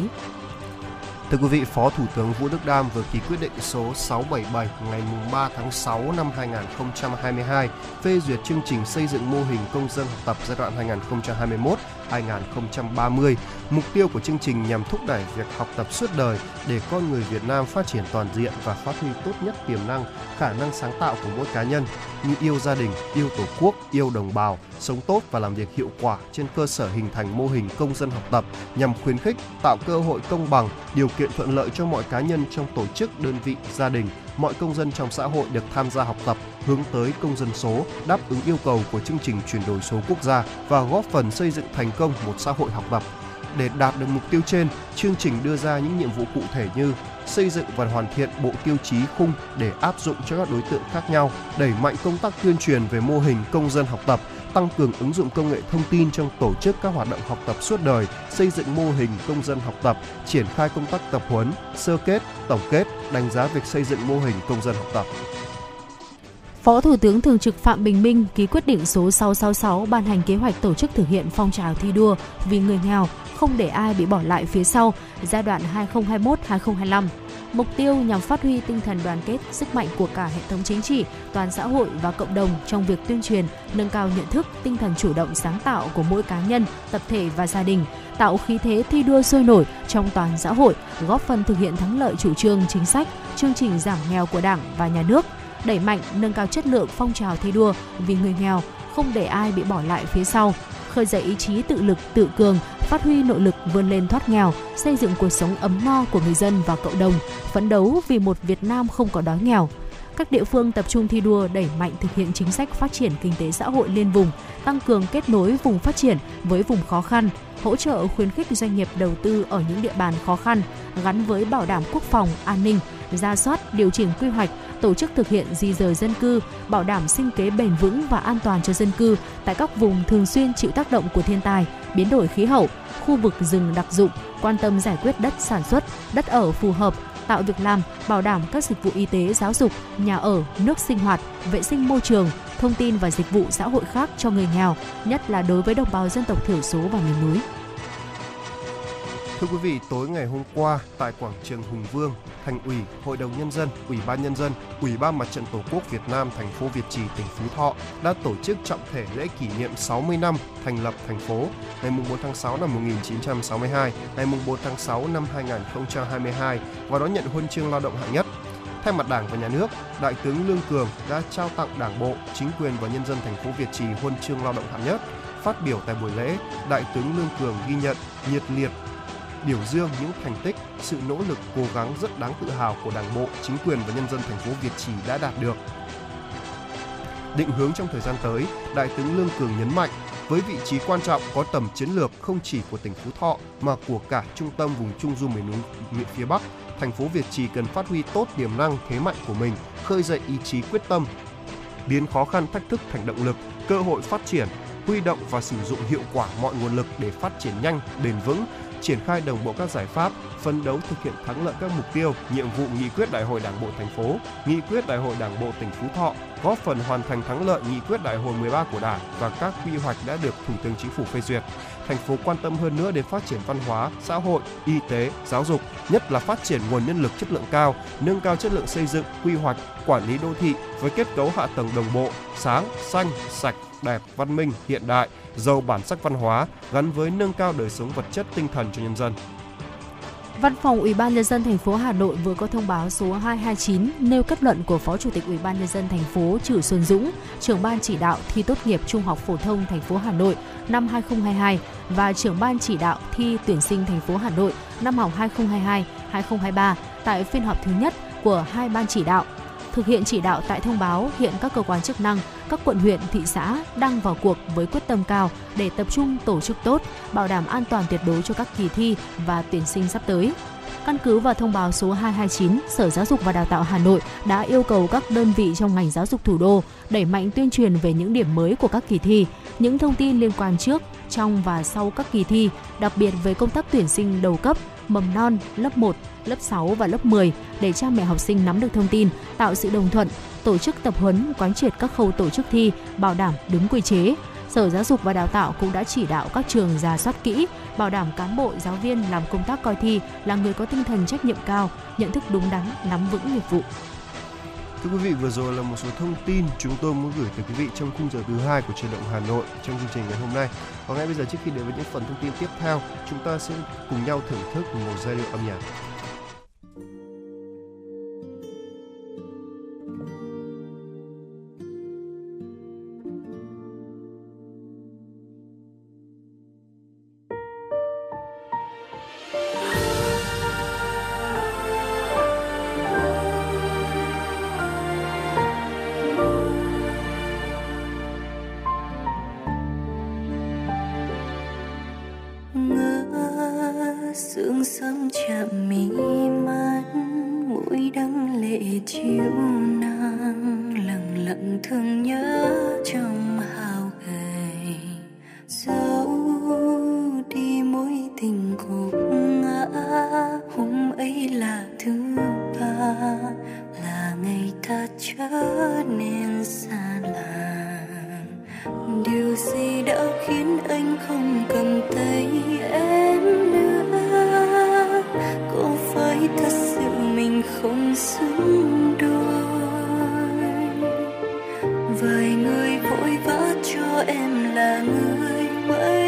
Thưa quý vị, Phó Thủ tướng Vũ Đức Đam vừa ký quyết định số 677 ngày 3 tháng 6 năm 2022 phê duyệt chương trình xây dựng mô hình công dân học tập giai đoạn 2030, Mục tiêu của chương trình nhằm thúc đẩy việc học tập suốt đời để con người Việt Nam phát triển toàn diện và phát huy tốt nhất tiềm năng, khả năng sáng tạo của mỗi cá nhân như yêu gia đình, yêu tổ quốc, yêu đồng bào, sống tốt và làm việc hiệu quả trên cơ sở hình thành mô hình công dân học tập nhằm khuyến khích, tạo cơ hội công bằng, điều kiện thuận lợi cho mọi cá nhân trong tổ chức, đơn vị, gia đình, mọi công dân trong xã hội được tham gia học tập hướng tới công dân số, đáp ứng yêu cầu của chương trình chuyển đổi số quốc gia và góp phần xây dựng thành công một xã hội học tập. Để đạt được mục tiêu trên, chương trình đưa ra những nhiệm vụ cụ thể như xây dựng và hoàn thiện bộ tiêu chí khung để áp dụng cho các đối tượng khác nhau, đẩy mạnh công tác tuyên truyền về mô hình công dân học tập, tăng cường ứng dụng công nghệ thông tin trong tổ chức các hoạt động học tập suốt đời, xây dựng mô hình công dân học tập, triển khai công tác tập huấn, sơ kết, tổng kết, đánh giá việc xây dựng mô hình công dân học tập. Phó Thủ tướng Thường trực Phạm Bình Minh ký quyết định số 666 ban hành kế hoạch tổ chức thực hiện phong trào thi đua vì người nghèo, không để ai bị bỏ lại phía sau giai đoạn 2021-2025. Mục tiêu nhằm phát huy tinh thần đoàn kết, sức mạnh của cả hệ thống chính trị, toàn xã hội và cộng đồng trong việc tuyên truyền, nâng cao nhận thức, tinh thần chủ động sáng tạo của mỗi cá nhân, tập thể và gia đình, tạo khí thế thi đua sôi nổi trong toàn xã hội, góp phần thực hiện thắng lợi chủ trương chính sách, chương trình giảm nghèo của Đảng và Nhà nước, đẩy mạnh nâng cao chất lượng phong trào thi đua vì người nghèo, không để ai bị bỏ lại phía sau, khơi dậy ý chí tự lực tự cường, phát huy nội lực vươn lên thoát nghèo, xây dựng cuộc sống ấm no của người dân và cộng đồng, phấn đấu vì một Việt Nam không có đói nghèo. Các địa phương tập trung thi đua đẩy mạnh thực hiện chính sách phát triển kinh tế xã hội liên vùng, tăng cường kết nối vùng phát triển với vùng khó khăn, hỗ trợ khuyến khích doanh nghiệp đầu tư ở những địa bàn khó khăn gắn với bảo đảm quốc phòng, an ninh, ra soát, điều chỉnh quy hoạch, tổ chức thực hiện di rời dân cư, bảo đảm sinh kế bền vững và an toàn cho dân cư tại các vùng thường xuyên chịu tác động của thiên tai, biến đổi khí hậu, khu vực rừng đặc dụng, quan tâm giải quyết đất sản xuất, đất ở phù hợp, tạo việc làm, bảo đảm các dịch vụ y tế, giáo dục, nhà ở, nước sinh hoạt, vệ sinh môi trường, thông tin và dịch vụ xã hội khác cho người nghèo, nhất là đối với đồng bào dân tộc thiểu số và miền núi. Thưa quý vị, tối ngày hôm qua tại quảng trường Hùng Vương, Thành ủy, Hội đồng nhân dân, Ủy ban nhân dân, Ủy ban Mặt trận Tổ quốc Việt Nam thành phố Việt Trì, tỉnh Phú Thọ đã tổ chức trọng thể lễ kỷ niệm 60 năm thành lập thành phố ngày 4 tháng 6 năm 1962, ngày 4 tháng 6 năm 2022 và đón nhận huân chương lao động hạng nhất. Thay mặt Đảng và Nhà nước, Đại tướng Lương Cường đã trao tặng Đảng bộ, chính quyền và nhân dân thành phố Việt Trì huân chương lao động hạng nhất. Phát biểu tại buổi lễ, Đại tướng Lương Cường ghi nhận nhiệt liệt biểu dương những thành tích, sự nỗ lực cố gắng rất đáng tự hào của Đảng bộ, chính quyền và nhân dân thành phố Việt Trì đã đạt được. Định hướng trong thời gian tới, Đại tướng Lương Cường nhấn mạnh, với vị trí quan trọng có tầm chiến lược không chỉ của tỉnh Phú Thọ mà của cả trung tâm vùng Trung du miền núi miền phía Bắc, thành phố Việt Trì cần phát huy tốt tiềm năng thế mạnh của mình, khơi dậy ý chí quyết tâm, biến khó khăn thách thức thành động lực, cơ hội phát triển, huy động và sử dụng hiệu quả mọi nguồn lực để phát triển nhanh, bền vững, triển khai đồng bộ các giải pháp, phấn đấu thực hiện thắng lợi các mục tiêu, nhiệm vụ nghị quyết Đại hội Đảng bộ thành phố, nghị quyết Đại hội Đảng bộ tỉnh Phú Thọ, góp phần hoàn thành thắng lợi nghị quyết Đại hội 13 của Đảng và các quy hoạch đã được Thủ tướng Chính phủ phê duyệt. Thành phố quan tâm hơn nữa đến phát triển văn hóa, xã hội, y tế, giáo dục, nhất là phát triển nguồn nhân lực chất lượng cao, nâng cao chất lượng xây dựng, quy hoạch, quản lý đô thị với kết cấu hạ tầng đồng bộ, sáng, xanh, sạch, đẹp, văn minh, hiện đại, giàu bản sắc văn hóa gắn với nâng cao đời sống vật chất tinh thần cho nhân dân. Văn phòng Ủy ban nhân dân thành phố Hà Nội vừa có thông báo số 229 nêu kết luận của Phó Chủ tịch Ủy ban nhân dân thành phố Trử Xuân Dũng, trưởng ban chỉ đạo thi tốt nghiệp trung học phổ thông thành phố Hà Nội năm 2022 và trưởng ban chỉ đạo thi tuyển sinh thành phố Hà Nội năm học 2022-2023 tại phiên họp thứ nhất của hai ban chỉ đạo thực hiện chỉ đạo tại thông báo hiện các cơ quan chức năng, các quận huyện, thị xã đang vào cuộc với quyết tâm cao để tập trung tổ chức tốt, bảo đảm an toàn tuyệt đối cho các kỳ thi và tuyển sinh sắp tới. Căn cứ vào thông báo số 229, Sở Giáo dục và Đào tạo Hà Nội đã yêu cầu các đơn vị trong ngành giáo dục thủ đô đẩy mạnh tuyên truyền về những điểm mới của các kỳ thi, những thông tin liên quan trước, trong và sau các kỳ thi, đặc biệt về công tác tuyển sinh đầu cấp, mầm non, lớp 1, lớp 6 và lớp 10 để cha mẹ học sinh nắm được thông tin, tạo sự đồng thuận, tổ chức tập huấn, quán triệt các khâu tổ chức thi, bảo đảm đúng quy chế. Sở Giáo dục và Đào tạo cũng đã chỉ đạo các trường ra soát kỹ, bảo đảm cán bộ, giáo viên làm công tác coi thi là người có tinh thần trách nhiệm cao, nhận thức đúng đắn, nắm vững nghiệp vụ. Thưa quý vị, vừa rồi là một số thông tin chúng tôi muốn gửi tới quý vị trong khung giờ thứ hai của truyền động Hà Nội trong chương trình ngày hôm nay. Và ngay bây giờ trước khi đến với những phần thông tin tiếp theo, chúng ta sẽ cùng nhau thưởng thức một giai điệu âm nhạc. Trở nên xa lạ. Điều gì đã khiến anh không cầm tay em nữa? Có phải thật sự mình không xứng đôi? Vài người vội vã cho em là người mới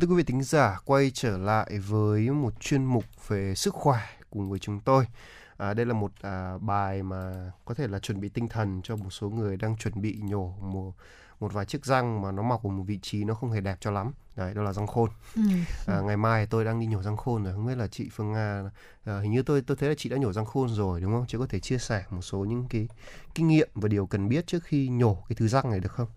thưa quý vị thính giả, quay trở lại với một chuyên mục về sức khỏe cùng với chúng tôi. À, đây là một à, bài mà có thể là chuẩn bị tinh thần cho một số người đang chuẩn bị nhổ một một vài chiếc răng mà nó mọc ở một vị trí nó không hề đẹp cho lắm. Đấy, đó là răng khôn. Ừ. À, ngày mai tôi đang đi nhổ răng khôn rồi, không biết là chị Phương Nga à, hình như tôi tôi thấy là chị đã nhổ răng khôn rồi đúng không? Chị có thể chia sẻ một số những cái kinh nghiệm và điều cần biết trước khi nhổ cái thứ răng này được không?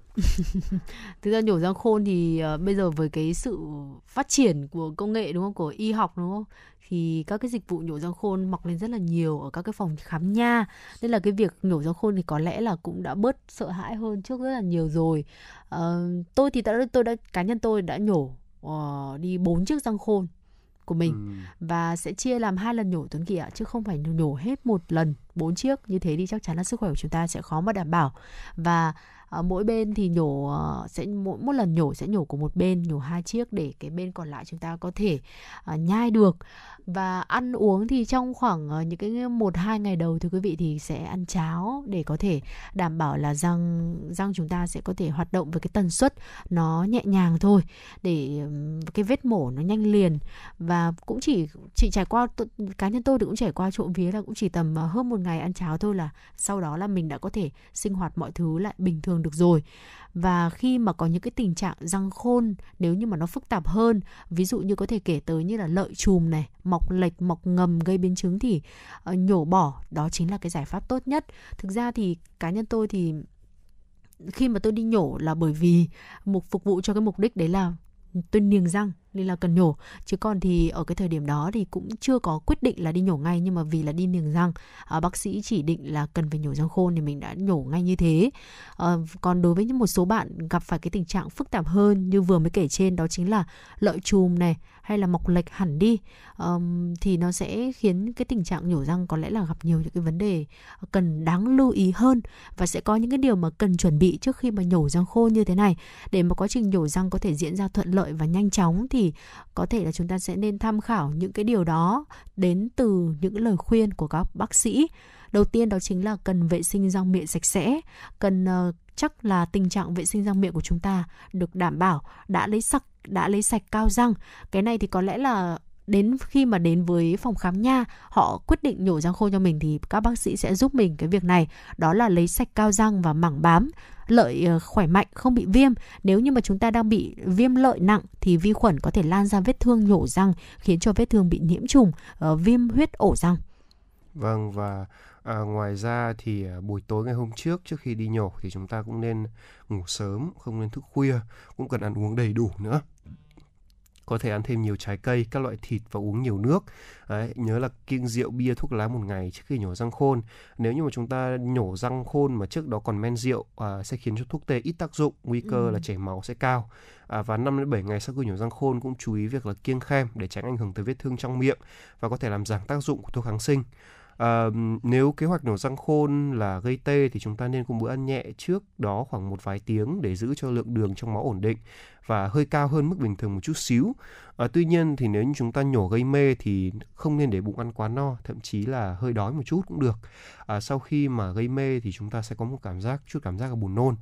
Thực ra nhổ răng khôn thì ờ, bây giờ với cái sự phát triển của công nghệ đúng không, của y học đúng không, thì các cái dịch vụ nhổ răng khôn mọc lên rất là nhiều ở các cái phòng khám nha. Nên là cái việc nhổ răng khôn thì có lẽ là cũng đã bớt sợ hãi hơn trước rất là nhiều rồi. Ờ, tôi thì đã tôi đã cá nhân tôi đã nhổ ờ, đi bốn chiếc răng khôn của mình và sẽ chia làm hai lần nhổ Tuấn Kỳ ạ chứ không phải nhổ hết một lần bốn chiếc như thế thì chắc chắn là sức khỏe của chúng ta sẽ khó mà đảm bảo và Ờ, mỗi bên thì nhổ ờ, sẽ, mỗi một lần nhổ sẽ nhổ của một bên, nhổ hai chiếc để cái bên còn lại chúng ta có thể ờ, nhai được và ăn uống thì trong khoảng ờ, những cái một, hai ngày đầu thì quý vị thì sẽ ăn cháo để có thể đảm bảo là răng răng chúng ta sẽ có thể hoạt động với cái tần suất nó nhẹ nhàng thôi, để cái vết mổ nó nhanh liền. Và cũng chỉ chỉ trải qua cá nhân tôi thì cũng trải qua trộm vía là cũng chỉ tầm ờ, hơn một ngày ăn cháo thôi là sau đó là mình đã có thể sinh hoạt mọi thứ lại bình thường được rồi và khi mà có những cái tình trạng răng khôn nếu như mà nó phức tạp hơn ví dụ như có thể kể tới như là lợi chùm này mọc lệch mọc ngầm gây biến chứng thì uh, nhổ bỏ đó chính là cái giải pháp tốt nhất. Thực ra thì cá nhân tôi thì khi mà tôi đi nhổ là bởi vì mục phục vụ cho cái mục đích đấy là tôi niềng răng nên là cần nhổ. Chứ còn thì ở cái thời điểm đó thì cũng chưa có quyết định là đi nhổ ngay nhưng mà vì là đi niềng răng à, bác sĩ chỉ định là cần phải nhổ răng khôn thì mình đã nhổ ngay như thế. À, còn đối với những một số bạn gặp phải cái tình trạng phức tạp hơn như vừa mới kể trên đó chính là lợi chùm này hay là mọc lệch hẳn đi um, thì nó sẽ khiến cái tình trạng nhổ răng có lẽ là gặp nhiều những cái vấn đề cần đáng lưu ý hơn. Và sẽ có những cái điều mà cần chuẩn bị trước khi mà nhổ răng khô như thế này. Để mà quá trình nhổ răng có thể diễn ra thuận lợi và nhanh chóng thì có thể là chúng ta sẽ nên tham khảo những cái điều đó đến từ những lời khuyên của các bác sĩ. Đầu tiên đó chính là cần vệ sinh răng miệng sạch sẽ cần uh, chắc là tình trạng vệ sinh răng miệng của chúng ta được đảm bảo đã lấy sạch đã lấy sạch cao răng. Cái này thì có lẽ là đến khi mà đến với phòng khám nha họ quyết định nhổ răng khô cho mình thì các bác sĩ sẽ giúp mình cái việc này. Đó là lấy sạch cao răng và mảng bám lợi ờ, khỏe mạnh không bị viêm. Nếu như mà chúng ta đang bị viêm lợi nặng thì vi khuẩn có thể lan ra vết thương nhổ răng khiến cho vết thương bị nhiễm trùng ờ, viêm huyết ổ răng. Vâng và À, ngoài ra thì à, buổi tối ngày hôm trước trước khi đi nhổ thì chúng ta cũng nên ngủ sớm, không nên thức khuya, cũng cần ăn uống đầy đủ nữa có thể ăn thêm nhiều trái cây, các loại thịt và uống nhiều nước. Đấy, nhớ là kiêng rượu, bia, thuốc lá một ngày trước khi nhổ răng khôn. Nếu như mà chúng ta nhổ răng khôn mà trước đó còn men rượu à, sẽ khiến cho thuốc tê ít tác dụng, nguy cơ ừ. là chảy máu sẽ cao. À, và 5 đến 7 ngày sau khi nhổ răng khôn cũng chú ý việc là kiêng khem để tránh ảnh hưởng tới vết thương trong miệng và có thể làm giảm tác dụng của thuốc kháng sinh. À, nếu kế hoạch nổ răng khôn là gây tê thì chúng ta nên có bữa ăn nhẹ trước đó khoảng một vài tiếng để giữ cho lượng đường trong máu ổn định và hơi cao hơn mức bình thường một chút xíu. À, tuy nhiên thì nếu như chúng ta nhổ gây mê thì không nên để bụng ăn quá no, thậm chí là hơi đói một chút cũng được. À, sau khi mà gây mê thì chúng ta sẽ có một cảm giác chút cảm giác là buồn nôn.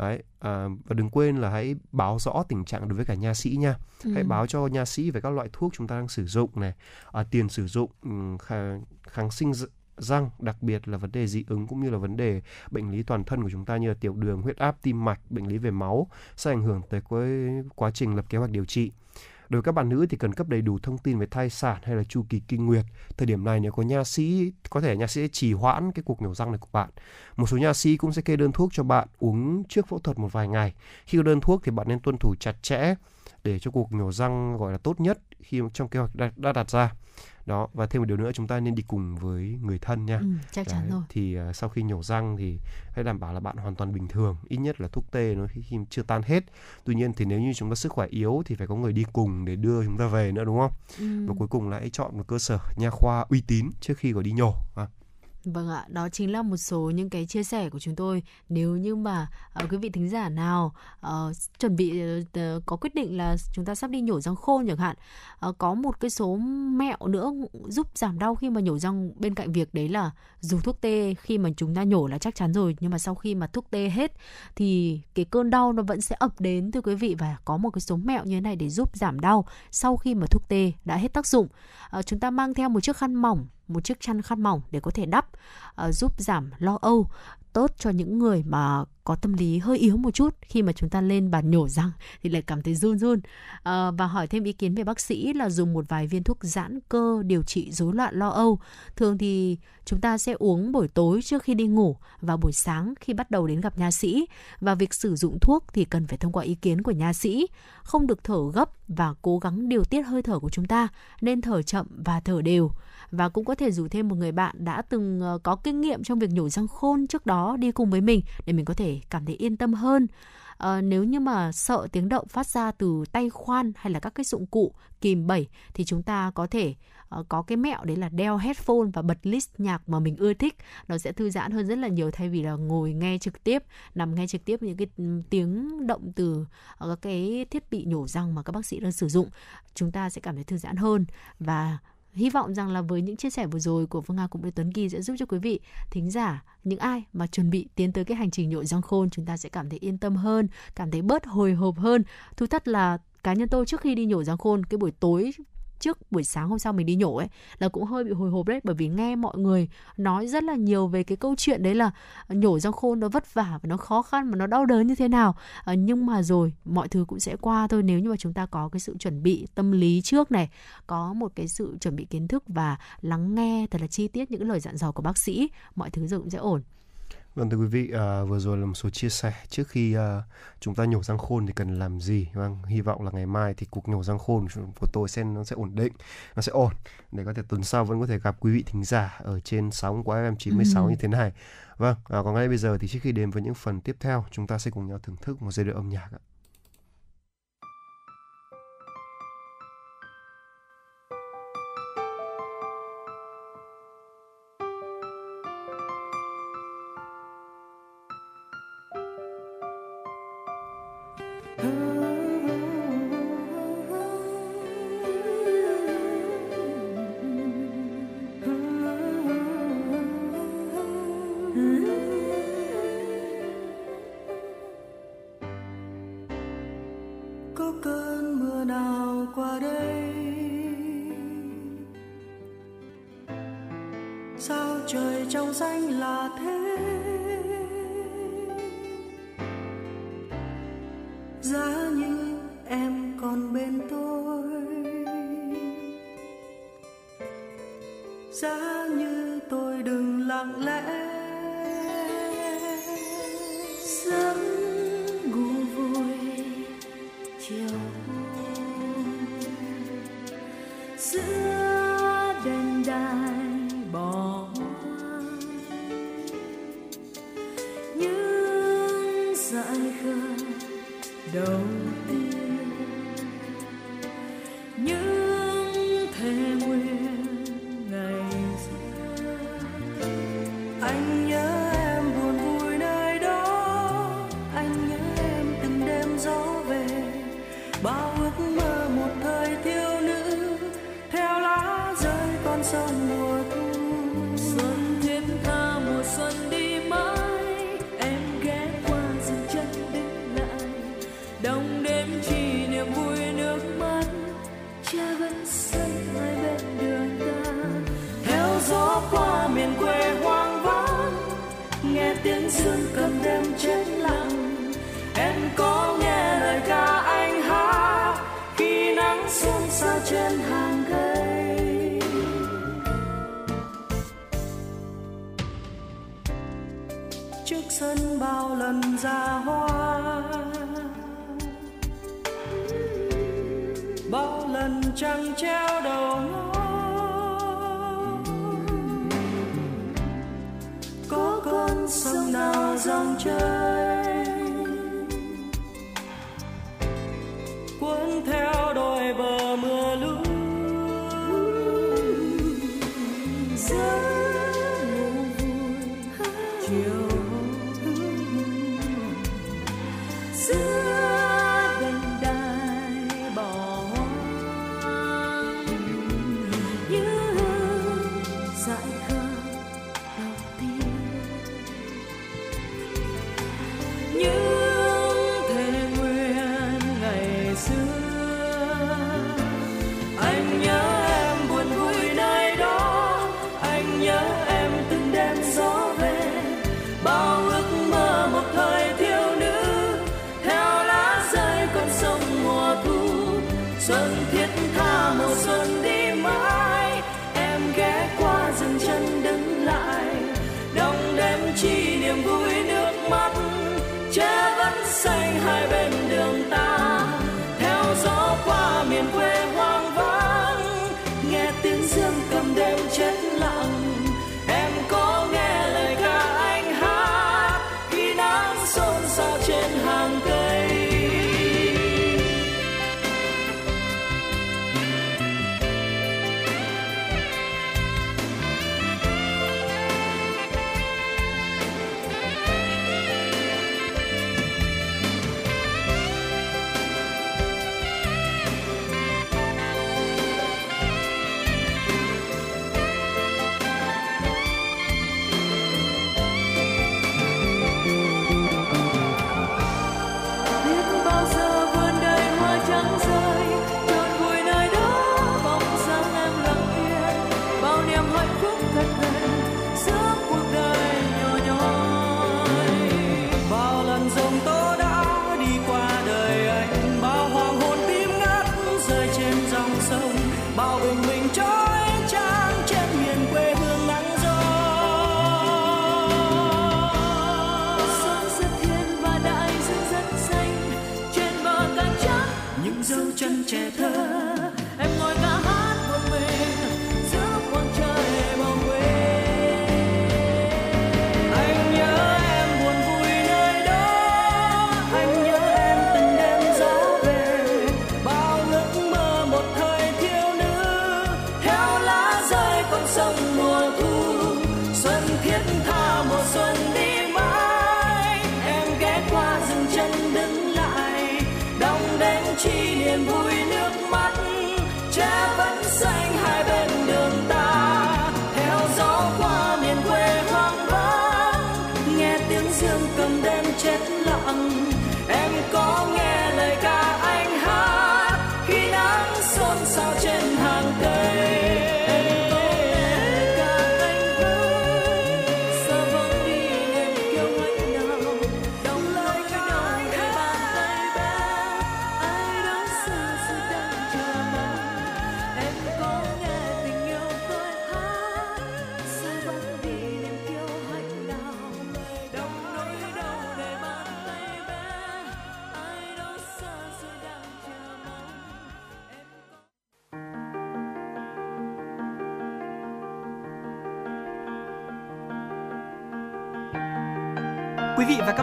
Đấy, à, và đừng quên là hãy báo rõ tình trạng đối với cả nha sĩ nha. Ừ. Hãy báo cho nha sĩ về các loại thuốc chúng ta đang sử dụng này, à, tiền sử dụng kháng, kháng sinh răng, đặc biệt là vấn đề dị ứng cũng như là vấn đề bệnh lý toàn thân của chúng ta như là tiểu đường, huyết áp, tim mạch, bệnh lý về máu sẽ ảnh hưởng tới quá trình lập kế hoạch điều trị. Đối với các bạn nữ thì cần cấp đầy đủ thông tin về thai sản hay là chu kỳ kinh nguyệt. Thời điểm này nếu có nha sĩ, có thể nha sĩ trì hoãn cái cuộc nhổ răng này của bạn. Một số nha sĩ cũng sẽ kê đơn thuốc cho bạn uống trước phẫu thuật một vài ngày. Khi có đơn thuốc thì bạn nên tuân thủ chặt chẽ để cho cuộc nhổ răng gọi là tốt nhất khi trong kế hoạch đã, đã đặt ra. Đó và thêm một điều nữa chúng ta nên đi cùng với người thân nha. Ừ, chắc chắn rồi. thì uh, sau khi nhổ răng thì hãy đảm bảo là bạn hoàn toàn bình thường ít nhất là thuốc tê nó khi chưa tan hết. Tuy nhiên thì nếu như chúng ta sức khỏe yếu thì phải có người đi cùng để đưa chúng ta về nữa đúng không? Ừ. và cuối cùng là hãy chọn một cơ sở nha khoa uy tín trước khi có đi nhổ à. Vâng ạ, đó chính là một số những cái chia sẻ của chúng tôi. Nếu như mà uh, quý vị thính giả nào uh, chuẩn bị uh, có quyết định là chúng ta sắp đi nhổ răng khôn chẳng hạn, uh, có một cái số mẹo nữa giúp giảm đau khi mà nhổ răng bên cạnh việc đấy là dùng thuốc tê khi mà chúng ta nhổ là chắc chắn rồi, nhưng mà sau khi mà thuốc tê hết thì cái cơn đau nó vẫn sẽ ập đến thưa quý vị và có một cái số mẹo như thế này để giúp giảm đau sau khi mà thuốc tê đã hết tác dụng. Uh, chúng ta mang theo một chiếc khăn mỏng một chiếc chăn khăn mỏng để có thể đắp uh, giúp giảm lo âu tốt cho những người mà có tâm lý hơi yếu một chút. Khi mà chúng ta lên bàn nhổ răng thì lại cảm thấy run run. À, và hỏi thêm ý kiến về bác sĩ là dùng một vài viên thuốc giãn cơ điều trị rối loạn lo âu. Thường thì chúng ta sẽ uống buổi tối trước khi đi ngủ và buổi sáng khi bắt đầu đến gặp nha sĩ. Và việc sử dụng thuốc thì cần phải thông qua ý kiến của nha sĩ. Không được thở gấp và cố gắng điều tiết hơi thở của chúng ta nên thở chậm và thở đều và cũng có thể rủ thêm một người bạn đã từng ờ, có kinh nghiệm trong việc nhổ răng khôn trước đó đi cùng với mình để mình có thể cảm thấy yên tâm hơn. À, nếu như mà sợ tiếng động phát ra từ tay khoan hay là các cái dụng cụ kìm bẩy thì chúng ta có thể uh, có cái mẹo đấy là đeo headphone và bật list nhạc mà mình ưa thích nó sẽ thư giãn hơn rất là nhiều thay vì là ngồi nghe trực tiếp nằm nghe trực tiếp những cái ừ, tiếng động từ các cái thiết bị nhổ răng mà các bác sĩ đang sử dụng chúng ta sẽ cảm thấy thư giãn hơn và hy vọng rằng là với những chia sẻ vừa rồi của Phương Nga cũng như Tuấn Kỳ sẽ giúp cho quý vị thính giả những ai mà chuẩn bị tiến tới cái hành trình nhội răng khôn chúng ta sẽ cảm thấy yên tâm hơn, cảm thấy bớt hồi hộp hơn. thú thật là cá nhân tôi trước khi đi nhổ răng khôn cái buổi tối trước buổi sáng hôm sau mình đi nhổ ấy là cũng hơi bị hồi hộp đấy bởi vì nghe mọi người nói rất là nhiều về cái câu chuyện đấy là ờ, nhổ răng khôn nó vất vả và nó khó khăn mà nó đau đớn như thế nào. À, nhưng mà rồi mọi thứ cũng sẽ qua thôi. Nếu như mà chúng ta có cái sự chuẩn bị tâm lý trước này có một cái sự chuẩn bị kiến thức và lắng nghe thật là chi tiết những lời dặn dò của bác sĩ mọi thứ rồi cũng sẽ ổn. Vâng thưa quý vị, à, vừa rồi là một số chia sẻ trước khi à, chúng ta nhổ răng khôn thì cần làm gì. Vâng, hy vọng là ngày mai thì cuộc nhổ răng khôn của tôi sẽ nó sẽ ổn định, nó sẽ ổn để có thể tuần sau vẫn có thể gặp quý vị thính giả ở trên sóng của FM 96 ừ. như thế này. Vâng, à, còn ngay bây giờ thì trước khi đến với những phần tiếp theo, chúng ta sẽ cùng nhau thưởng thức một giai điệu âm nhạc ạ.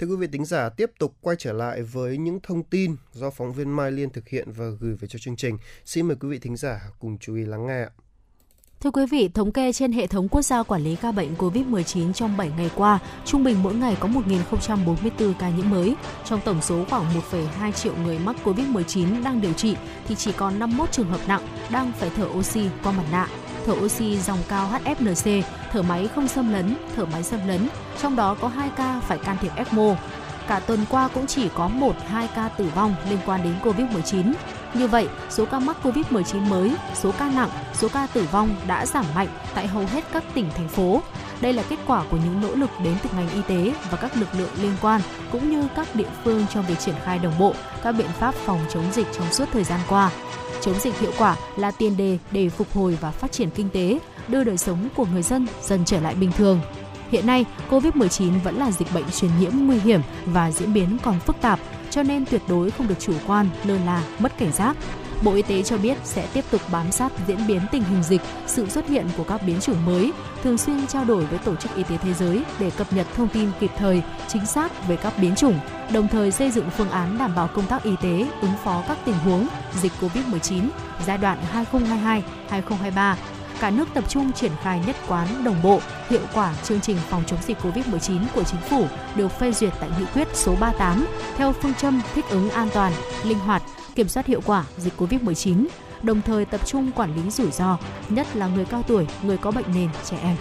Thưa quý vị tính giả, tiếp tục quay trở lại với những thông tin do phóng viên Mai Liên thực hiện và gửi về cho chương trình. Xin mời quý vị thính giả cùng chú ý lắng nghe ạ. Thưa quý vị, thống kê trên hệ thống quốc gia quản lý ca bệnh COVID-19 trong 7 ngày qua, trung bình mỗi ngày có 1.044 ca nhiễm mới. Trong tổng số khoảng 1,2 triệu người mắc COVID-19 đang điều trị thì chỉ còn 51 trường hợp nặng đang phải thở oxy qua mặt nạ. Thở oxy dòng cao HFNC, thở máy không xâm lấn, thở máy xâm lấn, trong đó có 2 ca phải can thiệp ECMO. Cả tuần qua cũng chỉ có 1-2 ca tử vong liên quan đến COVID-19. Như vậy, số ca mắc COVID-19 mới, số ca nặng, số ca tử vong đã giảm mạnh tại hầu hết các tỉnh, thành phố. Đây là kết quả của những nỗ lực đến từ ngành y tế và các lực lượng liên quan, cũng như các địa phương trong việc triển khai đồng bộ các biện pháp phòng chống dịch trong suốt thời gian qua. Chống dịch hiệu quả là tiền đề để phục hồi và phát triển kinh tế, đưa đời sống của người dân dần trở lại bình thường. Hiện nay, COVID-19 vẫn là dịch bệnh truyền nhiễm nguy hiểm và diễn biến còn phức tạp, cho nên tuyệt đối không được chủ quan, lơ là, mất cảnh giác. Bộ Y tế cho biết sẽ tiếp tục bám sát diễn biến tình hình dịch, sự xuất hiện của các biến chủng mới, thường xuyên trao đổi với Tổ chức Y tế Thế giới để cập nhật thông tin kịp thời, chính xác về các biến chủng, đồng thời xây dựng phương án đảm bảo công tác y tế ứng phó các tình huống dịch COVID-19 giai đoạn 2022-2023 cả nước tập trung triển khai nhất quán đồng bộ, hiệu quả chương trình phòng chống dịch COVID-19 của chính phủ được phê duyệt tại nghị quyết số 38 theo phương châm thích ứng an toàn, linh hoạt, kiểm soát hiệu quả dịch COVID-19, đồng thời tập trung quản lý rủi ro, nhất là người cao tuổi, người có bệnh nền, trẻ em.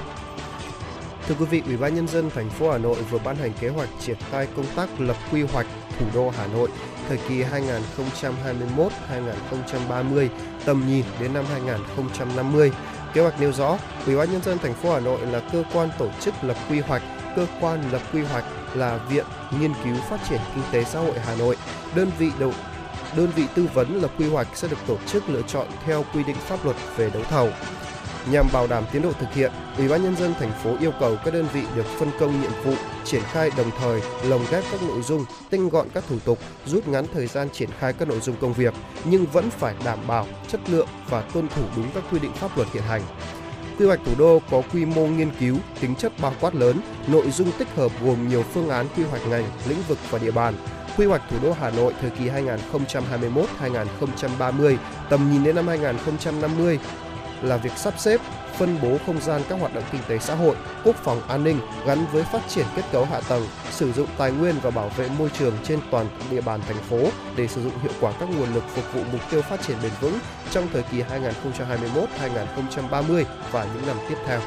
Thưa quý vị, Ủy ban nhân dân thành phố Hà Nội vừa ban hành kế hoạch triển khai công tác lập quy hoạch thủ đô Hà Nội thời kỳ 2021-2030, tầm nhìn đến năm 2050. Kế hoạch nêu rõ, Ủy ban nhân dân thành phố Hà Nội là cơ quan tổ chức lập quy hoạch, cơ quan lập quy hoạch là Viện Nghiên cứu Phát triển Kinh tế Xã hội Hà Nội, đơn vị đầu đơn vị tư vấn lập quy hoạch sẽ được tổ chức lựa chọn theo quy định pháp luật về đấu thầu. Nhằm bảo đảm tiến độ thực hiện, Ủy ban nhân dân thành phố yêu cầu các đơn vị được phân công nhiệm vụ triển khai đồng thời lồng ghép các nội dung, tinh gọn các thủ tục, rút ngắn thời gian triển khai các nội dung công việc, nhưng vẫn phải đảm bảo chất lượng và tuân thủ đúng các quy định pháp luật hiện hành. Quy hoạch thủ đô có quy mô nghiên cứu, tính chất bao quát lớn, nội dung tích hợp gồm nhiều phương án quy hoạch ngành, lĩnh vực và địa bàn. Quy hoạch thủ đô Hà Nội thời kỳ 2021-2030, tầm nhìn đến năm 2050 là việc sắp xếp, phân bố không gian các hoạt động kinh tế xã hội, quốc phòng an ninh gắn với phát triển kết cấu hạ tầng, sử dụng tài nguyên và bảo vệ môi trường trên toàn địa bàn thành phố để sử dụng hiệu quả các nguồn lực phục vụ mục tiêu phát triển bền vững trong thời kỳ 2021-2030 và những năm tiếp theo.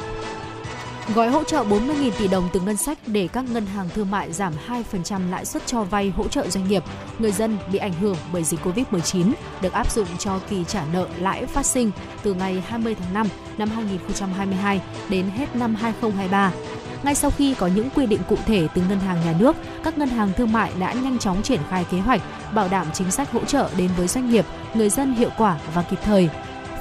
Gói hỗ trợ 40.000 tỷ đồng từ ngân sách để các ngân hàng thương mại giảm 2% lãi suất cho vay hỗ trợ doanh nghiệp, người dân bị ảnh hưởng bởi dịch Covid-19 được áp dụng cho kỳ trả nợ lãi phát sinh từ ngày 20 tháng 5 năm 2022 đến hết năm 2023. Ngay sau khi có những quy định cụ thể từ ngân hàng nhà nước, các ngân hàng thương mại đã nhanh chóng triển khai kế hoạch bảo đảm chính sách hỗ trợ đến với doanh nghiệp, người dân hiệu quả và kịp thời.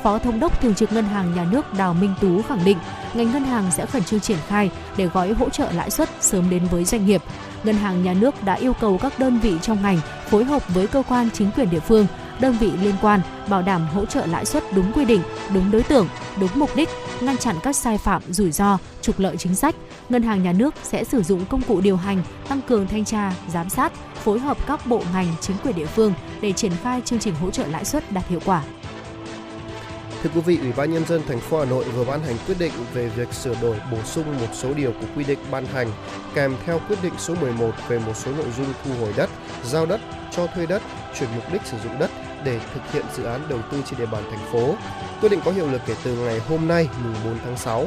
Phó Thống đốc Thường trực Ngân hàng Nhà nước Đào Minh Tú khẳng định, ngành ngân hàng sẽ khẩn trương triển khai để gói hỗ trợ lãi suất sớm đến với doanh nghiệp. Ngân hàng Nhà nước đã yêu cầu các đơn vị trong ngành phối hợp với cơ quan chính quyền địa phương, đơn vị liên quan bảo đảm hỗ trợ lãi suất đúng quy định, đúng đối tượng, đúng mục đích, ngăn chặn các sai phạm, rủi ro, trục lợi chính sách. Ngân hàng Nhà nước sẽ sử dụng công cụ điều hành, tăng cường thanh tra, giám sát, phối hợp các bộ ngành, chính quyền địa phương để triển khai chương trình hỗ trợ lãi suất đạt hiệu quả. Thưa quý vị, Ủy ban nhân dân thành phố Hà Nội vừa ban hành quyết định về việc sửa đổi bổ sung một số điều của quy định ban hành kèm theo quyết định số 11 về một số nội dung thu hồi đất, giao đất, cho thuê đất, chuyển mục đích sử dụng đất để thực hiện dự án đầu tư trên địa bàn thành phố. Quyết định có hiệu lực kể từ ngày hôm nay, mùng 4 tháng 6.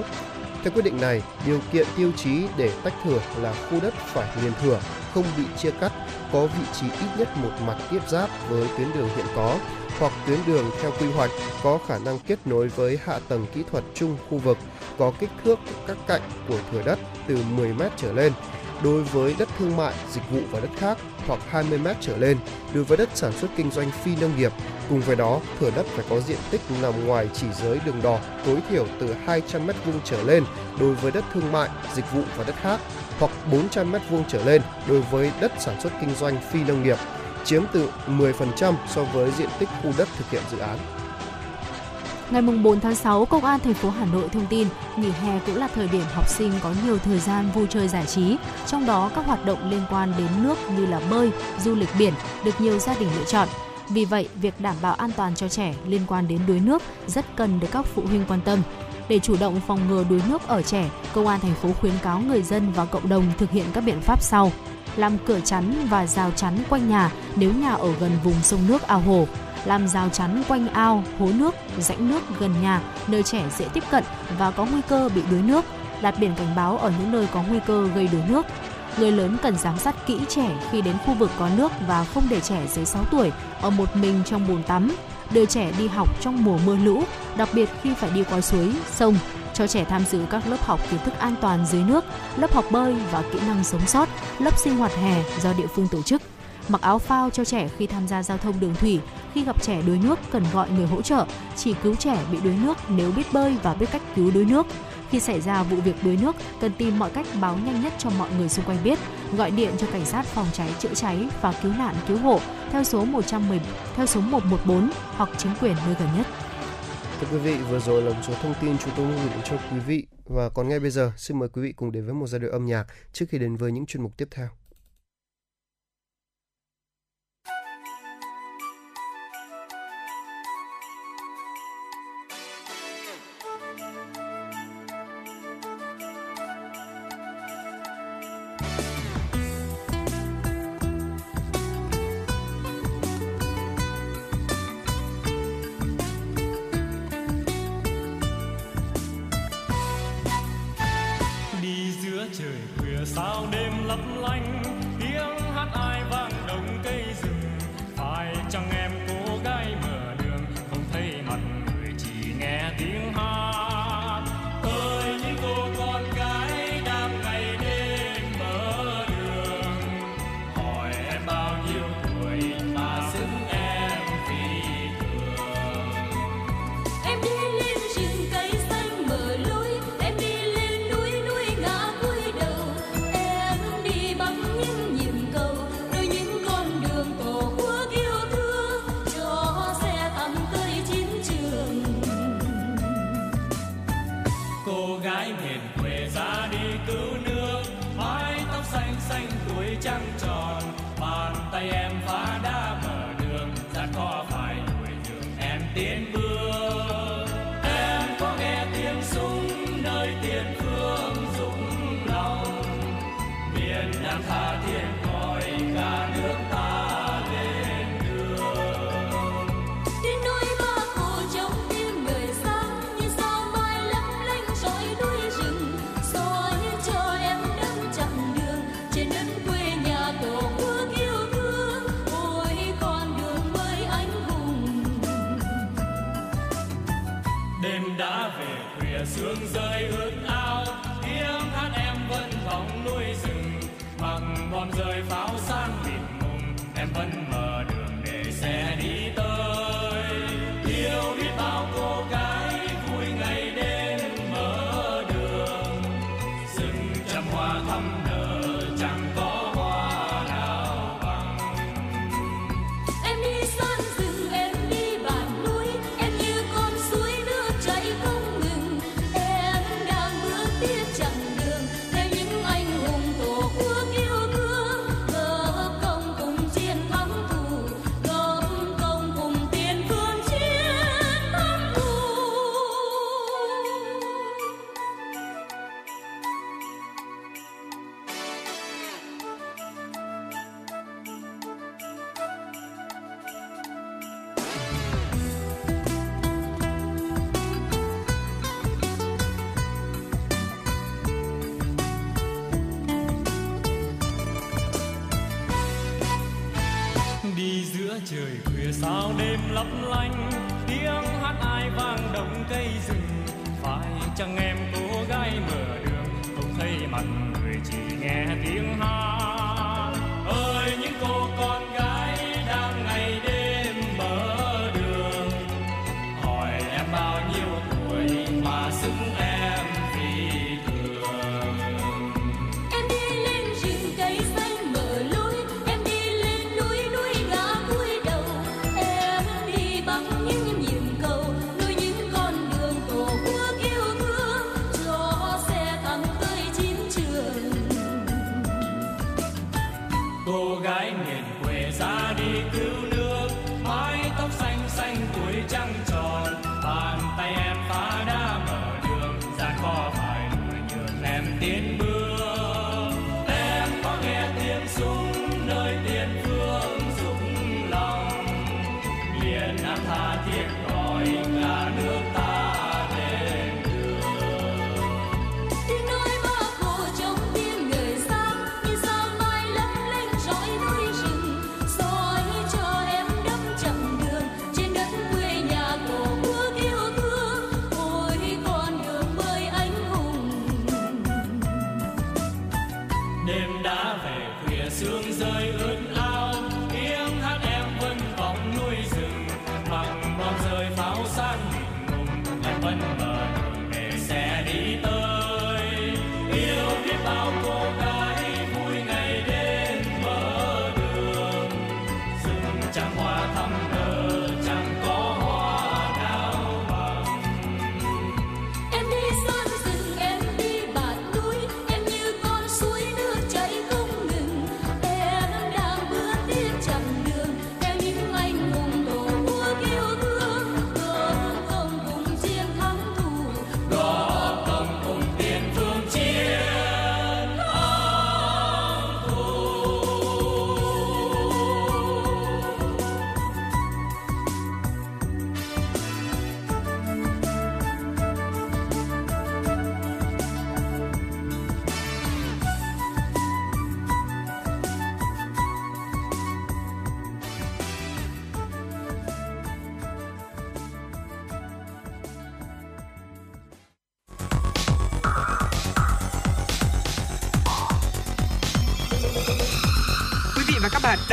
Theo quyết định này, điều kiện tiêu chí để tách thửa là khu đất phải liền thửa, không bị chia cắt, có vị trí ít nhất một mặt tiếp giáp với tuyến đường hiện có, hoặc tuyến đường theo quy hoạch có khả năng kết nối với hạ tầng kỹ thuật chung khu vực có kích thước các cạnh của thửa đất từ 10 m trở lên đối với đất thương mại, dịch vụ và đất khác hoặc 20 m trở lên đối với đất sản xuất kinh doanh phi nông nghiệp. Cùng với đó, thửa đất phải có diện tích nằm ngoài chỉ giới đường đỏ tối thiểu từ 200 m vuông trở lên đối với đất thương mại, dịch vụ và đất khác hoặc 400 m vuông trở lên đối với đất sản xuất kinh doanh phi nông nghiệp chiếm từ 10% so với diện tích khu đất thực hiện dự án. Ngày 4 tháng 6, Công an thành phố Hà Nội thông tin nghỉ hè cũng là thời điểm học sinh có nhiều thời gian vui chơi giải trí, trong đó các hoạt động liên quan đến nước như là bơi, du lịch biển được nhiều gia đình lựa chọn. Vì vậy, việc đảm bảo an toàn cho trẻ liên quan đến đuối nước rất cần được các phụ huynh quan tâm. Để chủ động phòng ngừa đuối nước ở trẻ, Công an thành phố khuyến cáo người dân và cộng đồng thực hiện các biện pháp sau: làm cửa chắn và rào chắn quanh nhà nếu nhà ở gần vùng sông nước ao hồ, làm rào chắn quanh ao, hố nước, rãnh nước gần nhà nơi trẻ dễ tiếp cận và có nguy cơ bị đuối nước, đặt biển cảnh báo ở những nơi có nguy cơ gây đuối nước. Người lớn cần giám sát kỹ trẻ khi đến khu vực có nước và không để trẻ dưới 6 tuổi ở một mình trong bồn tắm, đưa trẻ đi học trong mùa mưa lũ, đặc biệt khi phải đi qua suối, sông, cho trẻ tham dự các lớp học kiến thức an toàn dưới nước, lớp học bơi và kỹ năng sống sót, lớp sinh hoạt hè do địa phương tổ chức. Mặc áo phao cho trẻ khi tham gia giao thông đường thủy, khi gặp trẻ đuối nước cần gọi người hỗ trợ, chỉ cứu trẻ bị đuối nước nếu biết bơi và biết cách cứu đuối nước. Khi xảy ra vụ việc đuối nước, cần tìm mọi cách báo nhanh nhất cho mọi người xung quanh biết, gọi điện cho cảnh sát phòng cháy chữa cháy và cứu nạn cứu hộ theo số 110 theo số 114 hoặc chính quyền nơi gần nhất. Thưa quý vị, vừa rồi là một số thông tin chúng tôi gửi đến cho quý vị và còn ngay bây giờ, xin mời quý vị cùng đến với một giai đoạn âm nhạc trước khi đến với những chuyên mục tiếp theo. Xanh tuổi rời phá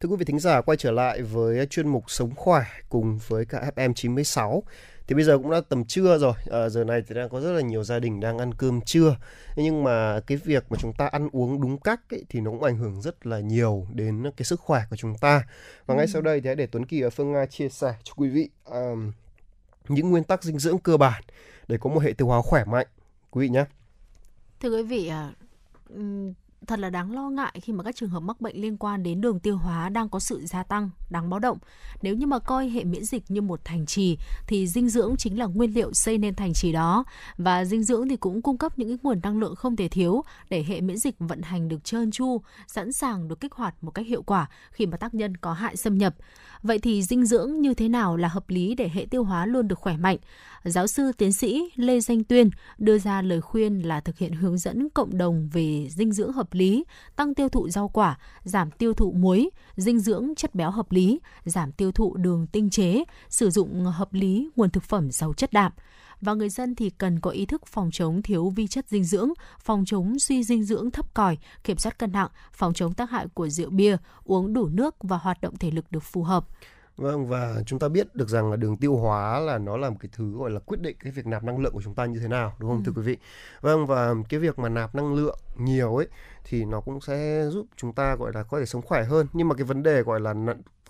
Thưa quý vị thính giả, quay trở lại với chuyên mục Sống Khỏe cùng với cả FM96. Thì bây giờ cũng đã tầm trưa rồi, à, giờ này thì đang có rất là nhiều gia đình đang ăn cơm trưa. Nhưng mà cái việc mà chúng ta ăn uống đúng cách ấy, thì nó cũng ảnh hưởng rất là nhiều đến cái sức khỏe của chúng ta. Và ừ. ngay sau đây thì hãy để Tuấn Kỳ và Phương Nga chia sẻ cho quý vị um, những nguyên tắc dinh dưỡng cơ bản để có một hệ tiêu hóa khỏe mạnh. Quý vị nhé. Thưa quý vị, à, thật là đáng lo ngại khi mà các trường hợp mắc bệnh liên quan đến đường tiêu hóa đang có sự gia tăng, đáng báo động. Nếu như mà coi hệ miễn dịch như một thành trì thì dinh dưỡng chính là nguyên liệu xây nên thành trì đó và dinh dưỡng thì cũng cung cấp những nguồn năng lượng không thể thiếu để hệ miễn dịch vận hành được trơn tru, sẵn sàng được kích hoạt một cách hiệu quả khi mà tác nhân có hại xâm nhập. Vậy thì dinh dưỡng như thế nào là hợp lý để hệ tiêu hóa luôn được khỏe mạnh? Giáo sư tiến sĩ Lê Danh Tuyên đưa ra lời khuyên là thực hiện hướng dẫn cộng đồng về dinh dưỡng hợp lý, tăng tiêu thụ rau quả, giảm tiêu thụ muối, dinh dưỡng chất béo hợp lý, giảm tiêu thụ đường tinh chế, sử dụng hợp lý nguồn thực phẩm giàu chất đạm và người dân thì cần có ý thức phòng chống thiếu vi chất dinh dưỡng, phòng chống suy dinh dưỡng thấp còi, kiểm soát cân nặng, phòng chống tác hại của rượu bia, uống đủ nước và hoạt động thể lực được phù hợp. Vâng và chúng ta biết được rằng là đường tiêu hóa là nó là một cái thứ gọi là quyết định cái việc nạp năng lượng của chúng ta như thế nào đúng không Ừ. thưa quý vị? Vâng và cái việc mà nạp năng lượng nhiều ấy thì nó cũng sẽ giúp chúng ta gọi là có thể sống khỏe hơn nhưng mà cái vấn đề gọi là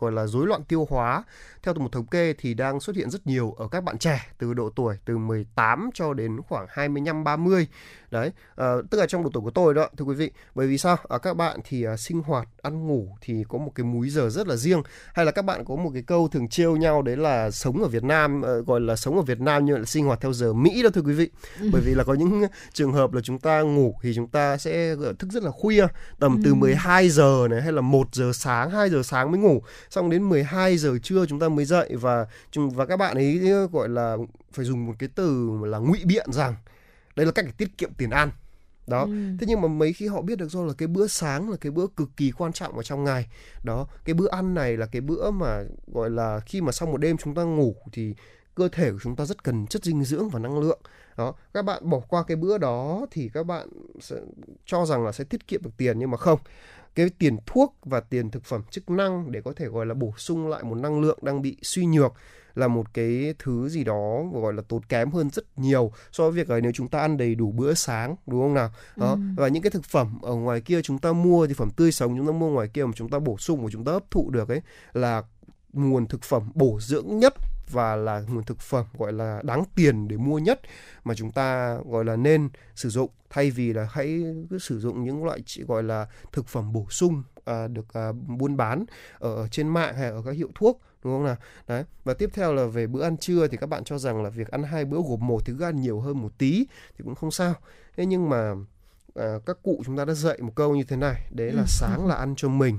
gọi là rối loạn tiêu hóa theo một thống kê thì đang xuất hiện rất nhiều ở các bạn trẻ từ độ tuổi từ 18 cho đến khoảng 25 30. Đấy, ờ, tức là trong độ tuổi của tôi đó thưa quý vị. Bởi vì sao? À, các bạn thì à, sinh hoạt, ăn ngủ thì có một cái múi giờ rất là riêng hay là các bạn có một cái câu thường trêu nhau đấy là sống ở Việt Nam ờ, gọi là sống ở Việt Nam nhưng lại sinh hoạt theo giờ Mỹ đó thưa quý vị. Ừ. Bởi vì là có những trường hợp là chúng ta ngủ thì chúng ta sẽ là thức rất là khuya, tầm từ Ừ. 12 giờ này hay là 1 giờ sáng, 2 giờ sáng mới ngủ, xong đến 12 giờ trưa chúng ta mới dậy và và các bạn ấy gọi là phải dùng một cái từ là ngụy biện rằng đây là cách để tiết kiệm tiền ăn đó. Ừ. thế nhưng mà mấy khi họ biết được rồi là cái bữa sáng là cái bữa cực kỳ quan trọng ở trong ngày. Đó cái bữa ăn này là cái bữa mà gọi là khi mà sau một đêm chúng ta ngủ thì cơ thể của chúng ta rất cần chất dinh dưỡng và năng lượng. Đó các bạn bỏ qua cái bữa đó thì các bạn sẽ cho rằng là sẽ tiết kiệm được tiền nhưng mà không cái tiền thuốc và tiền thực phẩm chức năng để có thể gọi là bổ sung lại một năng lượng đang bị suy nhược là một cái thứ gì đó gọi là tốn kém hơn rất nhiều so với việc là nếu chúng ta ăn đầy đủ bữa sáng đúng không nào đó Ừ. và những cái thực phẩm ở ngoài kia chúng ta mua thực phẩm tươi sống chúng ta mua ngoài kia mà chúng ta bổ sung và chúng ta hấp thụ được ấy là nguồn thực phẩm bổ dưỡng nhất và là nguồn thực phẩm gọi là đáng tiền để mua nhất mà chúng ta gọi là nên sử dụng. Thay vì là hãy cứ sử dụng những loại chỉ gọi là thực phẩm bổ sung à, được à, buôn bán ở trên mạng hay ở các hiệu thuốc đúng không nào? Đấy. Và tiếp theo là về bữa ăn trưa thì các bạn cho rằng là việc ăn hai bữa gộp một thì cứ ăn nhiều hơn một tí thì cũng không sao. Thế nhưng mà à, các cụ chúng ta đã dạy một câu như thế này đấy là Ừ. sáng là ăn cho mình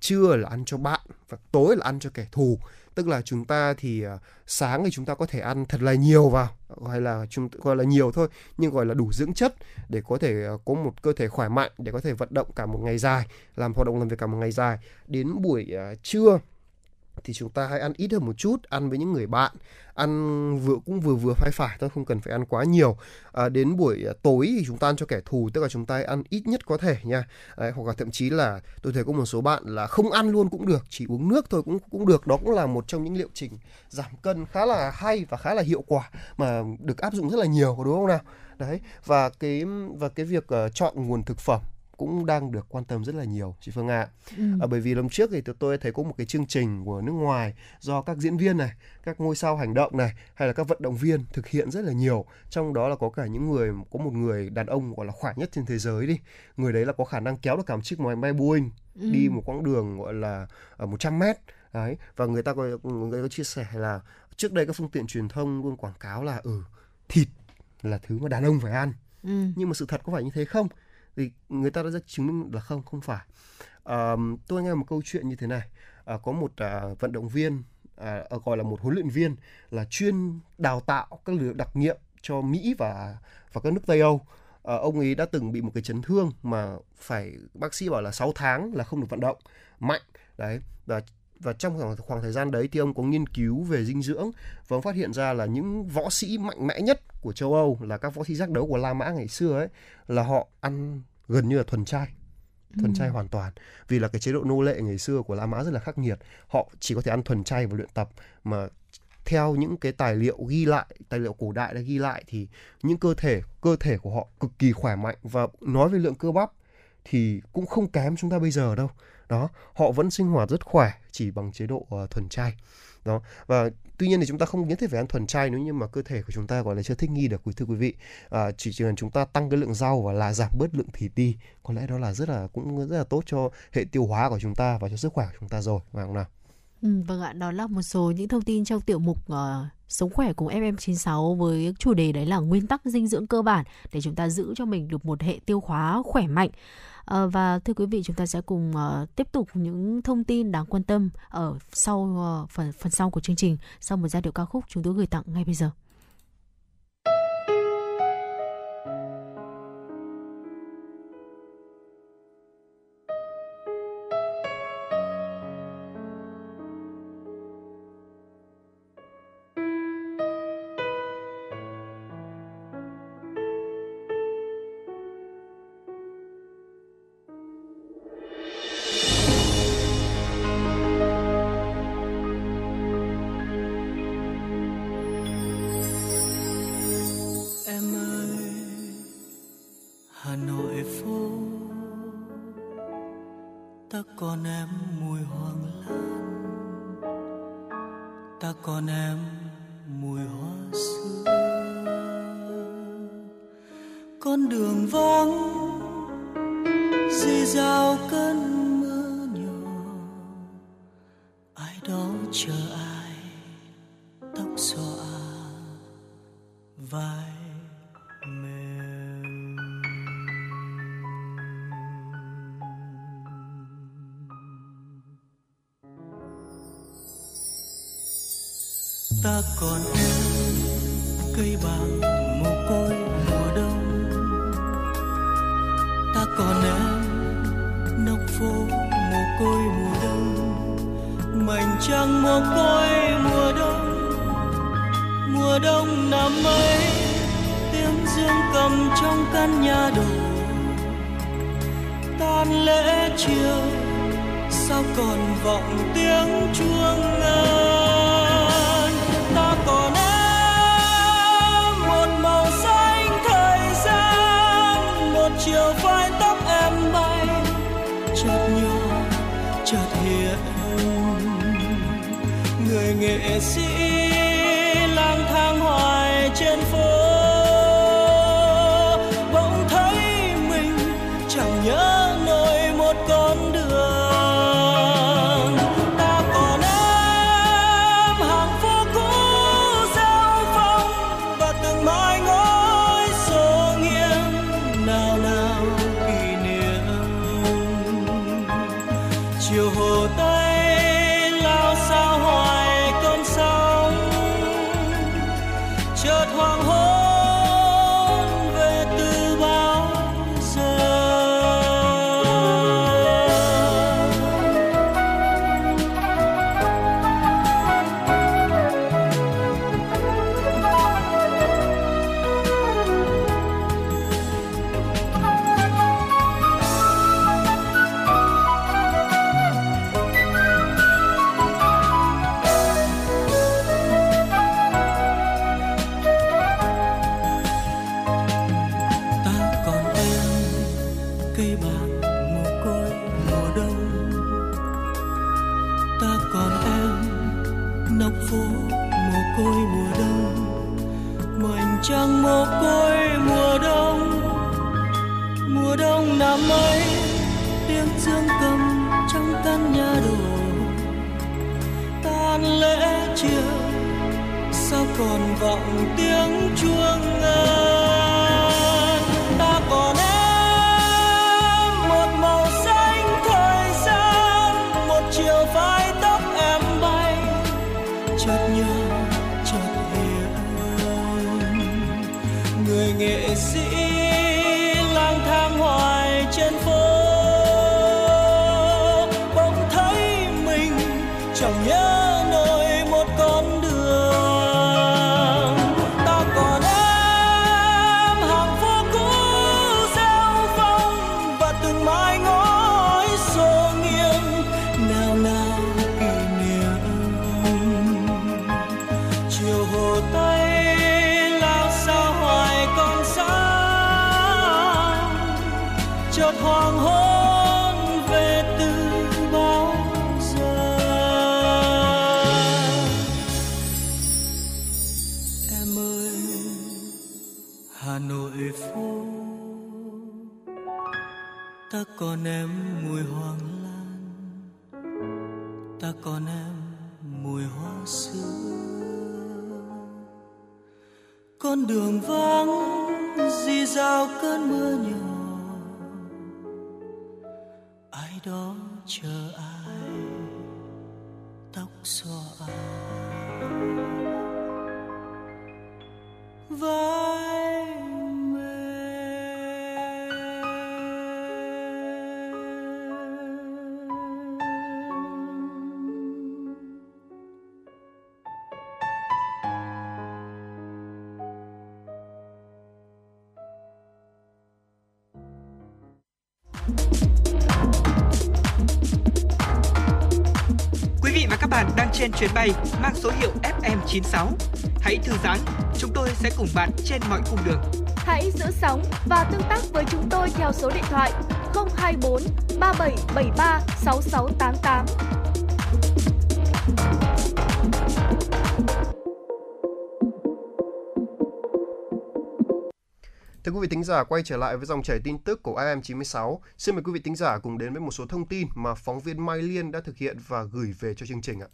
trưa là ăn cho bạn và tối là ăn cho kẻ thù tức là chúng ta thì à, sáng thì chúng ta có thể ăn thật là nhiều vào hay là chúng, gọi là nhiều thôi, nhưng gọi là đủ dưỡng chất để có thể à, có một cơ thể khỏe mạnh để có thể vận động cả một ngày dài, làm hoạt động làm việc cả một ngày dài. Đến buổi à, trưa thì chúng ta hãy ăn ít hơn một chút ăn với những người bạn. Ăn vừa cũng vừa vừa phải phải thôi không cần phải ăn quá nhiều. À, đến buổi à, tối thì chúng ta ăn cho kẻ thù tức là chúng ta hãy ăn ít nhất có thể nha. Đấy, hoặc là thậm chí là tôi thấy có một số bạn là không ăn luôn cũng được chỉ uống nước thôi cũng cũng được. Đó cũng là một trong những liệu trình giảm cân khá là hay và khá là hiệu quả mà được áp dụng rất là nhiều đúng không nào? Đấy và cái và cái việc uh, chọn nguồn thực phẩm cũng đang được quan tâm rất là nhiều chị Phương ạ. Ừ. À, bởi vì lần trước thì tôi thấy có một cái chương trình của nước ngoài do các diễn viên này, các ngôi sao hành động này hay là các vận động viên thực hiện rất là nhiều. Trong đó là có cả những người có một người đàn ông gọi là khỏe nhất trên thế giới đi. Người đấy là có khả năng kéo được cả một chiếc máy bay Boeing Ừ. đi một quãng đường gọi là ở 100 mét. Đấy và người ta có người ta có chia sẻ là trước đây các phương tiện truyền thông luôn quảng cáo là ừ thịt là thứ mà đàn ông phải ăn Ừ. nhưng mà sự thật có phải như thế không thì người ta đã ra chứng minh là không không phải. À, tôi nghe một câu chuyện như thế này. À, có một à, vận động viên à, ờ, gọi là một huấn luyện viên là chuyên đào tạo các lực đặc nhiệm cho Mỹ và và các nước Tây Âu. À, ông ấy đã từng bị một cái chấn thương mà phải bác sĩ bảo là 6 tháng là không được vận động. Mạnh đấy và và trong khoảng, khoảng thời gian đấy thì ông có nghiên cứu về dinh dưỡng và ông phát hiện ra là những võ sĩ mạnh mẽ nhất của châu Âu là các võ sĩ giác đấu của La Mã ngày xưa ấy là họ ăn gần như là thuần chay thuần chay hoàn toàn. Vì là cái chế độ nô lệ ngày xưa của La Mã rất là khắc nghiệt. Họ chỉ có thể ăn thuần chay và luyện tập mà theo những cái tài liệu ghi lại tài liệu cổ đại đã ghi lại thì những cơ thể cơ thể của họ cực kỳ khỏe mạnh. Và nói về lượng cơ bắp thì cũng không kém chúng ta bây giờ đâu đó họ vẫn sinh hoạt rất khỏe chỉ bằng chế độ uh, thuần chay. Đó và tuy nhiên thì chúng ta không nhất thiết phải ăn thuần chay nếu như mà cơ thể của chúng ta gọi là chưa thích nghi được quý thưa quý vị. À, chỉ cần chúng ta tăng cái lượng rau và là giảm bớt lượng thịt đi có lẽ đó là rất là cũng rất là tốt cho hệ tiêu hóa của chúng ta và cho sức khỏe của chúng ta rồi phải không nào? Ừ, vâng ạ, đó là một số những thông tin trong tiểu mục uh, Sống khỏe cùng FM96 với chủ đề đấy là nguyên tắc dinh dưỡng cơ bản để chúng ta giữ cho mình được một hệ tiêu hóa khỏe mạnh. Ờ, và thưa quý vị, chúng ta sẽ cùng uh, tiếp tục những thông tin đáng quan tâm ở sau uh, phần phần sau của chương trình sau một giai điệu ca khúc chúng tôi gửi tặng ngay bây giờ. Còn em chẳng nhớ còn em mùi hoàng lan. Ta còn em mùi hoa xưa con đường vắng di dào cơn mưa nhỏ. Ai đó chờ ai? Chuyến bay mang số hiệu FM96. Hãy thư giãn, chúng tôi sẽ cùng bạn trên mọi cung đường. Hãy giữ sóng và tương tác với chúng tôi theo số điện thoại 024 3773 6688. Thưa quý vị thính giả, quay trở lại với dòng chảy tin tức của FM96. Xin mời quý vị thính giả cùng đến với một số thông tin mà phóng viên Mai Liên đã thực hiện và gửi về cho chương trình ạ.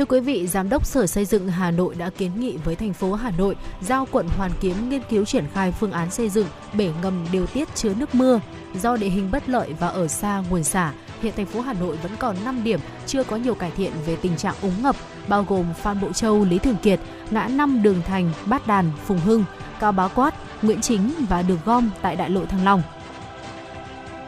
Thưa quý vị, Giám đốc Sở Xây dựng Hà Nội đã kiến nghị với thành phố Hà Nội giao quận Hoàn Kiếm nghiên cứu triển khai phương án xây dựng bể ngầm điều tiết chứa nước mưa. Do địa hình bất lợi và ở xa nguồn xả, hiện thành phố Hà Nội vẫn còn 5 điểm chưa có nhiều cải thiện về tình trạng úng ngập, bao gồm Phan Bộ Châu, Lý Thường Kiệt, ngã năm Đường Thành, Bát Đàn, Phùng Hưng, Cao Bá Quát, Nguyễn Chính và đường gom tại đại lộ Thăng Long.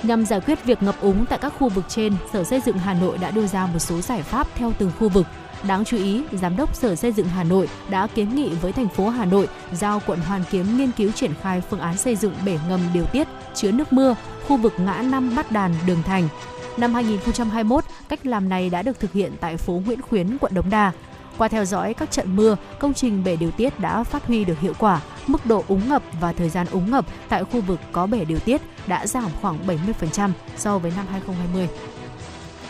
Nhằm giải quyết việc ngập úng tại các khu vực trên, Sở Xây dựng Hà Nội đã đưa ra một số giải pháp theo từng khu vực. Đáng chú ý, Giám đốc Sở Xây dựng Hà Nội đã kiến nghị với thành phố Hà Nội giao quận Hoàn Kiếm nghiên cứu triển khai phương án xây dựng bể ngầm điều tiết chứa nước mưa khu vực ngã năm Bát Đàn, Đường Thành. Năm 2021, cách làm này đã được thực hiện tại phố Nguyễn Khuyến, quận Đống Đa. Qua theo dõi các trận mưa, công trình bể điều tiết đã phát huy được hiệu quả, mức độ úng ngập và thời gian úng ngập tại khu vực có bể điều tiết đã giảm khoảng 70% so với năm 2020.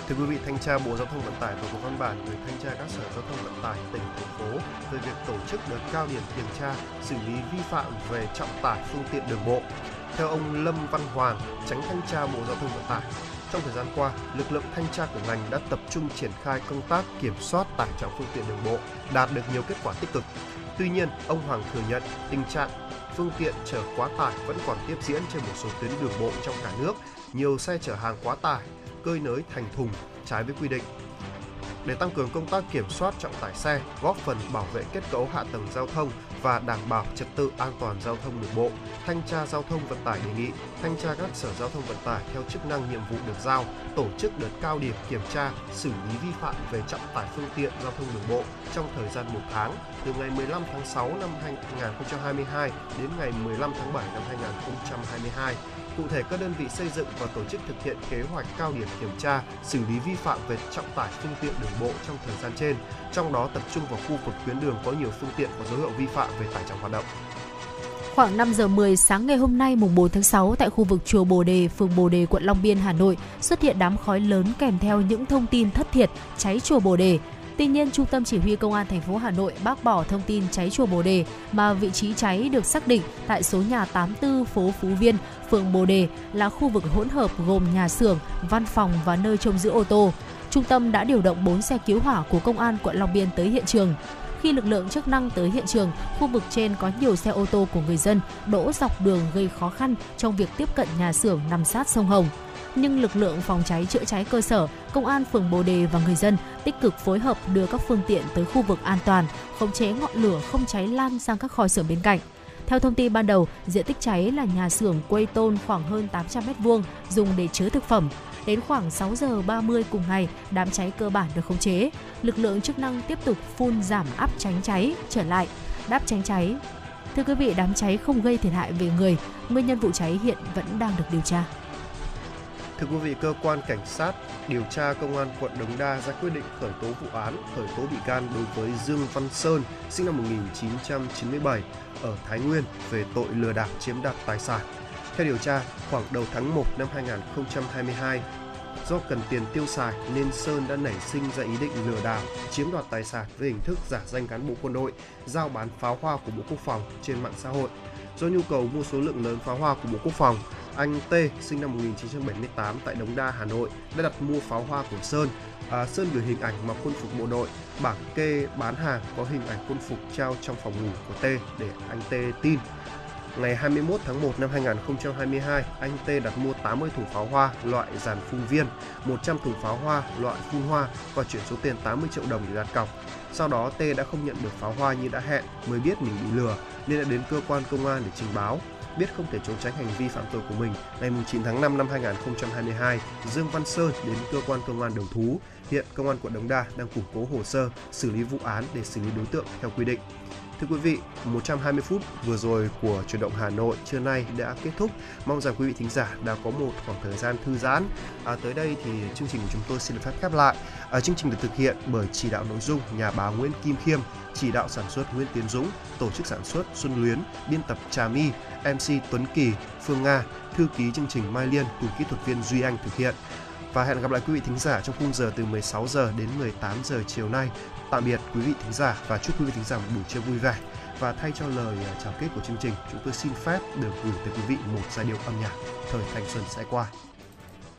Thưa quý vị, thanh tra Bộ Giao thông Vận tải vừa có văn bản gửi thanh tra các sở giao thông vận tải tỉnh thành phố về việc tổ chức đợt cao điểm kiểm tra, xử lý vi phạm về trọng tải phương tiện đường bộ. Theo ông Lâm Văn Hoàng, tránh thanh tra Bộ Giao thông Vận tải, trong thời gian qua, lực lượng thanh tra của ngành đã tập trung triển khai công tác kiểm soát tải trọng phương tiện đường bộ, đạt được nhiều kết quả tích cực. Tuy nhiên, ông Hoàng thừa nhận tình trạng phương tiện chở quá tải vẫn còn tiếp diễn trên một số tuyến đường bộ trong cả nước, nhiều xe chở hàng quá tải, cơi nới thành thùng trái với quy định. Để tăng cường công tác kiểm soát trọng tải xe, góp phần bảo vệ kết cấu hạ tầng giao thông và đảm bảo trật tự an toàn giao thông đường bộ, thanh tra giao thông vận tải đề nghị thanh tra các sở giao thông vận tải theo chức năng nhiệm vụ được giao tổ chức đợt cao điểm kiểm tra, xử lý vi phạm về trọng tải phương tiện giao thông đường bộ trong thời gian một tháng từ ngày 15 tháng 6 năm 2022 đến ngày 15 tháng 7 năm 2022 Cụ thể, các đơn vị xây dựng và tổ chức thực hiện kế hoạch cao điểm kiểm tra, xử lý vi phạm về trọng tải phương tiện đường bộ trong thời gian trên, trong đó tập trung vào khu vực tuyến đường có nhiều phương tiện có dấu hiệu vi phạm về tải trọng hoạt động. Khoảng 5 giờ 10 sáng ngày hôm nay mùng 4 tháng 6 tại khu vực chùa Bồ Đề, phường Bồ Đề, quận Long Biên, Hà Nội xuất hiện đám khói lớn kèm theo những thông tin thất thiệt cháy chùa Bồ Đề. Tuy nhiên, Trung tâm Chỉ huy Công an thành phố Hà Nội bác bỏ thông tin cháy chùa Bồ Đề mà vị trí cháy được xác định tại số nhà 84 phố Phú Viên, phường Bồ Đề là khu vực hỗn hợp gồm nhà xưởng, văn phòng và nơi trông giữ ô tô. Trung tâm đã điều động 4 xe cứu hỏa của Công an quận Long Biên tới hiện trường. Khi lực lượng chức năng tới hiện trường, khu vực trên có nhiều xe ô tô của người dân đỗ dọc đường gây khó khăn trong việc tiếp cận nhà xưởng nằm sát sông Hồng nhưng lực lượng phòng cháy chữa cháy cơ sở, công an phường Bồ Đề và người dân tích cực phối hợp đưa các phương tiện tới khu vực an toàn, khống chế ngọn lửa không cháy lan sang các kho xưởng bên cạnh. Theo thông tin ban đầu, diện tích cháy là nhà xưởng quây tôn khoảng hơn 800 m2 dùng để chứa thực phẩm. Đến khoảng 6 giờ 30 cùng ngày, đám cháy cơ bản được khống chế. Lực lượng chức năng tiếp tục phun giảm áp tránh cháy trở lại, đáp tránh cháy. Thưa quý vị, đám cháy không gây thiệt hại về người, nguyên nhân vụ cháy hiện vẫn đang được điều tra. Thưa quý vị, cơ quan cảnh sát điều tra công an quận Đống Đa ra quyết định khởi tố vụ án, khởi tố bị can đối với Dương Văn Sơn, sinh năm 1997 ở Thái Nguyên về tội lừa đảo chiếm đoạt tài sản. Theo điều tra, khoảng đầu tháng 1 năm 2022, Do cần tiền tiêu xài nên Sơn đã nảy sinh ra ý định lừa đảo, chiếm đoạt tài sản với hình thức giả danh cán bộ quân đội, giao bán pháo hoa của Bộ Quốc phòng trên mạng xã hội. Do nhu cầu mua số lượng lớn pháo hoa của Bộ Quốc phòng, anh T sinh năm 1978 tại Đống Đa, Hà Nội đã đặt mua pháo hoa của Sơn. À, Sơn gửi hình ảnh mặc quân phục bộ đội, bảng kê bán hàng có hình ảnh quân phục treo trong phòng ngủ của T để anh T tin. Ngày 21 tháng 1 năm 2022, anh T đặt mua 80 thùng pháo hoa loại dàn phun viên, 100 thùng pháo hoa loại phun hoa và chuyển số tiền 80 triệu đồng để đặt cọc. Sau đó T đã không nhận được pháo hoa như đã hẹn, mới biết mình bị lừa nên đã đến cơ quan công an để trình báo. Biết không thể trốn tránh hành vi phạm tội của mình, ngày 9 tháng 5 năm 2022, Dương Văn Sơn đến cơ quan công an đầu thú. Hiện công an quận Đống Đa đang củng cố hồ sơ, xử lý vụ án để xử lý đối tượng theo quy định. Thưa quý vị, 120 phút vừa rồi của chuyển động Hà Nội trưa nay đã kết thúc. Mong rằng quý vị thính giả đã có một khoảng thời gian thư giãn. À, tới đây thì chương trình của chúng tôi xin được phép khép lại. À, chương trình được thực hiện bởi chỉ đạo nội dung nhà báo Nguyễn Kim Khiêm, chỉ đạo sản xuất Nguyễn Tiến Dũng, tổ chức sản xuất Xuân Luyến, biên tập Trà My, MC Tuấn Kỳ, Phương Nga, thư ký chương trình Mai Liên cùng kỹ thuật viên Duy Anh thực hiện. Và hẹn gặp lại quý vị thính giả trong khung giờ từ 16 giờ đến 18 giờ chiều nay. Tạm biệt quý vị thính giả và chúc quý vị thính giả một buổi trưa vui vẻ. Và thay cho lời à, chào kết của chương trình, chúng tôi xin phép được gửi tới quý vị một giai điệu âm nhạc thời thanh xuân sẽ qua.